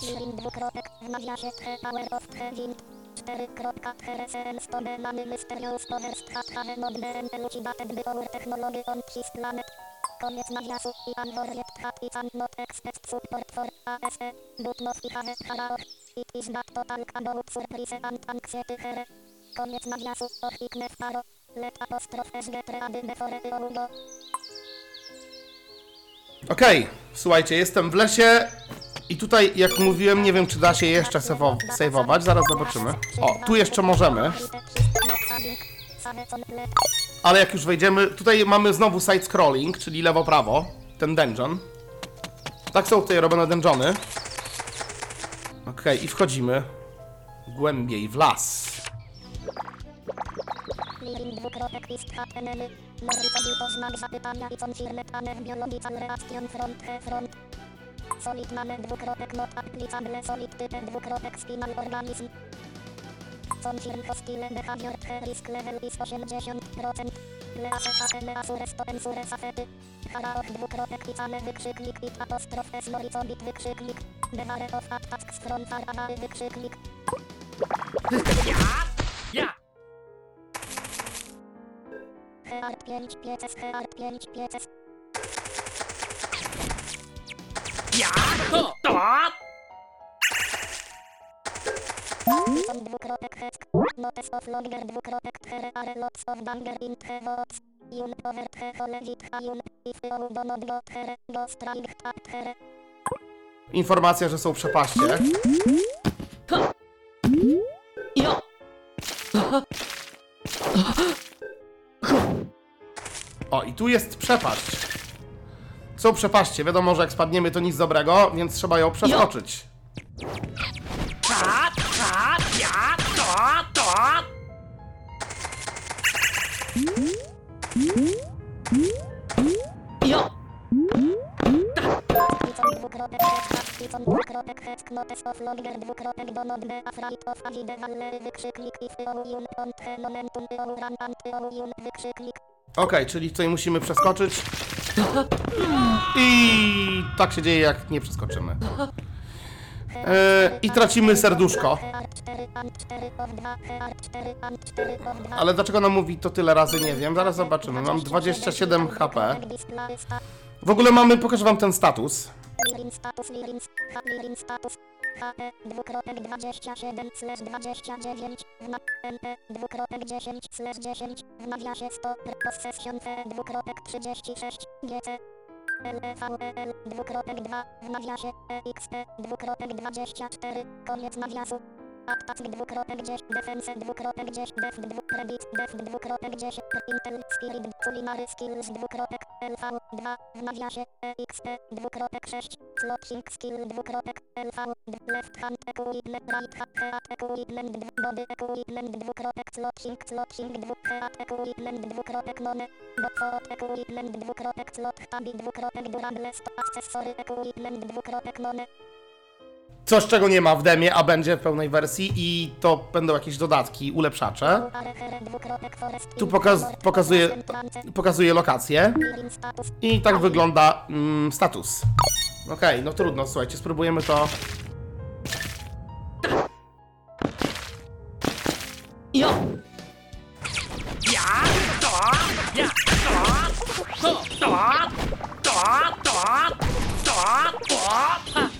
Lirin dwukropek w nawiasie the power of the wind. 4.3 stone mamy mysterious powers not been elucidated by our technology on his planet. Koniec nawiasu i unworried that it can not expect support for ASE, i have haraoch. It is not total about surprise and anxiety here. Koniec nawiasu, ochiknę w paro. Let apostroph s get ready before. Okej, słuchajcie, jestem w lesie i tutaj, jak mówiłem, nie wiem, czy da się jeszcze sewo- saveować. Zaraz zobaczymy. O, tu jeszcze możemy. Ale jak już wejdziemy, tutaj mamy znowu side-scrolling, czyli lewo-prawo, ten dungeon. Tak są tutaj robione dungeony. Okej, i wchodzimy głębiej w las. Lirin zapytania i front front. Solid name dwukropek not applicable solid type dwukropek spinal organism. Confirm hostile behavior risk level is 80%. Lease HTML asures to ensure safety. Haraoch dwukropek pisane wykrzyknik it apostrof s moricobit wykrzyknik. Beware of attacks from far away wykrzyknik. Ja! Ja! Heart 5 pieces, heart 5 pieces. Ja! To! To! Dwukropek heck. Notes of longer dwukropek here are lots of danger in the woods. Yun over the hole with yun. If you do not go here, go strike at here. Informacja, że są przepaście. Jo! O, i tu jest przepaść. Są przepaście. Wiadomo, że jak spadniemy, to nic dobrego, więc trzeba ją przeskoczyć. Ja! To! Jo! Okej, czyli tutaj musimy przeskoczyć. I tak się dzieje, jak nie przeskoczymy. E, I tracimy serduszko. Heart 4 and 4 of 2. Heart 4 and 4 of 2. Ale dlaczego nam mówi to tyle razy, nie wiem. Zaraz zobaczymy. Mam 27 HP. W ogóle mamy, pokażę wam ten status. HE, dwukropek 27 slash 29, w na, NE, dwukropek 10 slash 10, w nawiasie 100, possession C, dwukropek 36, GC, LEVEL, dwukropek 2, w nawiasie EXE, dwukropek 24, koniec nawiasu. Attack dwukropek 10, defense dwukropek 10, def dwu, credit, def dwukropek 10, intel, spirit, culinary skills dwukropek, LV 2, w nawiasie, EXE, dwukropek 6, slotting skill dwukropek, LV, left hand equipment, right hand head equipment, body equipment dwukropek, slotting, slotting dwu, head equipment dwukropek, none, bot equipment dwukropek, slot, tabi dwukropek, durable, accessory equipment dwukropek, none, Coś, czego nie ma w demie, a będzie w pełnej wersji i to będą jakieś dodatki, ulepszacze. Tu pokaz pokazuje, pokazuje lokację i tak wygląda mm, status. Okej, no trudno, słuchajcie, spróbujemy to. Jo! Ja! To! Ja! To! To! To! To! To! To! To! Ha! Ja! Ha! Ha! Ha! Jo! To! To! Ja! Ha! Ha! Ja! To! Ha! To! Ha! Ha! Ja! To!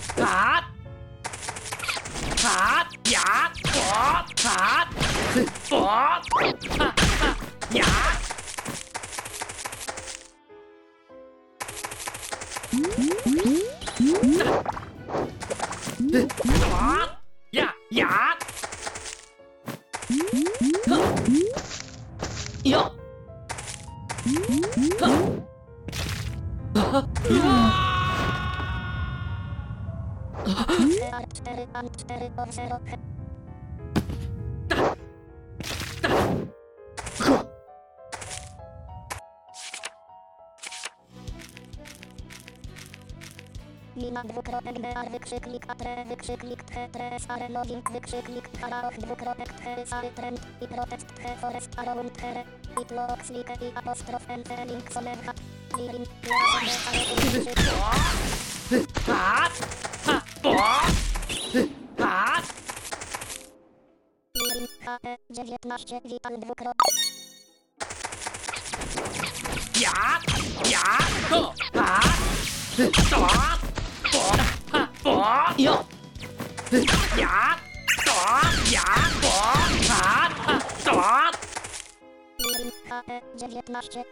啊卡呀我卡我哈哈呀嗯嗯嗯嗯嗯嗯嗯嗯嗯嗯嗯嗯 bear wykrzyknik atre wykrzyknik tche tres are loading wykrzyknik haraoch dwukropek tche sary trend i protest tche forest around here i tlok slike i apostrof ente link somerha lirin wykrzyknik 19 wital dwukropek Ja! Ja! To! Ha! To! To! To! Jo! Ja, to, ja, to, ta, to. Lirin HP 19.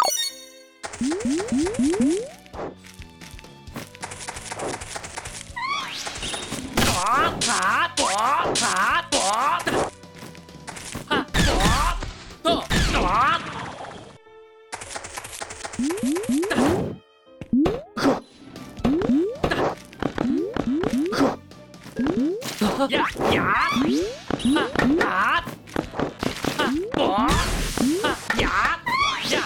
To, ta, to, ta, to. Ta, Ja, ja. Ha, ja. Ja.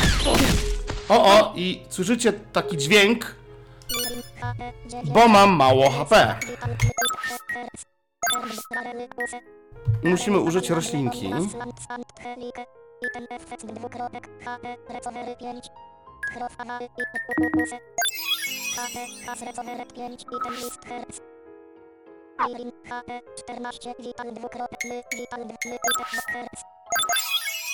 O, o, i słyszycie taki dźwięk, Lirin HP 9. bo mam mało HP. Musimy użyć roślinki. Slant, Item dwukropek. HP. Recovery 5. Chrofawały. Item Buse.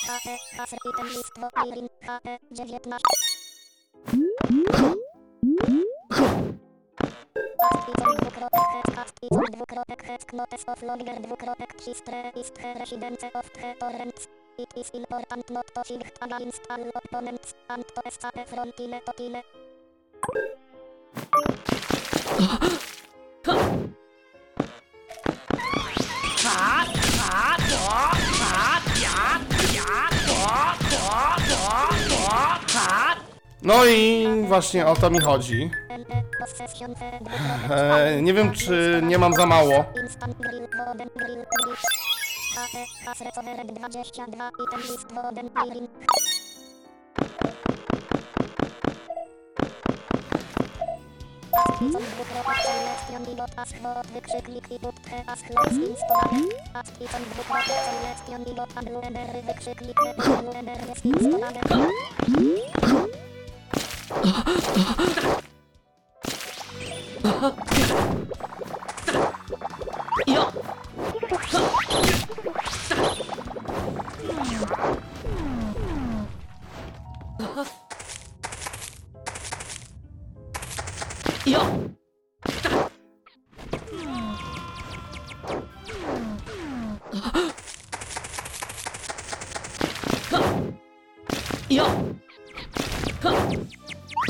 HP. Has recovery 5. Item list herz. Lirin HP 14. Vital dwukropek. My. Vital dw- my. Item herz. HP. Has item list. Lirin HP 19. Activum dwukropek of the torrents. It is important not to think against all opponents and to escape from kile to kile. No i właśnie o to mi chodzi. E, nie wiem, czy nie mam za mało. Grill, woden, grill,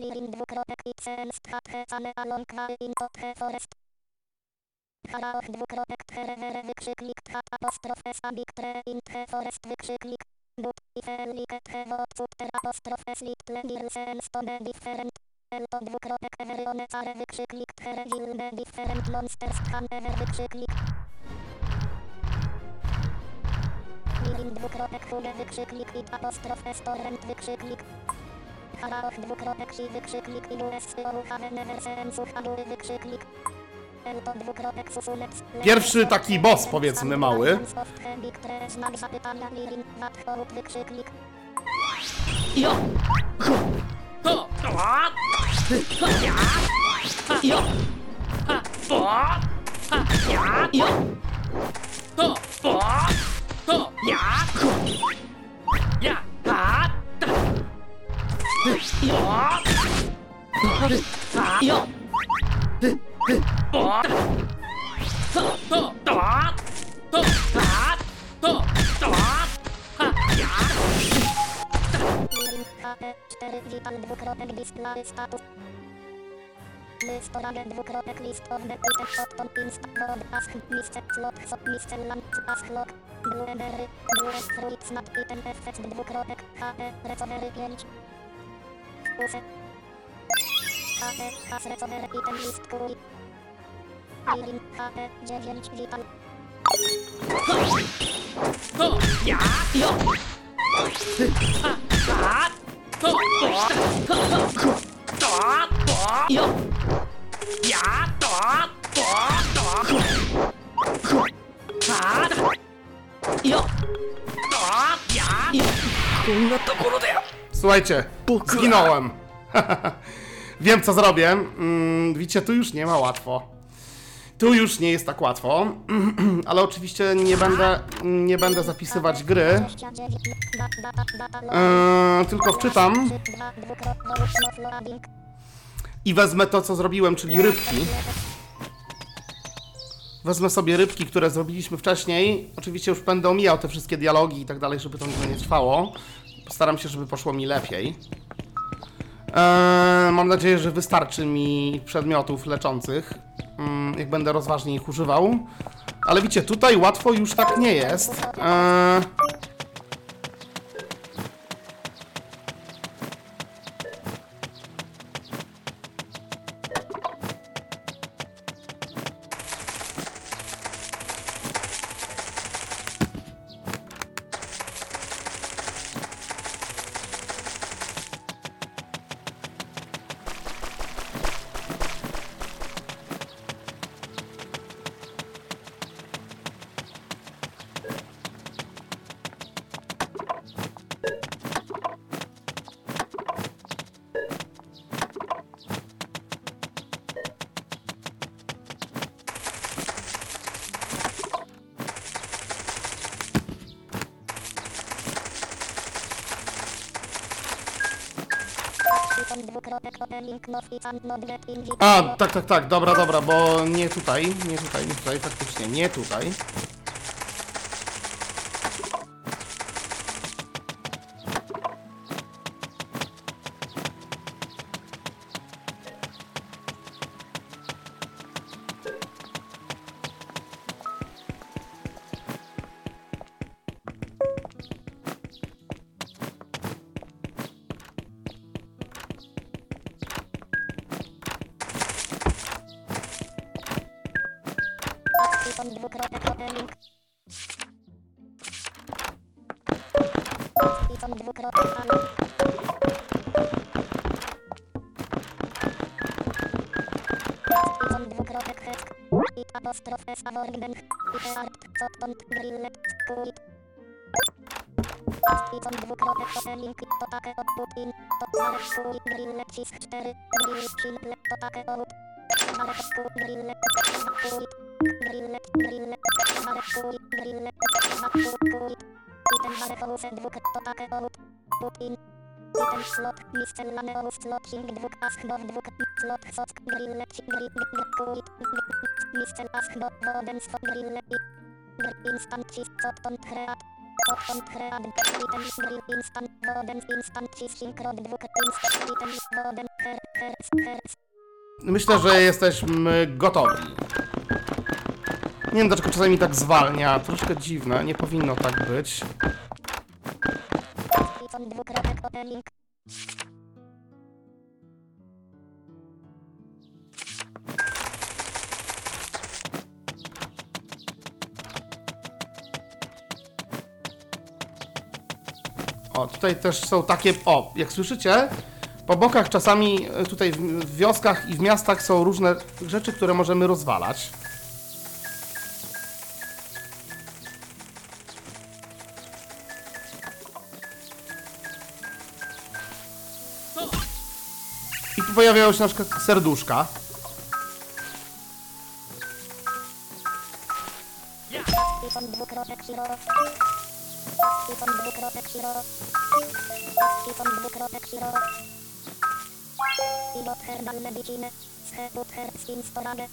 Lirin dwukropek XL same along in the forest. Haraoch dwukropek therevere wykrzyknik tchat apostrof s abik tre in the forest wykrzyknik. But i felike thewo cutter apostrof s little girlsen stone different. Elto dwukropek everyone care wykrzyknik there wilde different monsters can ever wykrzyknik. Lirin dwukropek huge wykrzyknik i apostrof s torrent wykrzyknik. Haraoch dwukropek si wykrzyknik i US ołuchane never sensu dwukropek susunek. Pierwszy taki boss, powiedzmy, mały. Jo. To, ja, jo. Ha, to, ha, ja, jo. To, to, to, ja. Ja, ha, 4 wital dwukropek display status. List orage dwukropek list of the item opton insta word ask misce slot so misce lamp ask lock. Blue berry, blue fruit snap item effect dwukropek HP, recovery 5. Use. HP, has recovery item list krój. Lirin, HP, 9 wital. To ja, jo. Ha, ha, to, to, to, to, to, jo. Ja, to, よこんなところで Słuchajcie, Bukla. zginąłem. Wiem, co zrobię. Mm, widzicie, tu już nie ma łatwo. Tu już nie jest tak łatwo, ale oczywiście nie będę, nie będę zapisywać gry, 29, da- data, data, lo- Eee, tylko wczytam i wezmę to, co zrobiłem, czyli rybki. Wezmę sobie rybki, które zrobiliśmy wcześniej. Oczywiście już będę omijał te wszystkie dialogi i tak dalej, żeby to nie trwało. Postaram się, żeby poszło mi lepiej. Eee, mam nadzieję, że wystarczy mi przedmiotów leczących, mm, jak będę rozważnie ich używał. Ale widzicie, tutaj łatwo już tak nie jest. Eee, A, tak, tak, tak, dobra, dobra, bo nie tutaj, nie tutaj, nie tutaj, faktycznie, nie tutaj. Item marek, ouse, dwuk, to take od. Putin. Item slot, miscellane ouse, slot, sing, dwuk, ask, dov, dwuk, slot, sock, grillet, grill, quit. Miscel, ask, dov, woden, stop, grillet, Grill, instant cheese, cotton, creat. Cotton, Myślę, że jesteśmy gotowi. Nie wiem, dlaczego czasami tak zwalnia, troszkę dziwne, nie powinno tak być. O, tutaj też są takie, o, jak słyszycie, po bokach czasami e, tutaj w, wioskach i w miastach są różne rzeczy, które możemy rozwalać. I tu pojawiają się na przykład serduszka. Python, dwukropek, hero. Ibot herbal medicine. Scheput herb skin storage.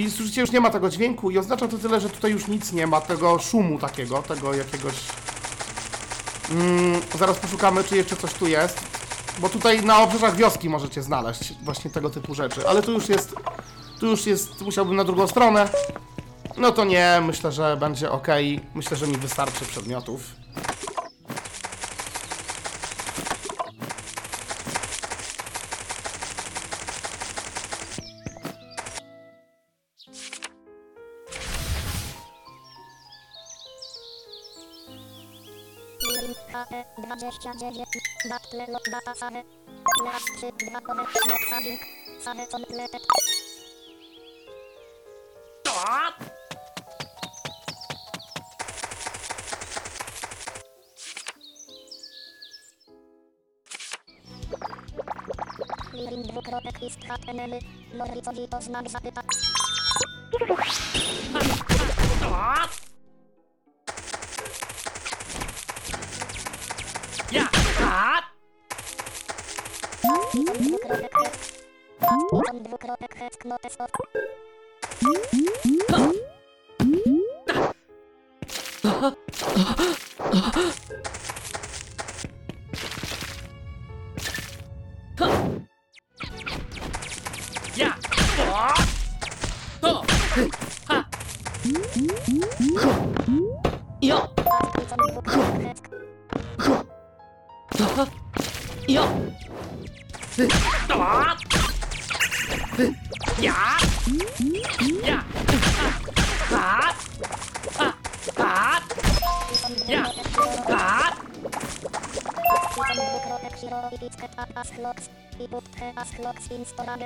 I słyszycie, już nie ma tego dźwięku i oznacza to tyle, że tutaj już nic nie ma, tego szumu takiego, tego jakiegoś... Mm, zaraz poszukamy, czy jeszcze coś tu jest. Bo tutaj na obrzeżach wioski możecie znaleźć właśnie tego typu rzeczy, ale tu już jest... Tu już jest, musiałbym na drugą stronę. No to nie, myślę, że będzie ok. Myślę, że mi wystarczy przedmiotów. 29 Battle data save Leas 3 2 over not saving Save completed! Clearing dwukropek ist HTML Loricowi to znak zapytania Python dwukropek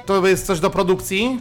To jest coś do produkcji?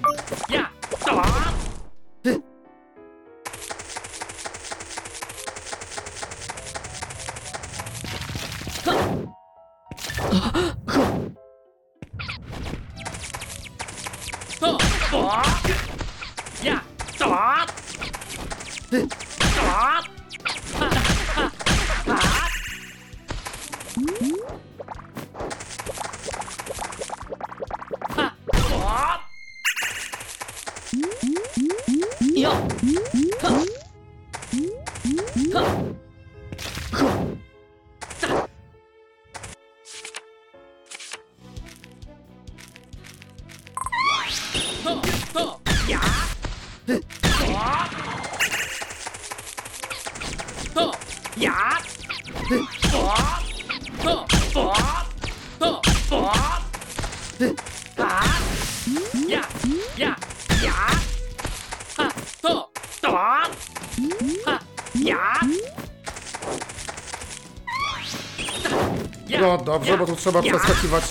No dobrze, bo tu trzeba przeskakiwać.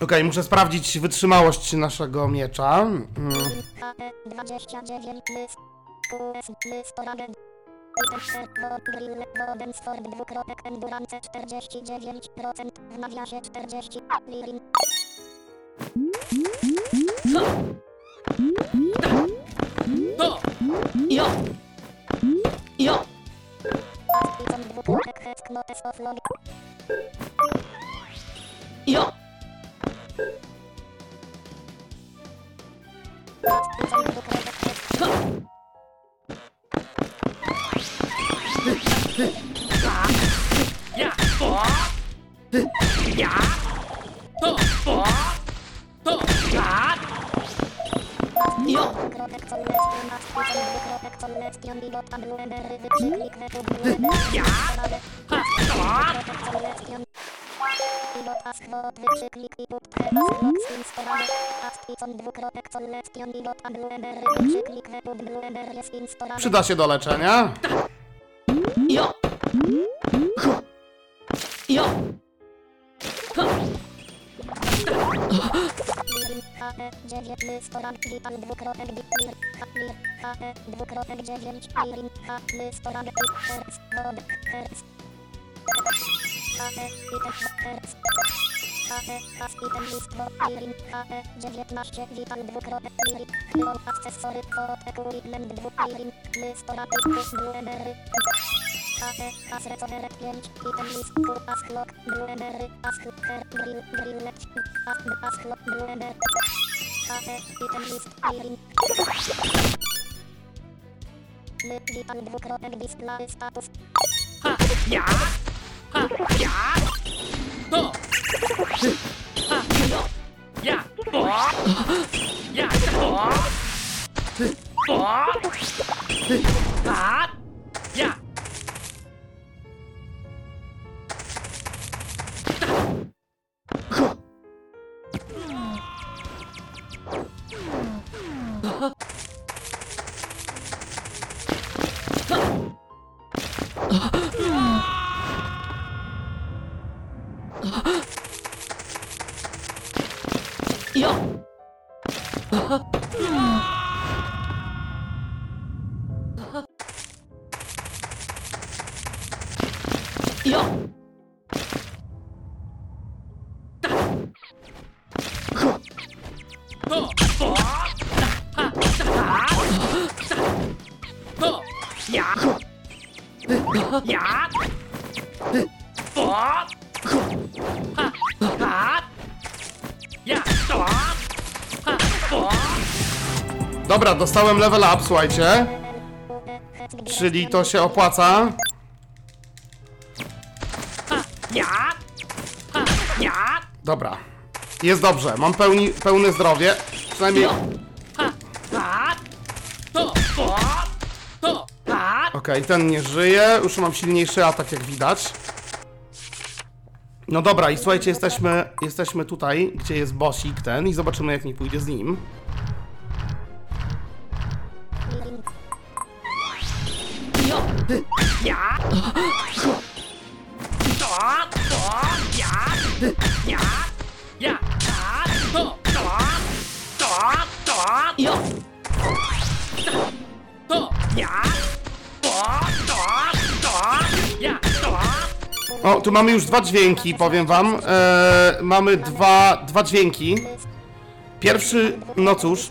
Okej, muszę sprawdzić wytrzymałość naszego miecza. Mm. HE 29 list QS Ja. Ja. Ja. Ja. Oh. Oh. Oh. Stop! Ja! Przyda się do leczenia. Ja! Ja! Ha! Lirin HE 9 Lystoran Wital dwukropek Lir Lir HE dwukropek 9 Lirin H Lystoran Hertz Wod Hertz HE Item Hertz HE Has Item List Wod Lirin HE 19 Wital dwukropek Lirin Chylon Akcesory Kod Equipment dwuk Lirin Lystoran Itus Blueberry HE Has Recover 5 Item List Q As Clock Blueberry As Her Grill Grillet As As Clock Blueberry HE Item List Lirin My Wital dwukropek Display Status Ha! Ja! Ha! Ja! Stop! Ha! Stop! Ja! Stop! Ja! Stop! Stop! Ha! Ja! Dostałem level up, słuchajcie. Czyli to się opłaca. Dobra. Jest dobrze, mam pełni, pełne zdrowie. Przynajmniej... Okej, ten nie żyje. Już mam silniejszy atak, jak widać. No dobra, i słuchajcie, jesteśmy, jesteśmy tutaj, gdzie jest bossik ten i zobaczymy, jak mi pójdzie z nim. O, tu mamy już dwa dźwięki, powiem wam. Eee, mamy dwa, dwa dźwięki. Pierwszy, no cóż,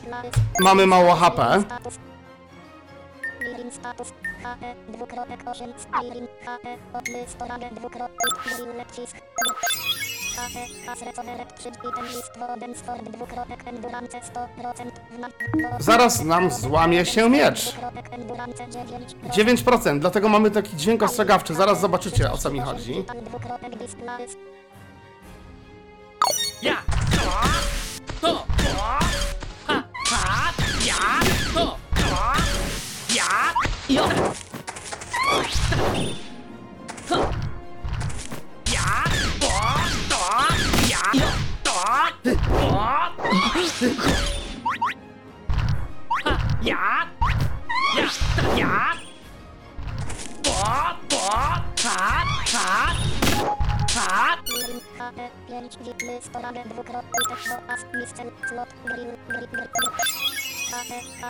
mamy mało HP. HE dwukropek 8 Lirin HE dwukropek HE asrecoveret 3 item list dwukropek endurance 100% w na Zaraz nam złamie się miecz. dwukropek endurance 9 9%, dlatego mamy taki dźwięk ostrzegawczy. Zaraz zobaczycie, o co mi chodzi. Ja! To! Ha! Ha! Ja! To! Ja!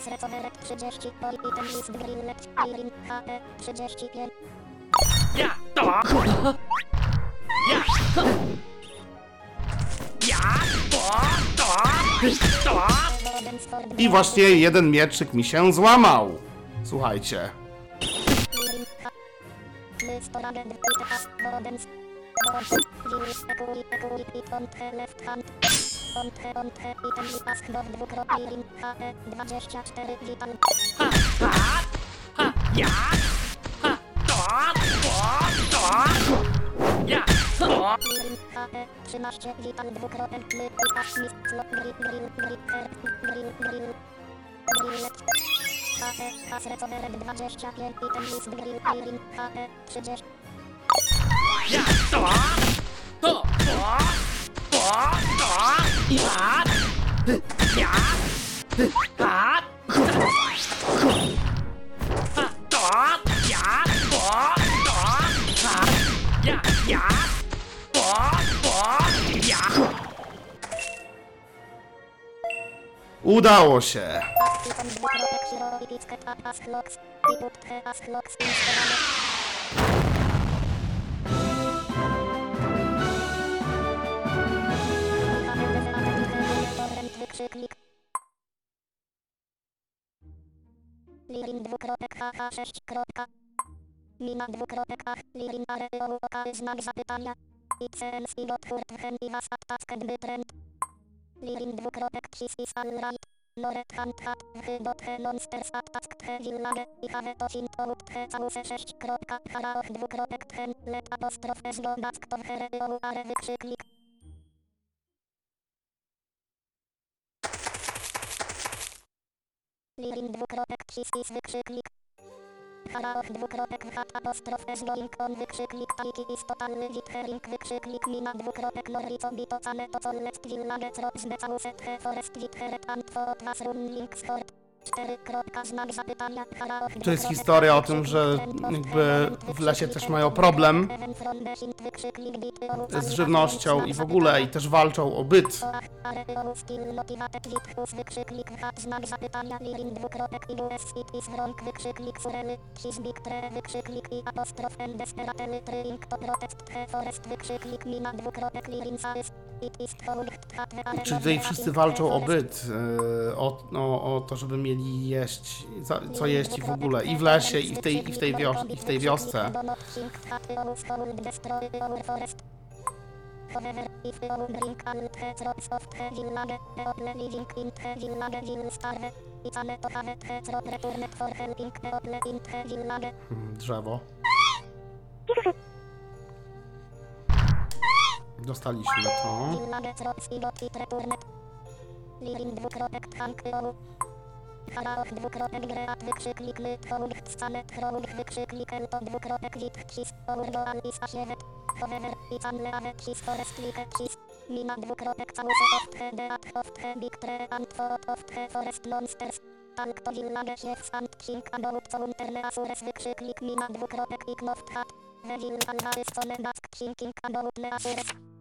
HE asrecoveret 30 poi item list grill lep Lirin HE 35 Ja! To! Ja! Ja! To! To! To! I właśnie jeden mieczyk mi się złamał. Słuchajcie. Lirin H Grill ekui ekui it on the left hand on the item li ask do dwukrot Lirin HE 24 vital Ha! Ha! Ha! Ja! Ha! To! To! To! Ja! To! Lirin HE 13 vital dwukropek my i ask mis slot grill grill grill grill grill Grillet HE asrecoveret 25 item list grill Lirin HE 30 Ja! To! To! To! To! To! Ja! Ja! Ha! Ha! To! Ja! To! To! Ha! Ja! Ja! To! To! Ja! Udało się. Wykrzyknik Lirin dwukropek HH 6 kropka. Mina dwukropek ach Lirin areo OK znak zapytania. ICN Spilot Hurtchen i was aptasket bytrend Lirin dwukropek kis is alright Loret hand hat Hybot he monsters aptask he village. I have to sin out he całuse 6 kropka. Haraoch dwukropek tchen Let apostrof es lodask to hereo are wykrzyknik Lirin dwukropek kisis wykrzyknik. Haraoch dwukropek hat apostrof loink on wykrzyknik Taiki is totalny withering wykrzyknik Mina dwukropek lorico bito cane to collect village trop zbecauset he forest witheret and for was run link skort To jest historia o tym, że jakby w lesie też mają problem z żywnością i w ogóle, i też walczą o byt. Czyli tutaj wszyscy walczą o byt, e, o, o, o to, żeby mieli jeść, za- co jeść i w ogóle, i w lesie, i w tej, i w tej, wios i w tej wiosce. Hmm, Drzewo. Dostaliśmy to. Haraoch dwukropek great wykrzyknik lit hołg wcale hołg wykrzyknik elto dwukropek wit his ourgo alis asievet. However, it's unle avet his forest liket his. Mina dwukropek całuse of the deat of the big tree and thought of the forest monsters. Talk to village chefs and king about counter asures wykrzyknik mina dwukropek ignoft hat. The village is one dask thinking about le asures.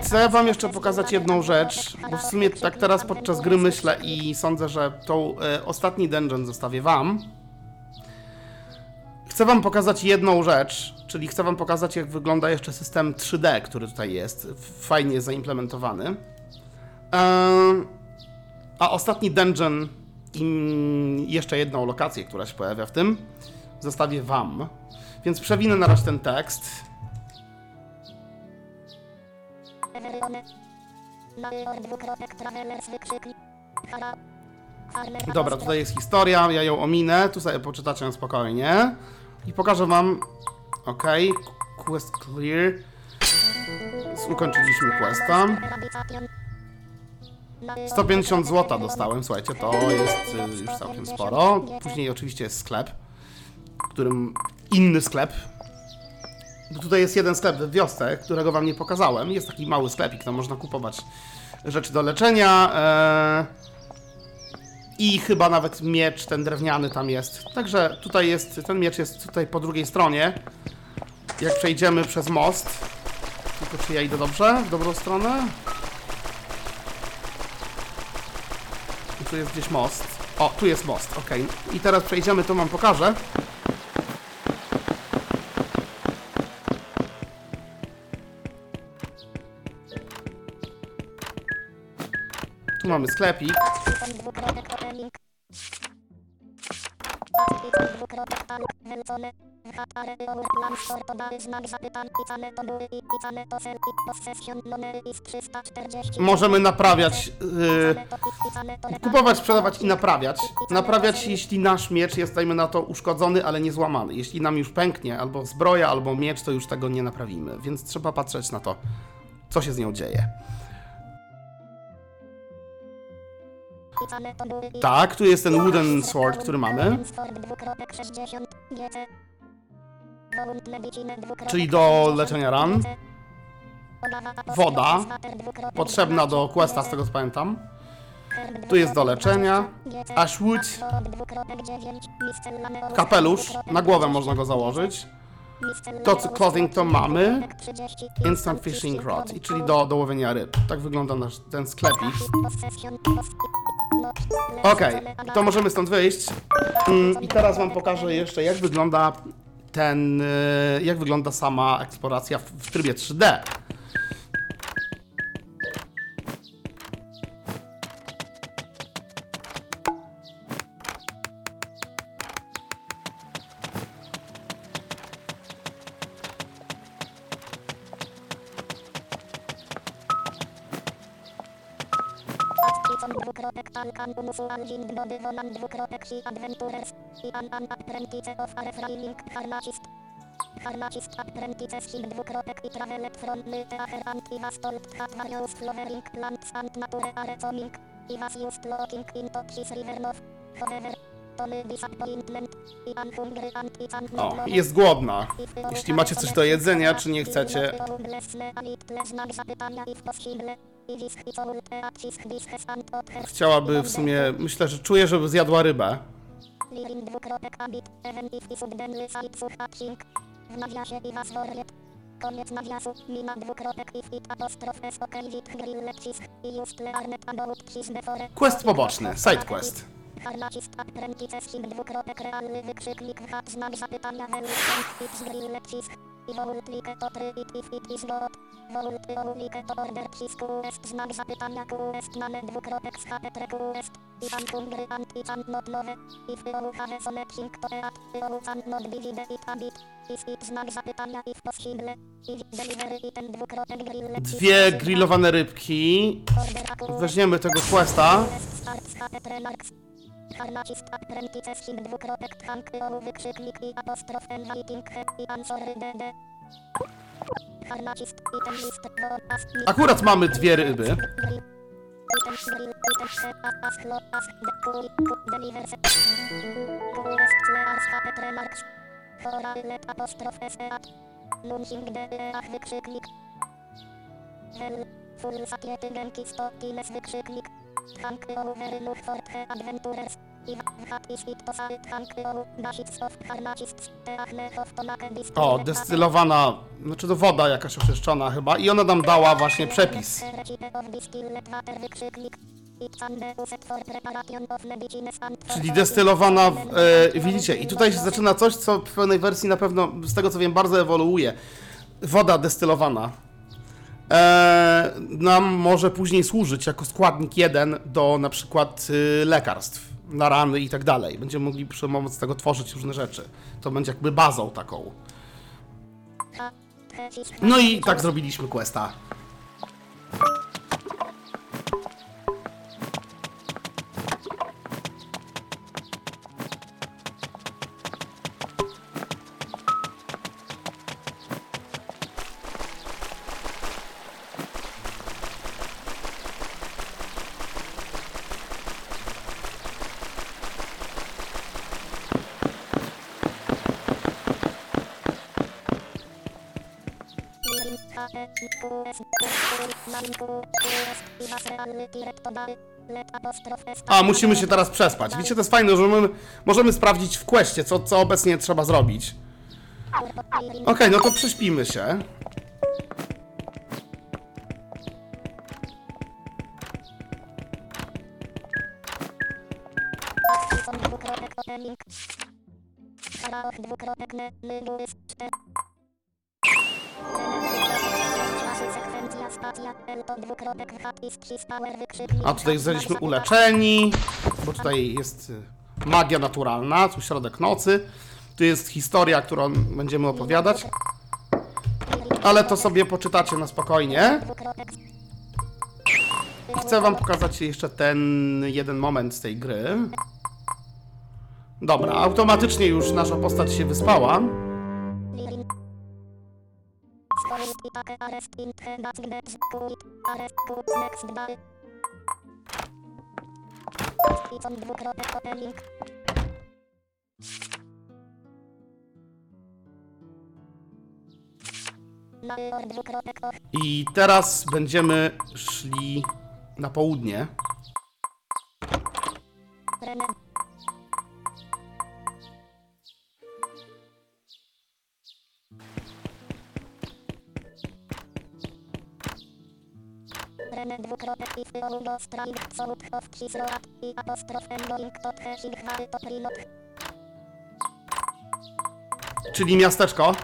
Chcę wam jeszcze pokazać jedną rzecz, bo w sumie tak teraz podczas gry myślę i sądzę, że tą e, ostatni dungeon zostawię wam. Chcę wam pokazać jedną rzecz, czyli chcę wam pokazać jak wygląda jeszcze system 3D, który tutaj jest, fajnie zaimplementowany. Ehm, a ostatni dungeon i jeszcze jedną lokację, która się pojawia w tym, zostawię wam. Więc przewinę na razie ten tekst. Dobra, tutaj jest historia, ja ją ominę, tu sobie poczytacie ją spokojnie. I pokażę wam... Ok, quest clear. Ukończyliśmy questa. 150 zł dostałem, słuchajcie, to jest y, już całkiem sporo. Później oczywiście jest sklep, w którym inny sklep. Tutaj jest jeden sklep w wiosce, którego wam nie pokazałem. Jest taki mały sklepik, tam można kupować rzeczy do leczenia. E, I chyba nawet miecz ten drewniany tam jest. Także tutaj jest, ten miecz jest tutaj po drugiej stronie. Jak przejdziemy przez most. Tylko czy ja idę dobrze? W dobrą stronę? I tu jest gdzieś most. O, tu jest most, ok. I teraz przejdziemy, to wam pokażę. Numery is 340. Możemy naprawiać, yy, kupować, sprzedawać i naprawiać. Naprawiać, jeśli nasz miecz jest, dajmy na to, uszkodzony, ale nie złamany. Jeśli nam już pęknie albo zbroja, albo miecz, to już tego nie naprawimy. Więc trzeba patrzeć na to, co się z nią dzieje. Tak, tu jest ten wooden sword, który mamy. Sword dwukropek 60 GC. Wound medicine dwukropek Czyli do 60 leczenia ran. Woda. Potrzebna do questa, z tego co pamiętam. Tu jest do leczenia. Ashwood. Kapelusz. Na głowę można go założyć. To, clothing, to mamy. Instant Fishing Rod, czyli do, do łowienia ryb. Tak wygląda nasz ten sklepik. Okej, to możemy stąd wyjść. Mm, I teraz wam pokażę jeszcze, jak wygląda ten, y, jak wygląda sama eksploracja w, w trybie 3D. Umusu Algin Body Woman dwukropek He Adventurers I An An Apprentice of Arefrailing Harmacist Harmacist Apprentices Him dwukropek I Travelet from Myteacher and I was told that various flowering plants and nature are coming I was used looking into his river However to my disappointment I am hungry and it's an O, jest głodna. Jeśli macie coś do jedzenia, czy nie chcecie, Chciałaby w sumie, myślę, że czuję, żeby zjadła rybę. W nawiasie i. Koniec nawiasu, mina dwukropek if it apostrof s ok wit grill lepcisk i just le arnet about psis defore. Quest poboczny, side quest. Harnacist apprentices him dwukropek realny wykrzyknik hat znak zapytania welcome it grill lepcisk. It if is not. Quest znak zapytania quest name dwukropek z HP quest. I hungry and it not love. If you have to eat, you not divide it a bit. Is it znak zapytania if possible. If. Dwie grillowane rybki. Weźmiemy tego questa. Harnacist apprentices him dwukropek thank you wykrzyknik i apostrof i answer dd. Harnacist item list me. Akurat mamy dwie ryby. Wykrzyknik. Hell. Full sakiety genki stottines wykrzyknik. O, destylowana, znaczy to woda jakaś oczyszczona chyba. I ona nam dała właśnie przepis. Czyli destylowana, e, widzicie, i tutaj się zaczyna coś, co w pełnej wersji na pewno, z tego co wiem, bardzo ewoluuje. Woda destylowana. E, nam może później służyć jako składnik jeden do na przykład y, lekarstw na rany i tak dalej. Będziemy mogli przy pomocy tego tworzyć różne rzeczy. To będzie jakby bazą taką. No i tak zrobiliśmy questa. A, musimy się teraz przespać. Wiecie, to jest fajne, że my możemy sprawdzić w questie, co, co obecnie trzeba zrobić. Okej, no to prześpimy się. Dwukropek A tutaj zostaliśmy uleczeni, bo tutaj jest y, magia naturalna, tu środek nocy. Tu jest historia, którą będziemy opowiadać, ale to sobie poczytacie na spokojnie. I chcę wam pokazać jeszcze ten jeden moment z tej gry. Dobra, automatycznie już nasza postać się wyspała. I teraz będziemy szli na południe. Dwukropek i fyolugo strajk sołd of kisroat i to. Czyli miasteczko.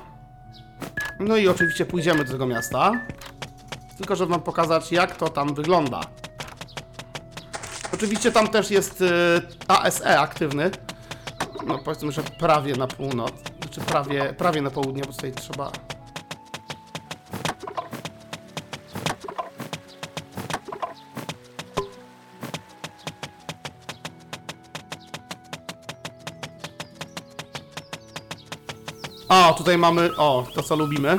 No i oczywiście pójdziemy do tego miasta. Tylko, żeby wam pokazać, jak to tam wygląda. Oczywiście tam też jest y, ASE aktywny. No powiedzmy, że prawie na północ. Znaczy prawie, prawie na południe, bo tutaj trzeba... O, tutaj mamy, o, to co lubimy.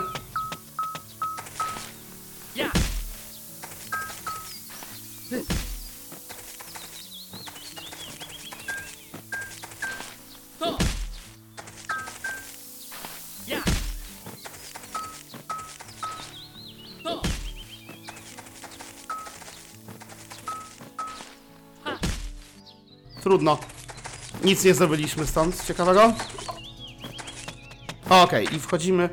Trudno. Nic nie zrobiliśmy stąd ciekawego. Okej, i wchodzimy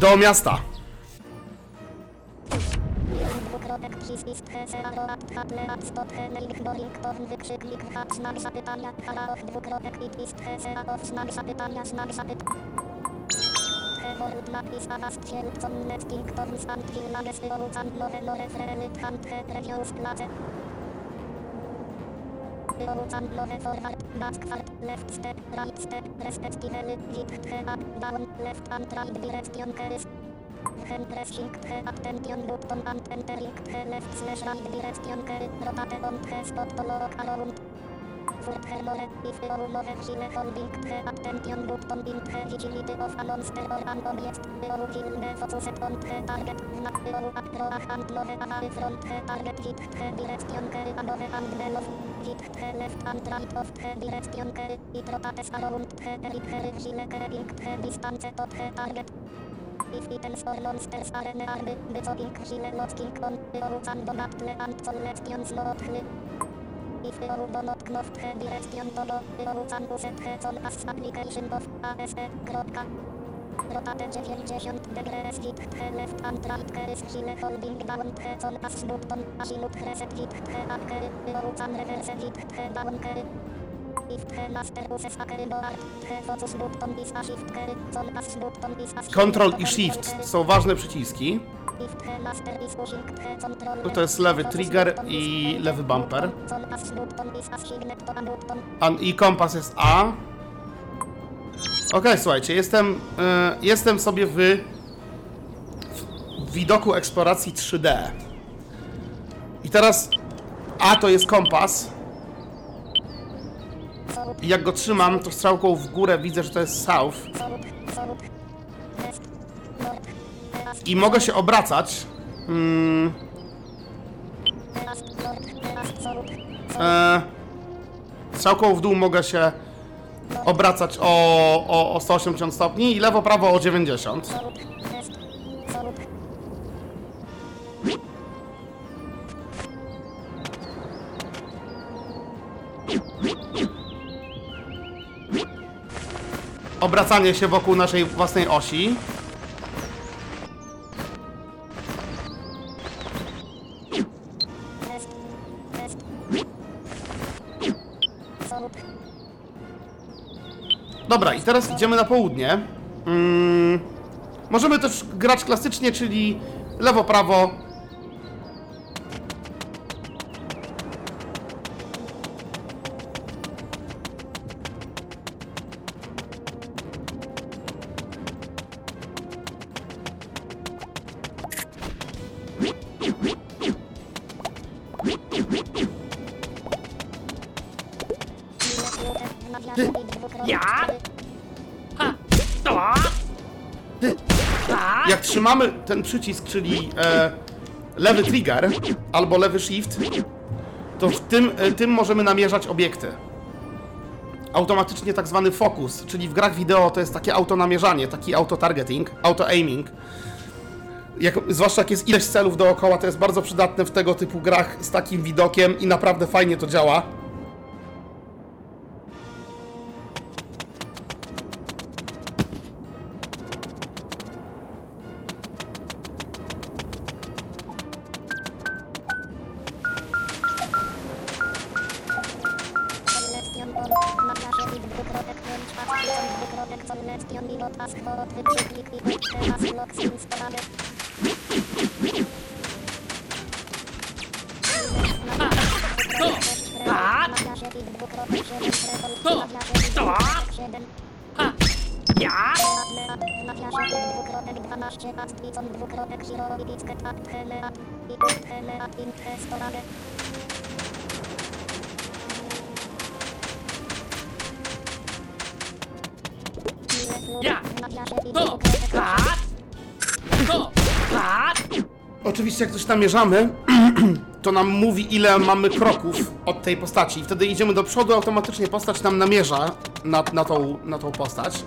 do miasta. Dwukropek przycisk hese aroat hable at stop hemelik boring porn wykrzyknik hat znak zapytania halaoch dwukropek i twist hese aof znak zapytania znak zapytania Heworud napis avast sielcon netting porn stand filages wyolucan lore lore frenyt hand he reviews place Wyolucan lore forward backward left step right step respectively lift he up down left and right direction keys Hand pressing P attention button and entering P left slash right direction K rotate on P stop to lock around Furt hermore if you love chile holding P attention button in P vigility of a monster or an object you kill the on P target not you acro a hand love away from P target hit P direction K above and below hit P left and right of P direction K it rotates around P periphery chile carrying P distance to P target If items or monsters are nearby, wycofing chwilę locking on, do natle and lotchly. If you do not Rotate 90 degrees he left and right keys chwilę holding down he on as button, azimuth reset hit he up key, wyolucan reverse hit he down key. If the master uses a key board, the focus button is a shift on as button is a shift Control i Shift są ważne przyciski. To jest lewy trigger i lewy bumper. on as button is a signet to a button. A, I kompas jest A. Okej, słuchajcie, jestem, e, jestem sobie w, w widoku eksploracji 3D. I teraz A to jest kompas. I jak go trzymam, to strzałką w górę widzę, że to jest south. I mogę się obracać. Mm, e, strzałką w dół mogę się obracać o, o, o 180 stopni i lewo, prawo o 90. south, west, south. obracanie się wokół naszej własnej osi. Dobra, i teraz idziemy na południe. Mm, możemy też grać klasycznie, czyli lewo, prawo. Przycisk, czyli e, lewy trigger albo lewy shift, to w tym, e, tym możemy namierzać obiekty. Automatycznie tak zwany focus, czyli w grach wideo to jest takie autonamierzanie, taki auto-targeting, auto-aiming. Jak, zwłaszcza jak jest ileś celów dookoła, to jest bardzo przydatne w tego typu grach z takim widokiem i naprawdę fajnie to działa. Oczywiście jak coś namierzamy, to nam mówi ile mamy kroków od tej postaci. I wtedy idziemy do przodu, automatycznie postać nam namierza na, na, tą, na tą postać.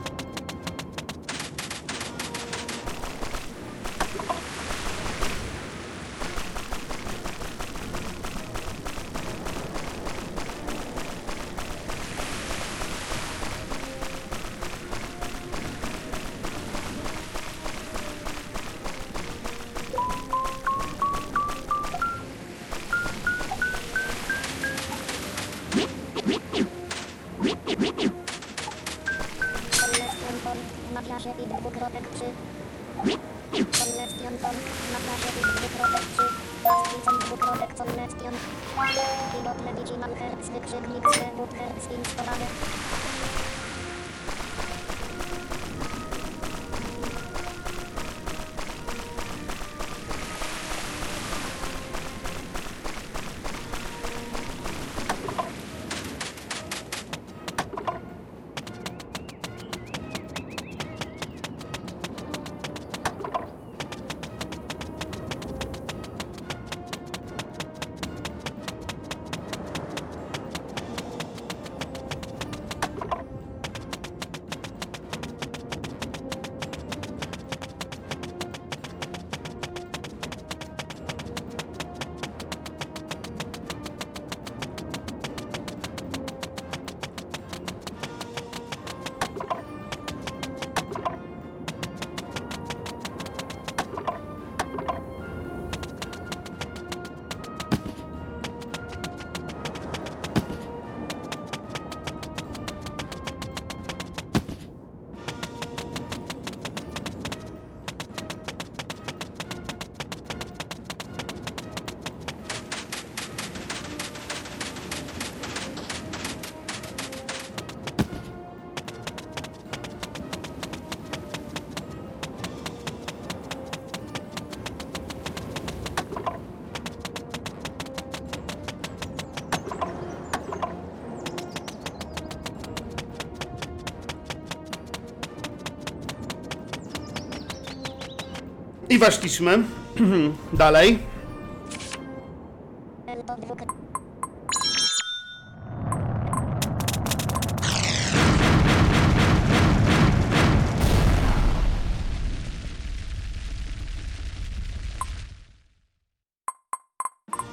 Weszliśmy dalej.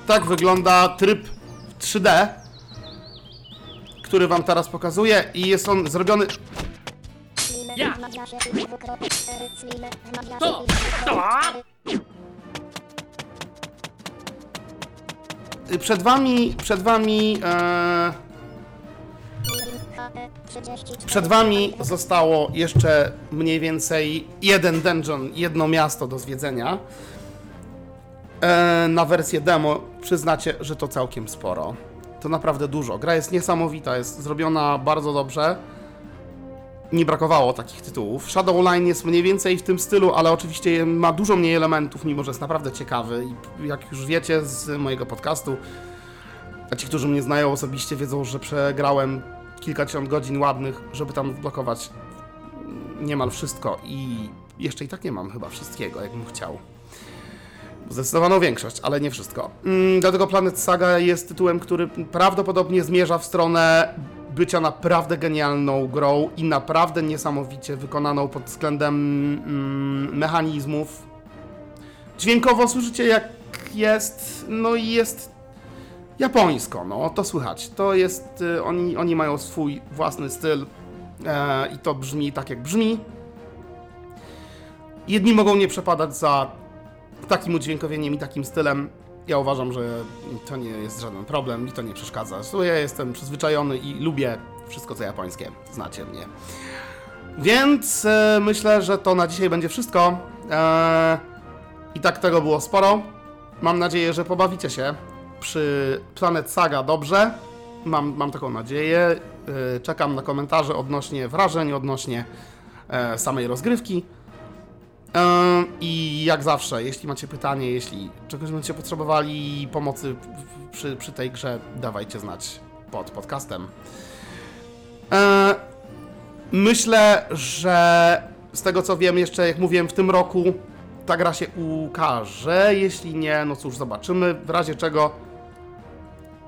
Tak wygląda tryb w 3D, który wam teraz pokazuję i jest on zrobiony To. cztery. przed wami, przed wami, e, Link HP 34. przed wami zostało jeszcze mniej więcej jeden dungeon, jedno miasto do zwiedzenia. E, na wersję demo przyznacie, że to całkiem sporo. To naprawdę dużo. Gra jest niesamowita, jest zrobiona bardzo dobrze. Nie brakowało takich tytułów. Shadowline jest mniej więcej w tym stylu, ale oczywiście ma dużo mniej elementów, mimo że jest naprawdę ciekawy. I jak już wiecie z mojego podcastu, a ci, którzy mnie znają osobiście, wiedzą, że przegrałem kilkadziesiąt godzin ładnych, żeby tam wblokować niemal wszystko i jeszcze i tak nie mam chyba wszystkiego, jakbym chciał. Zdecydowaną większość, ale nie wszystko. Mm, dlatego Planet Saga jest tytułem, który prawdopodobnie zmierza w stronę bycia naprawdę genialną grą i naprawdę niesamowicie wykonaną pod względem mm, mechanizmów. Dźwiękowo słyszycie jak jest, no i jest japońsko, no to słychać. To jest, y, oni, oni mają swój własny styl e, i to brzmi tak jak brzmi. Jedni mogą nie przepadać za takim udźwiękowieniem i takim stylem. Ja uważam, że to nie jest żaden problem, mi to nie przeszkadza. Zresztą ja jestem przyzwyczajony i lubię wszystko co japońskie. Znacie mnie. Więc e, myślę, że to na dzisiaj będzie wszystko. E, I tak tego było sporo. Mam nadzieję, że pobawicie się przy Planet Saga dobrze. Mam, mam taką nadzieję. E, czekam na komentarze odnośnie wrażeń, odnośnie e, samej rozgrywki. I jak zawsze, jeśli macie pytanie, jeśli czegoś będziecie potrzebowali pomocy przy, przy tej grze, dawajcie znać pod podcastem. Myślę, że z tego co wiem, jeszcze jak mówiłem, w tym roku ta gra się ukaże. Jeśli nie, no cóż, zobaczymy. W razie czego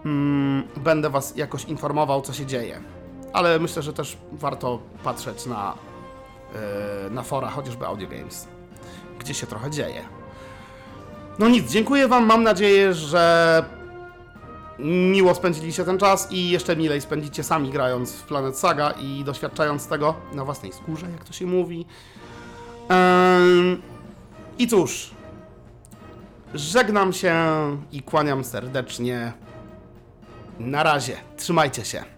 mm, będę Was jakoś informował, co się dzieje. Ale myślę, że też warto patrzeć na, yy, na fora, chociażby Audio Games, gdzie się trochę dzieje. No nic, dziękuję Wam. Mam nadzieję, że miło spędziliście ten czas i jeszcze milej spędzicie sami grając w Planet Saga i doświadczając tego na własnej skórze, jak to się mówi. I cóż, żegnam się i kłaniam serdecznie. Na razie, trzymajcie się.